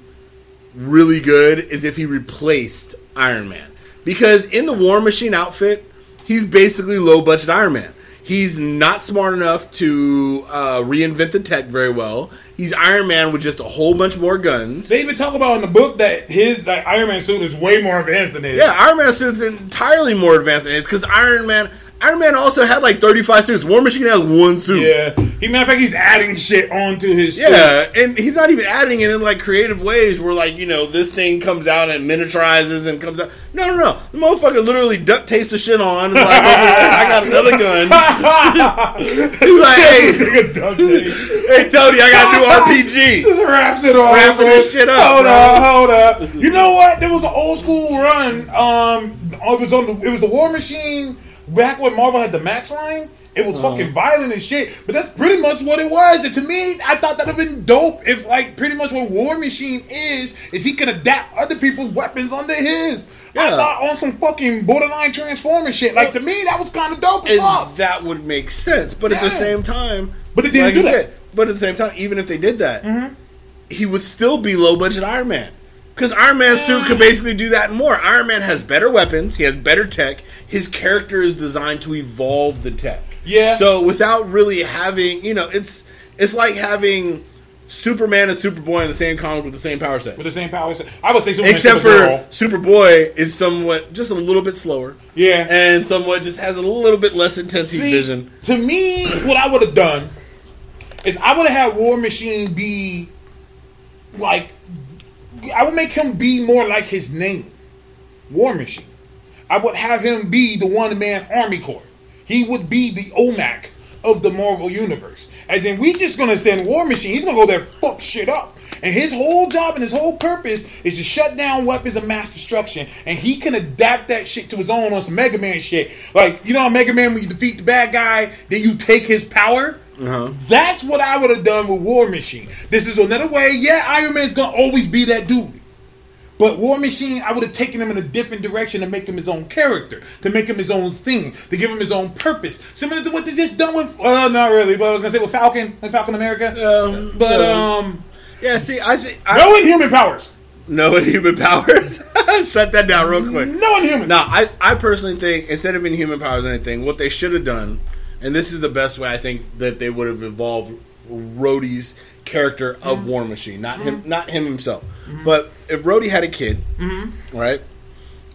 really good is if he replaced Iron Man. Because in the War Machine outfit, he's basically low budget Iron Man. He's not smart enough to uh, reinvent the tech very well. He's Iron Man with just a whole bunch more guns. They even talk about in the book that his like Iron Man suit is way more advanced than his. Yeah, Iron Man suit's entirely more advanced than his because Iron Man Iron Man also had like 35 suits. War Machine has one suit. Yeah. He matter of fact he's adding shit onto his suit. Yeah, and he's not even adding it in like creative ways where like you know this thing comes out and miniaturizes and comes out. No, no, no. The motherfucker literally duct tapes the shit on. It's like, I got another gun. He's like, hey, hey, Tony, I got a new RPG. Just wraps it all. Wrapping bro. this shit up, Hold bro. up, hold up. You know what? There was an old school run. Um, it was on the it was the War Machine back when Marvel had the Max line. It was Uh-huh. fucking violent and shit, but that's pretty much what it was. And to me, I thought that'd have been dope if, like, pretty much what War Machine is, is he can adapt other people's weapons under his. Yeah. I thought on some fucking borderline transformer shit. Like to me, that was kind of dope And fuck. that would make sense. But at the same time, But they didn't like do that. but at the same time, even if they did that, Mm-hmm. he would still be low budget Iron Man. Because Iron Man's suit could basically do that and more. Iron Man has better weapons, he has better tech. His character is designed to evolve the tech. Yeah. So without really having, you know, it's it's like having Superman and Superboy in the same comic with the same power set. With the same powers, I would say Superman, Except for Superboy is somewhat just a little bit slower. yeah, And somewhat just has a little bit less intense See, vision. To me, what I would have done is I would have had War Machine be like I would make him be more like his name, War Machine. I would have him be the one man Army Corps. He would be the OMAC of the Marvel universe. As in, we just gonna send War Machine. He's gonna go there, fuck shit up. And his whole job and his whole purpose is to shut down weapons of mass destruction. And he can adapt that shit to his own on some Mega Man shit. Like, you know Mega Man, when you defeat the bad guy, then you take his power? Uh-huh. That's what I would have done with War Machine. This is another way. Yeah, Iron Man's gonna always be that dude. But War Machine, I would have taken him in a different direction to make him his own character, to make him his own thing, to give him his own purpose. Similar to what they just done with, well, not really, but I was gonna say with Falcon, like Falcon America. Um, but no. um, Yeah, see, I think I, no inhuman powers. no inhuman powers. Shut that down real quick. No inhuman. No, I, I personally think instead of inhuman powers or anything, what they should have done, and this is the best way I think that they would have evolved Rhodey's character of Mm-hmm. War Machine, not him, not him himself. But if Rhodey had a kid, Mm-hmm. right?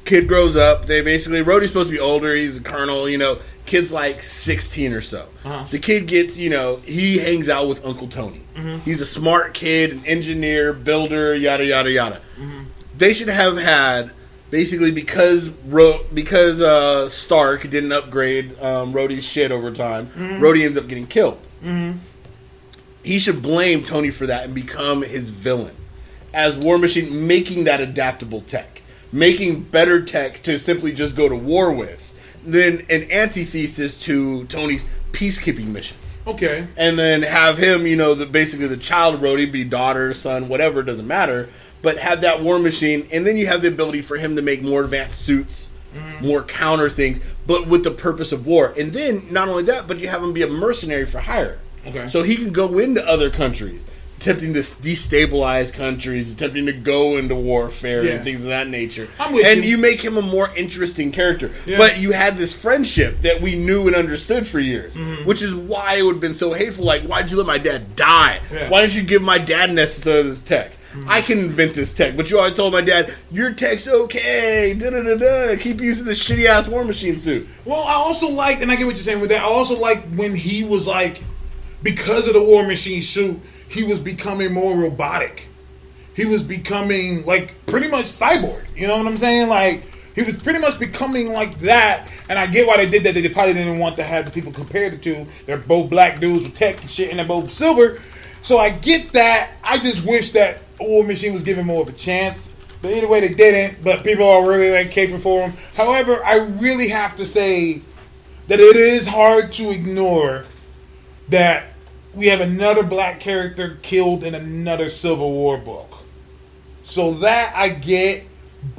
Kid grows up. They basically Rhodey's supposed to be older. He's a colonel. You know, kid's like sixteen or so. Uh-huh. The kid gets, you know, he hangs out with Uncle Tony. Mm-hmm. He's a smart kid, an engineer, builder, yada yada yada Mm-hmm. they should have had basically because Ro- because uh, Stark didn't upgrade um, Rhodey's shit over time. Rhodey ends up getting killed. He should blame Tony for that and become his villain as War Machine, making that adaptable tech, making better tech to simply just go to war with, then an antithesis to Tony's peacekeeping mission Okay. and then have him, you know, the basically the child of Rhodey be daughter, son, whatever, doesn't matter. But have that war machine, and then you have the ability for him to make more advanced suits, more counter things, but with the purpose of war. And then not only that, but you have him be a mercenary for hire. Okay. So he can go into other countries, attempting to destabilize countries, attempting to go into warfare Yeah. and things of that nature. And you. you make him a more interesting character. Yeah. But you had this friendship that we knew and understood for years, Mm-hmm. which is why it would have been so hateful. Like, why'd you let my dad die? Yeah. Why didn't you give my dad necessarily this tech? I can invent this tech, but you always told my dad, your tech's okay. Da da da da. Keep using this shitty ass war machine suit. Well, I also liked, and I get what you're saying with that. I also liked when he was like, because of the War Machine suit, he was becoming more robotic. He was becoming like pretty much cyborg. You know what I'm saying? Like he was pretty much becoming like that. And I get why they did that. They probably didn't want to have the people compare the two. They're both black dudes with tech and shit, and they're both silver. So I get that. I just wish that War Machine was given more of a chance. But either way, they didn't. But people are really like caping for him. However, I really have to say that it is hard to ignore that we have another black character killed in another Civil War book. So that I get,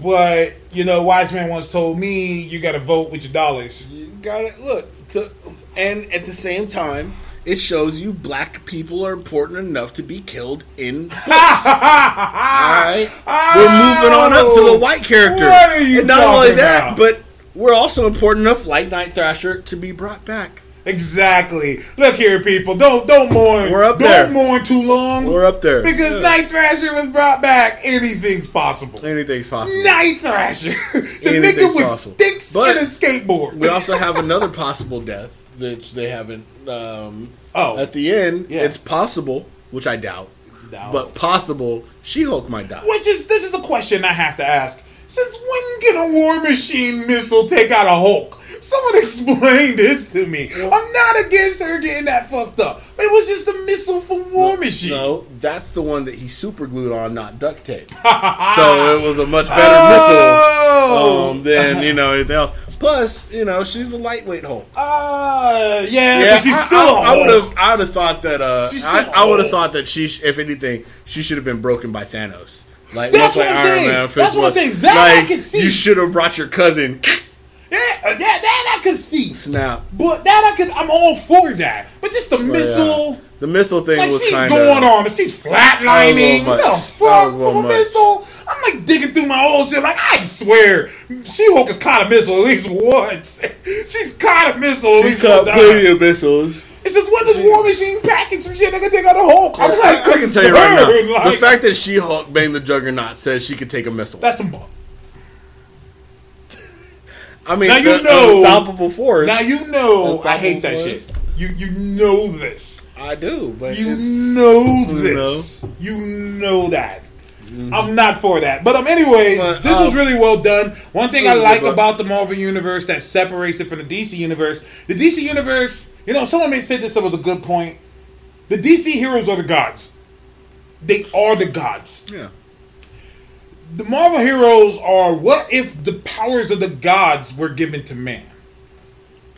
but you know, wise man once told me you got to vote with your dollars. You got it. Look, to, and at the same time, it shows you black people are important enough to be killed in books. All right, we're moving on up to the white character. What are you and not only that, about? but we're also important enough, like Night Thrasher, to be brought back. Exactly. Look here, people. Don't don't mourn. We're up there. don't there. mourn too long. We're up there because Yeah. Night Thrasher was brought back. Anything's possible. Anything's possible. Night Thrasher, the Anything's nigga with possible. sticks But and a skateboard. We also have another possible death that they haven't. Um, Oh. at the end, Yeah. it's possible, which I doubt, Doubt. but possible. She Hulk might die. Which is this is a question I have to ask. Since when can a War Machine missile take out a Hulk? Someone explain this to me. I'm not against her getting that fucked up, but it was just a missile from War Machine. No, that's the one that he super glued on, not duct tape. so it was a much better Oh. missile um, than you know anything else. Plus, you know, she's a lightweight Hulk. Uh, yeah, but she's I- still I would have. I would have thought that. Uh, I, I would have thought that she, if anything, she should have been broken by Thanos. Like That's what like I'm Iron saying. Man. That's what I'm saying. That I can see. You should have brought your cousin. Yeah, uh, yeah, that I could see. Snap. But that I could, I'm all for that. But just the missile, Yeah. The missile thing like was she's kind going on, she's flatlining. What the fuck from a missile? I'm like digging through my old shit. Like I swear, She-Hulk is kind of missile at least once. she's kind of missile at She least caught plenty of missiles. It's just when this War Machine packing some shit, they could take out a Hulk. I'm I, like, I can tell you right now, like, the fact that She Hulk banged the Juggernaut says she could take a missile. that's some. Bomb. I mean, Now you the know- unstoppable force. Now you know I hate that it shit. You you know this. I do, but You know You this. You know that. I'm not for that. But um, anyways, But, this was um, really well done. One thing I like about the Marvel universe that separates it from the DC universe, the DC universe, you know, someone may say this was a good point. The DC heroes are the gods. They are the gods. Yeah. The Marvel heroes are what if the powers of the gods were given to man?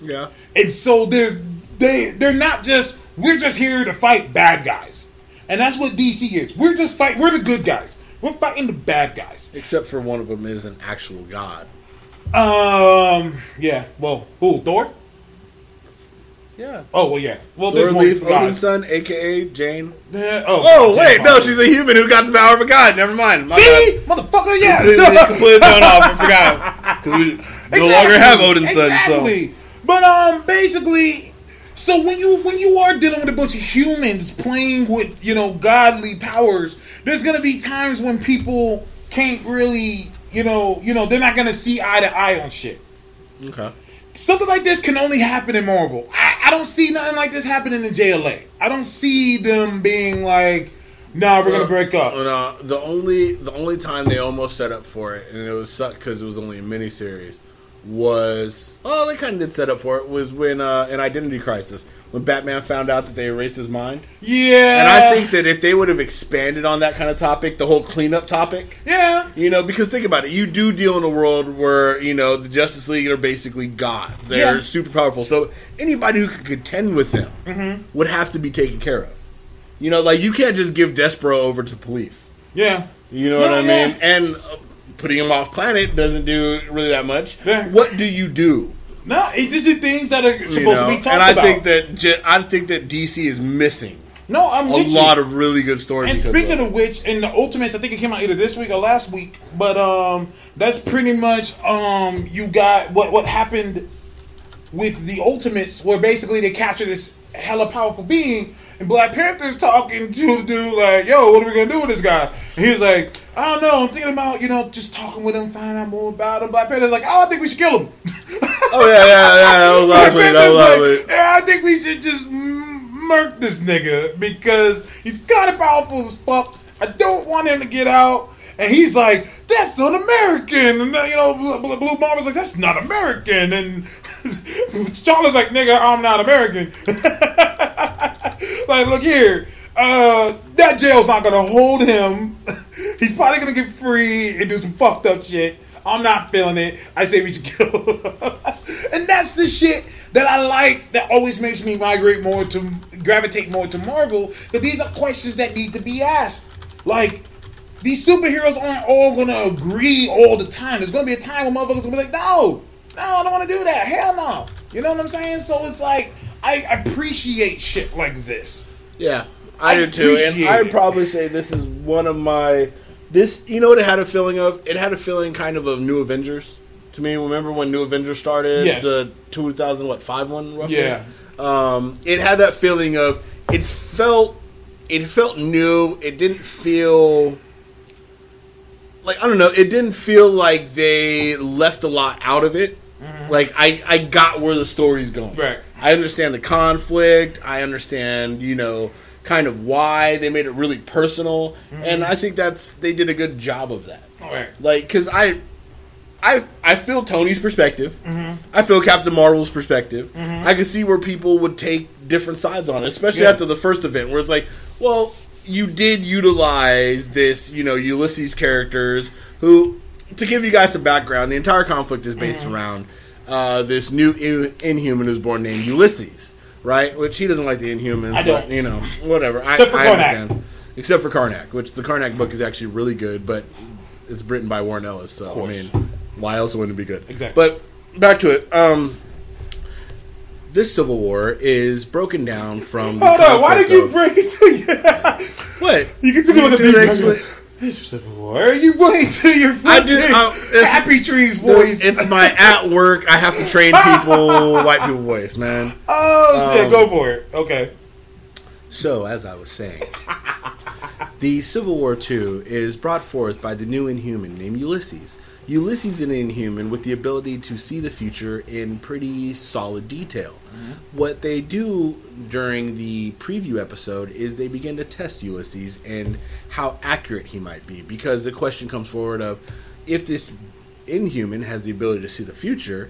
Yeah. And so they're they they're not just we're just here to fight bad guys. And that's what DC is. We're just fight we're the good guys. We're fighting the bad guys. Except for one of them is an actual god. Um yeah. Well, who, Thor? Yeah. Oh well yeah. Well Thor there's more Leaf, Odin's son, aka Jane. Yeah, oh, Oh Jane wait, no, she's a human who got the power of a god. Never mind. My See? Motherfucker, yeah. bad. Completely, completely thrown off. I forgot because we no longer have Odin's son. So But um, basically, so when you when you are dealing with a bunch of humans playing with you know godly powers, there's gonna be times when people can't really you know you know they're not gonna see eye to eye on shit. okay. Something like this can only happen in Marvel. I, I don't see nothing like this happening in JLA. I don't see them being like, "Nah, we're gonna break up." Uh, the only the only time they almost set up for it, and it was sucked because it was only a miniseries, was oh they kind of did set up for it was when uh, in Identity Crisis when Batman found out that they erased his mind, Yeah, and I think that if they would have expanded on that kind of topic, the whole cleanup topic, yeah, you know, because think about it, you do deal in a world where you know the Justice League are basically God, they're Yeah. super powerful, so anybody who could contend with them Mm-hmm. would have to be taken care of. You know, like you can't just give Despero over to police. yeah. You know No, what I yeah. mean? And uh, putting him off planet doesn't do really that much. Yeah. What do you do? No, this is things that are supposed You know? to be talked about. and I about. think that I think that DC is missing no, I'm a with you. lot of really good stories. And speaking of, of which, in the Ultimates, I think it came out either this week or last week. But um, that's pretty much um, you got what what happened with the Ultimates, where basically they capture this hella powerful being, and Black Panther's talking to the dude like, "Yo, what are we gonna do with this guy?" And he's like, "I don't know. I'm thinking about you know just talking with him, finding out more about him." Black Panther's like, "Oh, I think we should kill him." oh yeah, yeah, yeah, that was last Black week. That Panther's was last like, week. yeah, I think we should just murk this nigga because he's kind of powerful as fuck. I don't want him to get out. And he's like, that's un-American. And uh, you know, Blue Marvel's like, that's not American. And Charlie's like, nigga, I'm not American. like, look here. Uh, that jail's not gonna hold him. He's probably gonna get free and do some fucked up shit. I'm not feeling it. I say we should kill him. and that's the shit that I like that always makes me migrate more to gravitate more to Marvel. That these are questions that need to be asked. Like, these superheroes aren't all gonna agree all the time. There's gonna be a time when motherfuckers gonna be like, no, no, I don't wanna do that. Hell no. You know what I'm saying? So it's like I appreciate shit like this. Yeah, I, I do too, and I'd probably say this is one of my this. You know what it had a feeling of? It had a feeling kind of of New Avengers to me. Remember when New Avengers started? Yes. the two thousand what five one roughly. Yeah. um, it had that feeling of it felt it felt new. It didn't feel like I don't know. It didn't feel like they left a lot out of it. Like I, I got where the story's going. Mm-hmm. Right. I understand the conflict. I understand, you know, kind of why they made it really personal, Mm-hmm. and I think that's they did a good job of that. Alright. Like, cause I, I, I feel Tony's perspective. Mm-hmm. I feel Captain Marvel's perspective. I can see where people would take different sides on it, especially Yeah. after the first event, where it's like, well, you did utilize this, you know, Ulysses characters who, to give you guys some background, the entire conflict is based Mm-hmm. around uh, this new in- Inhuman who's born named Ulysses, right? Which he doesn't like the Inhumans, I don't. but you know, whatever. Except for I, I Karnak. understand. Except for Karnak, which the Karnak book is actually really good, but it's written by Warren Ellis, so I mean, why else wouldn't it be good? Exactly. But back to it. Um, this Civil War is broken down from. the Hold on, why did you of- bring it to you? what? You can take a look at do the the expla- This Civil War. You wait to your I do- fucking uh, Happy Trees voice. It's my at work. I have to train people, white people voice, man. oh shit, um, go for it. Okay. So, as I was saying, the Civil War II is brought forth by the new Inhuman named Ulysses. Ulysses is an inhuman with the ability to see the future in pretty solid detail. Mm-hmm. What they do during the preview episode is they begin to test Ulysses and how accurate he might be because the question comes forward of if this inhuman has the ability to see the future,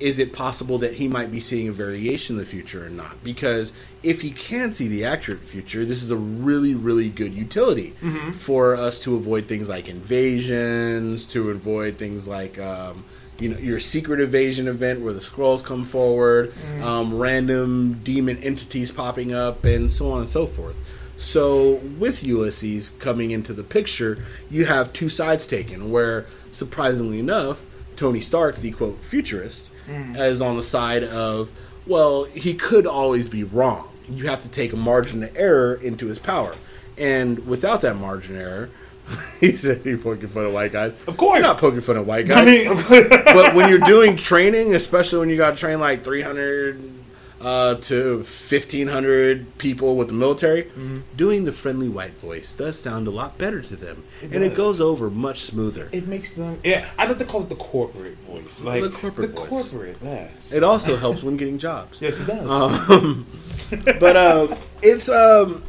is it possible that he might be seeing a variation in the future or not? Because if he can see the accurate future, this is a really, really good utility for us to avoid things like invasions, to avoid things like. Um, you know your Secret Invasion event where the Skrulls come forward, um, random demon entities popping up, and so on and so forth. So with Ulysses coming into the picture, you have two sides taken. Where surprisingly enough, Tony Stark, the quote futurist, Mm. is on the side of well, he could always be wrong. You have to take a margin of error into his power, and without that margin of error. he said he poking fun at white guys. Of course. not poking fun at white guys I mean, but when you're doing training, especially when you got to train like 300 uh, to 1500 people with the military, Mm-hmm. doing the friendly white voice does sound a lot better to them, It and it goes over much smoother. it makes them. Yeah, I like to call it the corporate voice. Like The corporate the voice. corporate. Yes. It also helps when getting jobs. yes, it does. Um, but uh, it's um,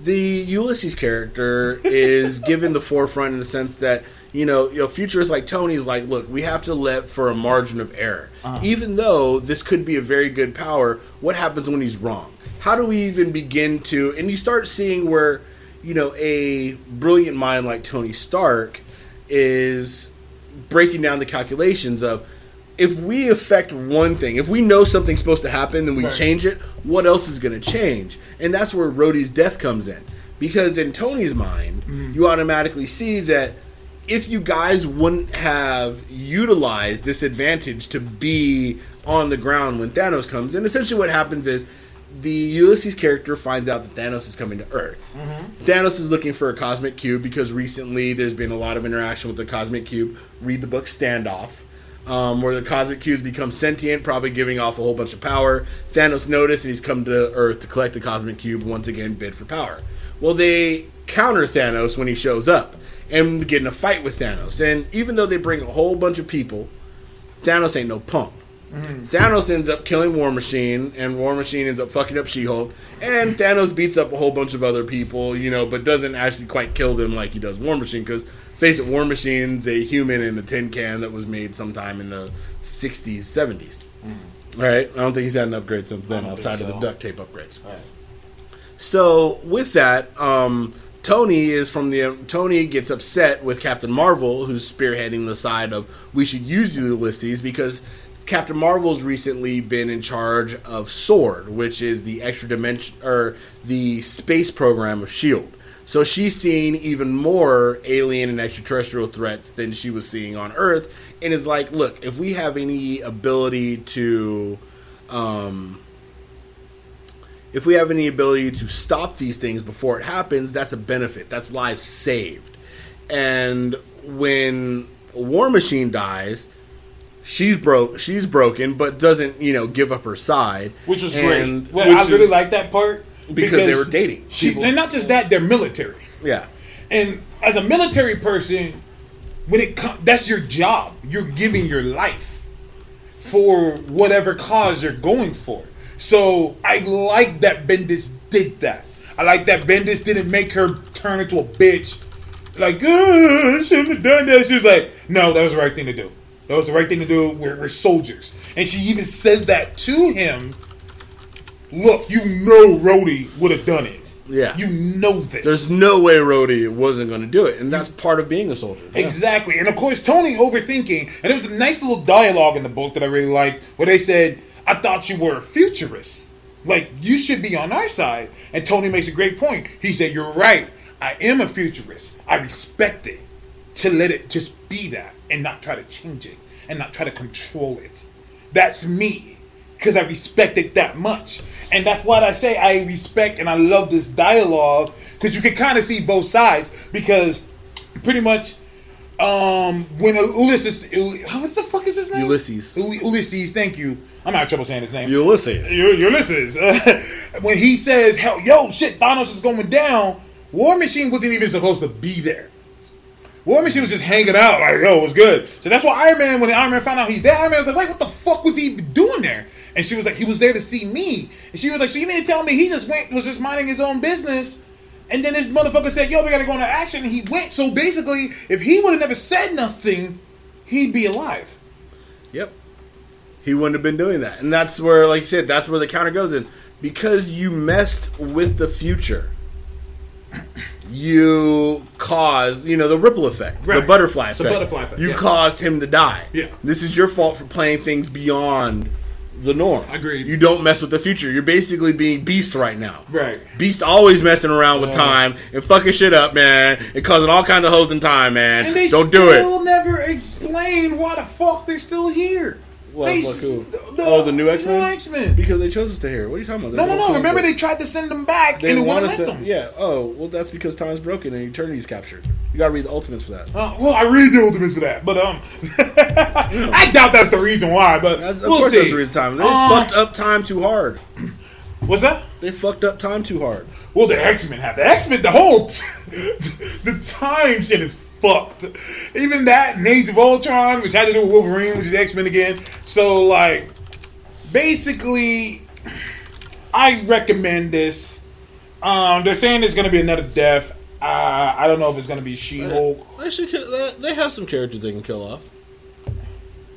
the Ulysses character is given the forefront in the sense that you know, you know, futurists like Tony is like, look, we have to let for a margin of error, uh-huh. even though this could be a very good power. What happens when he's wrong? How do we even begin to? And you start seeing where, you know, a brilliant mind like Tony Stark is breaking down the calculations of if we affect one thing, if we know something's supposed to happen and we Right. change it, what else is going to change? And that's where Rhodey's death comes in. Because in Tony's mind, mm-hmm. you automatically see that if you guys wouldn't have utilized this advantage to be on the ground when Thanos comes, and essentially what happens is the Ulysses character finds out that Thanos is coming to Earth. Thanos is looking for a cosmic cube because recently there's been a lot of interaction with the cosmic cube. Read the book Standoff, um, where the cosmic cubes become sentient, probably giving off a whole bunch of power. Thanos noticed and he's come to Earth to collect the cosmic cube once again, bid for power. Well, they counter Thanos when he shows up and get in a fight with Thanos. And even though they bring a whole bunch of people, Thanos ain't no punk. Thanos ends up killing War Machine, and War Machine ends up fucking up She Hulk. And Thanos beats up a whole bunch of other people, you know, but doesn't actually quite kill them like he does War Machine. Because, face it, War Machine's a human in a tin can that was made sometime in the 60s, 70s. All right? I don't think he's had an upgrade since then outside think of the duct tape upgrades. Right. So with that, um, Tony is from the Tony gets upset with Captain Marvel, who's spearheading the side of we should use Ulysses because Captain Marvel's recently been in charge of Sword, which is the extra dimension or the space program of Shield. So she's seeing even more alien and extraterrestrial threats than she was seeing on Earth, and is like, look, if we have any ability to um, if we have any ability to stop these things before it happens, that's a benefit. That's lives saved. And when War Machine dies, she's broke. She's broken, but doesn't you know give up her side, Which was And- great. Well, I really is- like that part because they were dating. She, People- and not just that, they're military. Yeah, And as a military person, when it comes, that's your job. You're giving your life for whatever cause you're going for. So I like that Bendis did that. I like that Bendis didn't make her turn into a bitch. Like, oh, I shouldn't have done that. She was like, no, that was the right thing to do. That was the right thing to do. We're, we're soldiers. And she even says that to him. Look, you know Rhodey would have done it. Yeah. You know this. there's no way Rhodey wasn't going to do it, and that's part of being a soldier. Exactly. And of course, Tony overthinking. And there was a nice little dialogue in the book that I really liked where they said, I thought you were a futurist. Like, you should be on our side. And Tony makes a great point. He said, You're right. I am a futurist. I respect it. To let it just be that and not try to change it and not try to control it. That's me. Because I respect it that much. And that's what I say I respect and I love this dialogue. Because you can kind of see both sides. Because pretty much um, when Ulysses, Ul- what the fuck is his name? Ulysses. Ul- Ulysses, thank you. I'm having trouble saying his name. Ulysses. U- Ulysses. when he says, "Hell, yo, shit, Thanos is going down," War Machine wasn't even supposed to be there. War Machine was just hanging out, like, yo, it was good. So that's why Iron Man, when the Iron Man found out he's dead, Iron Man was like, wait, what the fuck was he doing there? And she was like, he was there to see me. And she was like, so you mean to tell me he just went, was just minding his own business? And then this motherfucker said, yo, we gotta go into action. And he went. So basically, if he would have never said nothing, he'd be alive. He wouldn't have been doing that. And that's where, like you said, that's where the counter goes in. Because you messed with the future, you caused, you know, the ripple effect, the butterfly effect. a butterfly effect, You yeah. caused him to die. Yeah. This is your fault for playing things beyond the norm. Agreed. You don't mess with the future. You're basically being Beast right now. Right. Beast always messing around with Yeah. time and fucking shit up, man, and causing all kinds of hoes in time, man. And they don't do it. still will never explain why the fuck they're still here. What- They what s- who? Oh, the new X-Men? New X-Men. Because they chose us to here. What are you talking about? No, no, no. Remember, book. they tried to send them back, They and it want wouldn't let them. yeah. Oh, well, that's because time's broken and eternity's captured. You gotta read the Ultimates for that. Uh, well, I read the Ultimates for that, but um, I doubt that's the reason why. But That's, of we'll course, see. that's the reason time. They Uh, fucked up time too hard. What's that? They fucked up time too hard. Well, the X Men have the X Men. The whole the time shit is fucked. Even that and Age of Ultron, which had to do with Wolverine, which is X Men again. So like, basically, I recommend this. Um, they're saying there's gonna be another death. Uh, I don't know if it's gonna be She Hulk. They they- They have some characters they can kill off.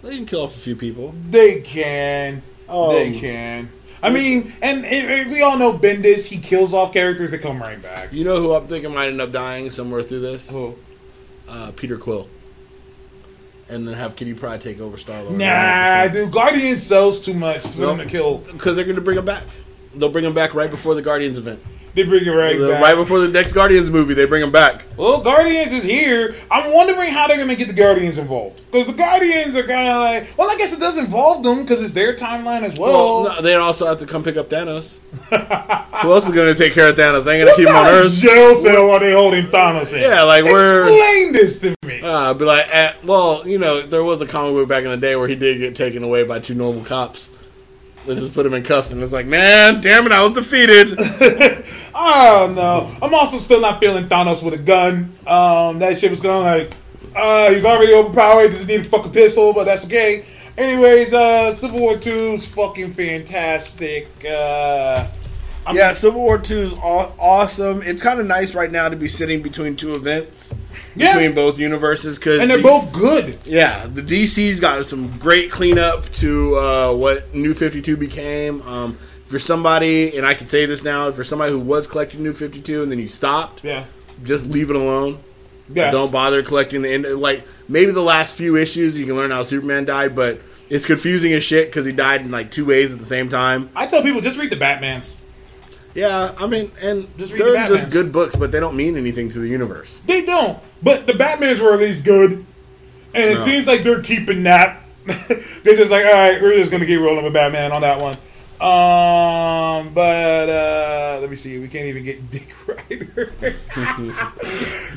They can kill off a few people. They can. Um, they can. I mean, and, and we all know Bendis. He kills off characters that come right back. You know who I'm thinking might end up dying somewhere through this? Who? Uh, Peter Quill. And then have Kitty Pryde take over Star Lord. Nah, dude. Guardians sells too much for them to kill. Because they're going to bring him back. They'll bring him back right before the Guardians event. They bring it right back. Right before the next Guardians movie, they bring him back. well, Guardians is here. I'm wondering how they're gonna get the Guardians involved because the Guardians are kind of like. Well, I guess it does involve them because it's their timeline as well. Well, no, they also have to come pick up Thanos. Who else is going to take care of Thanos? They ain't going to keep him on What kind of Earth. jail cell are they holding Thanos in? Yeah, like we're. Explain this to me. Uh, I'd be like, eh, well, you know, there was a comic book back in the day where he did get taken away by two normal cops. They just put him in cuffs, and it's like, man, damn it, I was defeated. oh don't. I'm also still not feeling Thanos with a gun. Um, that shit was going like, uh, he's already overpowered. He doesn't need a fucking pistol, but that's okay. Anyways, uh, Civil War Two is fucking fantastic. Uh, yeah, Civil War Two is aw- awesome. It's kind of nice right now to be sitting between two events, Yeah. between both universes, because and they're both good. Yeah, the DC's got some great cleanup to uh, what New Fifty Two became. Um, for somebody, and I can say this now, for somebody who was collecting New Fifty Two and then you stopped, Yeah, just leave it alone. yeah. Don't bother collecting the end. Like maybe the last few issues, you can learn how Superman died, but it's confusing as shit because he died in like two ways at the same time. I tell people just read the Batman's. Yeah, I mean, and Just they're the just good books, but they don't mean anything to the universe. They don't, but the Batman's were at least good, and it No. seems like they're keeping that. they're just like, all right, we're just gonna get rolling with Batman on that one. Um, but uh, let me see. We can't even get Dick Rider.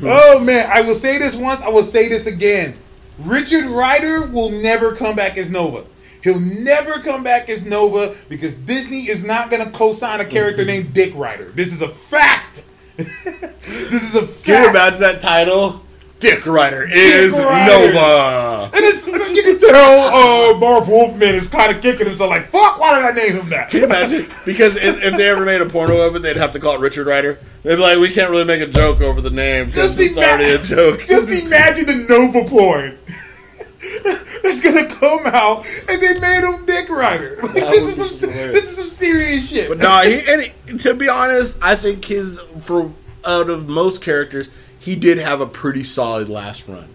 oh man, I will say this once. I will say this again. Richard Rider will never come back as Nova. He'll never come back as Nova because Disney is not going to co-sign a character named Dick Rider. This is a fact. this is a fact. Can you imagine that title? Dick Rider is Rider. Nova. And it's you can tell uh, Marv Wolfman is kind of kicking himself like, "Fuck, why did I name him that?" Can you imagine? Because if, if they ever made a porno of it, they'd have to call it Richard Rider. They'd be like, we can't really make a joke over the name because it's ima- already a joke. Just imagine the Nova porn that's gonna come out, and they made him Dick Rider. Like, this is some hilarious. this is some serious shit. But no, he, and he, to be honest, I think his for out of most characters, he did have a pretty solid last run.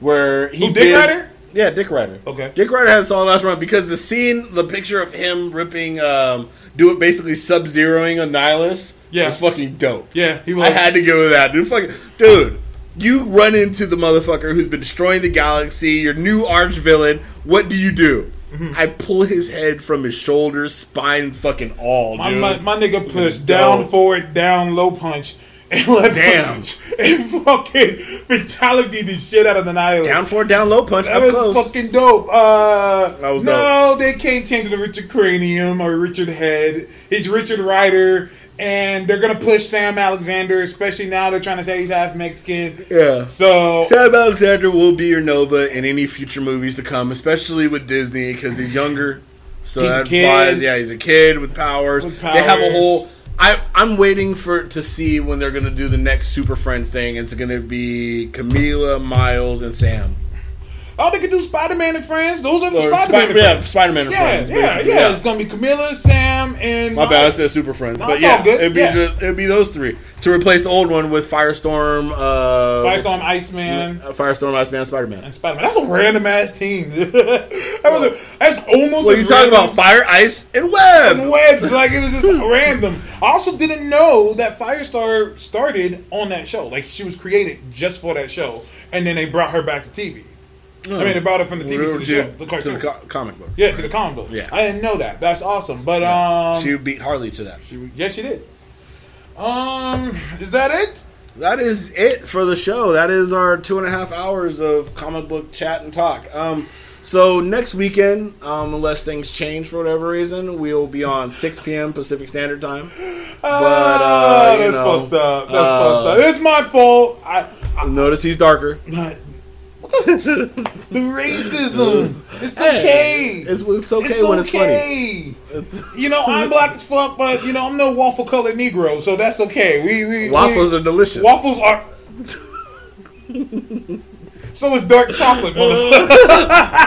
Where he Who, Dick did- Rider? Yeah, Dick Rider. Okay. Dick Rider has a solid last run because the scene, the picture of him ripping, um, doing basically sub zeroing Annihilus, Yeah. was fucking dope. yeah, he was. I had to go with that, dude. Fucking, dude, you run into the motherfucker who's been destroying the galaxy, your new arch villain. What do you do? Mm-hmm. I pull his head from his shoulders, spine, fucking all, my, dude. my, my nigga pushed Dope. down forward, down low punch, and left Damn. punch, and fucking fatality the shit out of the Annihilus. down for down, low punch, That up was close. fucking dope. Uh, That was no, they can't change the Richard Cranium or Richard Head. It's Richard Rider. And they're gonna push Sam Alexander, especially now they're trying to say he's half Mexican. Yeah. So Sam Alexander will be your Nova in any future movies to come, especially with Disney because he's younger. So He's that yeah, he's a kid with powers. With They have a whole. I, I'm waiting for to see when they're gonna do the next Super Friends thing. It's gonna be Kamala, Miles, and Sam. Oh, they could do Spider Man and friends. Those are the Spider Man yeah. Spider Man and Yeah, Friends. yeah, basically, yeah, It's gonna be Kamala, Sam, and My bad, I said Super Friends, No, but yeah, it'd be yeah. the- it'd be those three to replace the old one with Firestorm, uh, Firestorm, Iceman, uh, Firestorm, Iceman, Spider Man. and Spider Man. That's a random ass team. that was a, that's almost. Well, you talking about Fire, Ice, and Web? and webs. Like it was just random. I also didn't know that Firestar started on that show. Like she was created just for that show, and then they brought her back to TV. I mean, they brought it from the TV to the show, the to the co- comic book. yeah, to the comic book. Yeah. I didn't know that. That's awesome. But um, she beat Harley to that. she, yes, she did. Um, is that it? That is it for the show. That is our two and a half hours of comic book chat and talk. Um, so next weekend, um, unless things change for whatever reason, we'll be on 6 p.m. Pacific Standard Time. But, uh, that's know, fucked up. That's uh, fucked up. It's my fault. I, Notice he's darker. The racism. It's Hey, okay. It's, it's okay It's when it's funny. okay. It's- You know, I'm black as fuck, but you know, I'm no waffle colored Negro, so that's okay. We, we Waffles we, are delicious. waffles are. so is dark chocolate. motherfucker.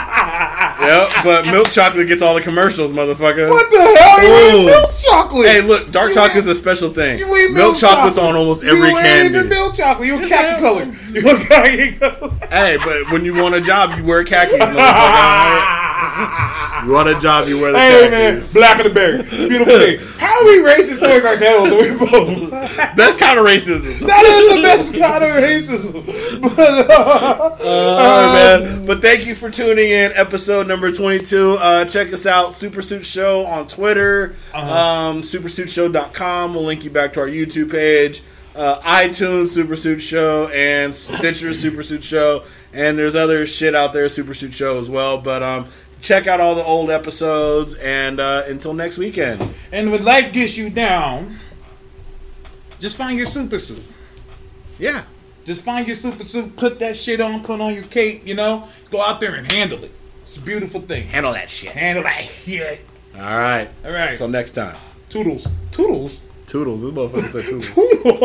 Yep, but milk chocolate gets all the commercials, motherfucker. what the hell? You Ooh. eat milk chocolate? Hey, look, dark You chocolate's a special thing. You eat milk, milk chocolate's chocolate. on almost you every ain't candy. even milk chocolate. You a khaki color. You a khaki color. Hey, but when you want a job, you wear khakis, motherfucker. You want a job, you wear the Hey man, black of the berry, beautiful thing. How are we racist towards ourselves? We both. Best kind of racism. That is the best kind of racism. But, uh, All right, man. But thank you for tuning in. Episode number 22. Uh, check us out, Super Suit Show on Twitter, um, supersuitshow.com. We'll link you back to our YouTube page, uh, iTunes Super Suit Show, and Stitcher Super Suit Show. And there's other shit out there, Super Suit Show as well. But um, check out all the old episodes. And uh, until next weekend. and when life gets you down, just find your super suit. Yeah. Just find your super suit, put that shit on, put on your cape, you know, go out there and handle it. It's a beautiful thing. Handle that shit. Handle that shit. All right. All right. Until next time. Toodles. Toodles. Toodles. This motherfucker said toodles. Toodles.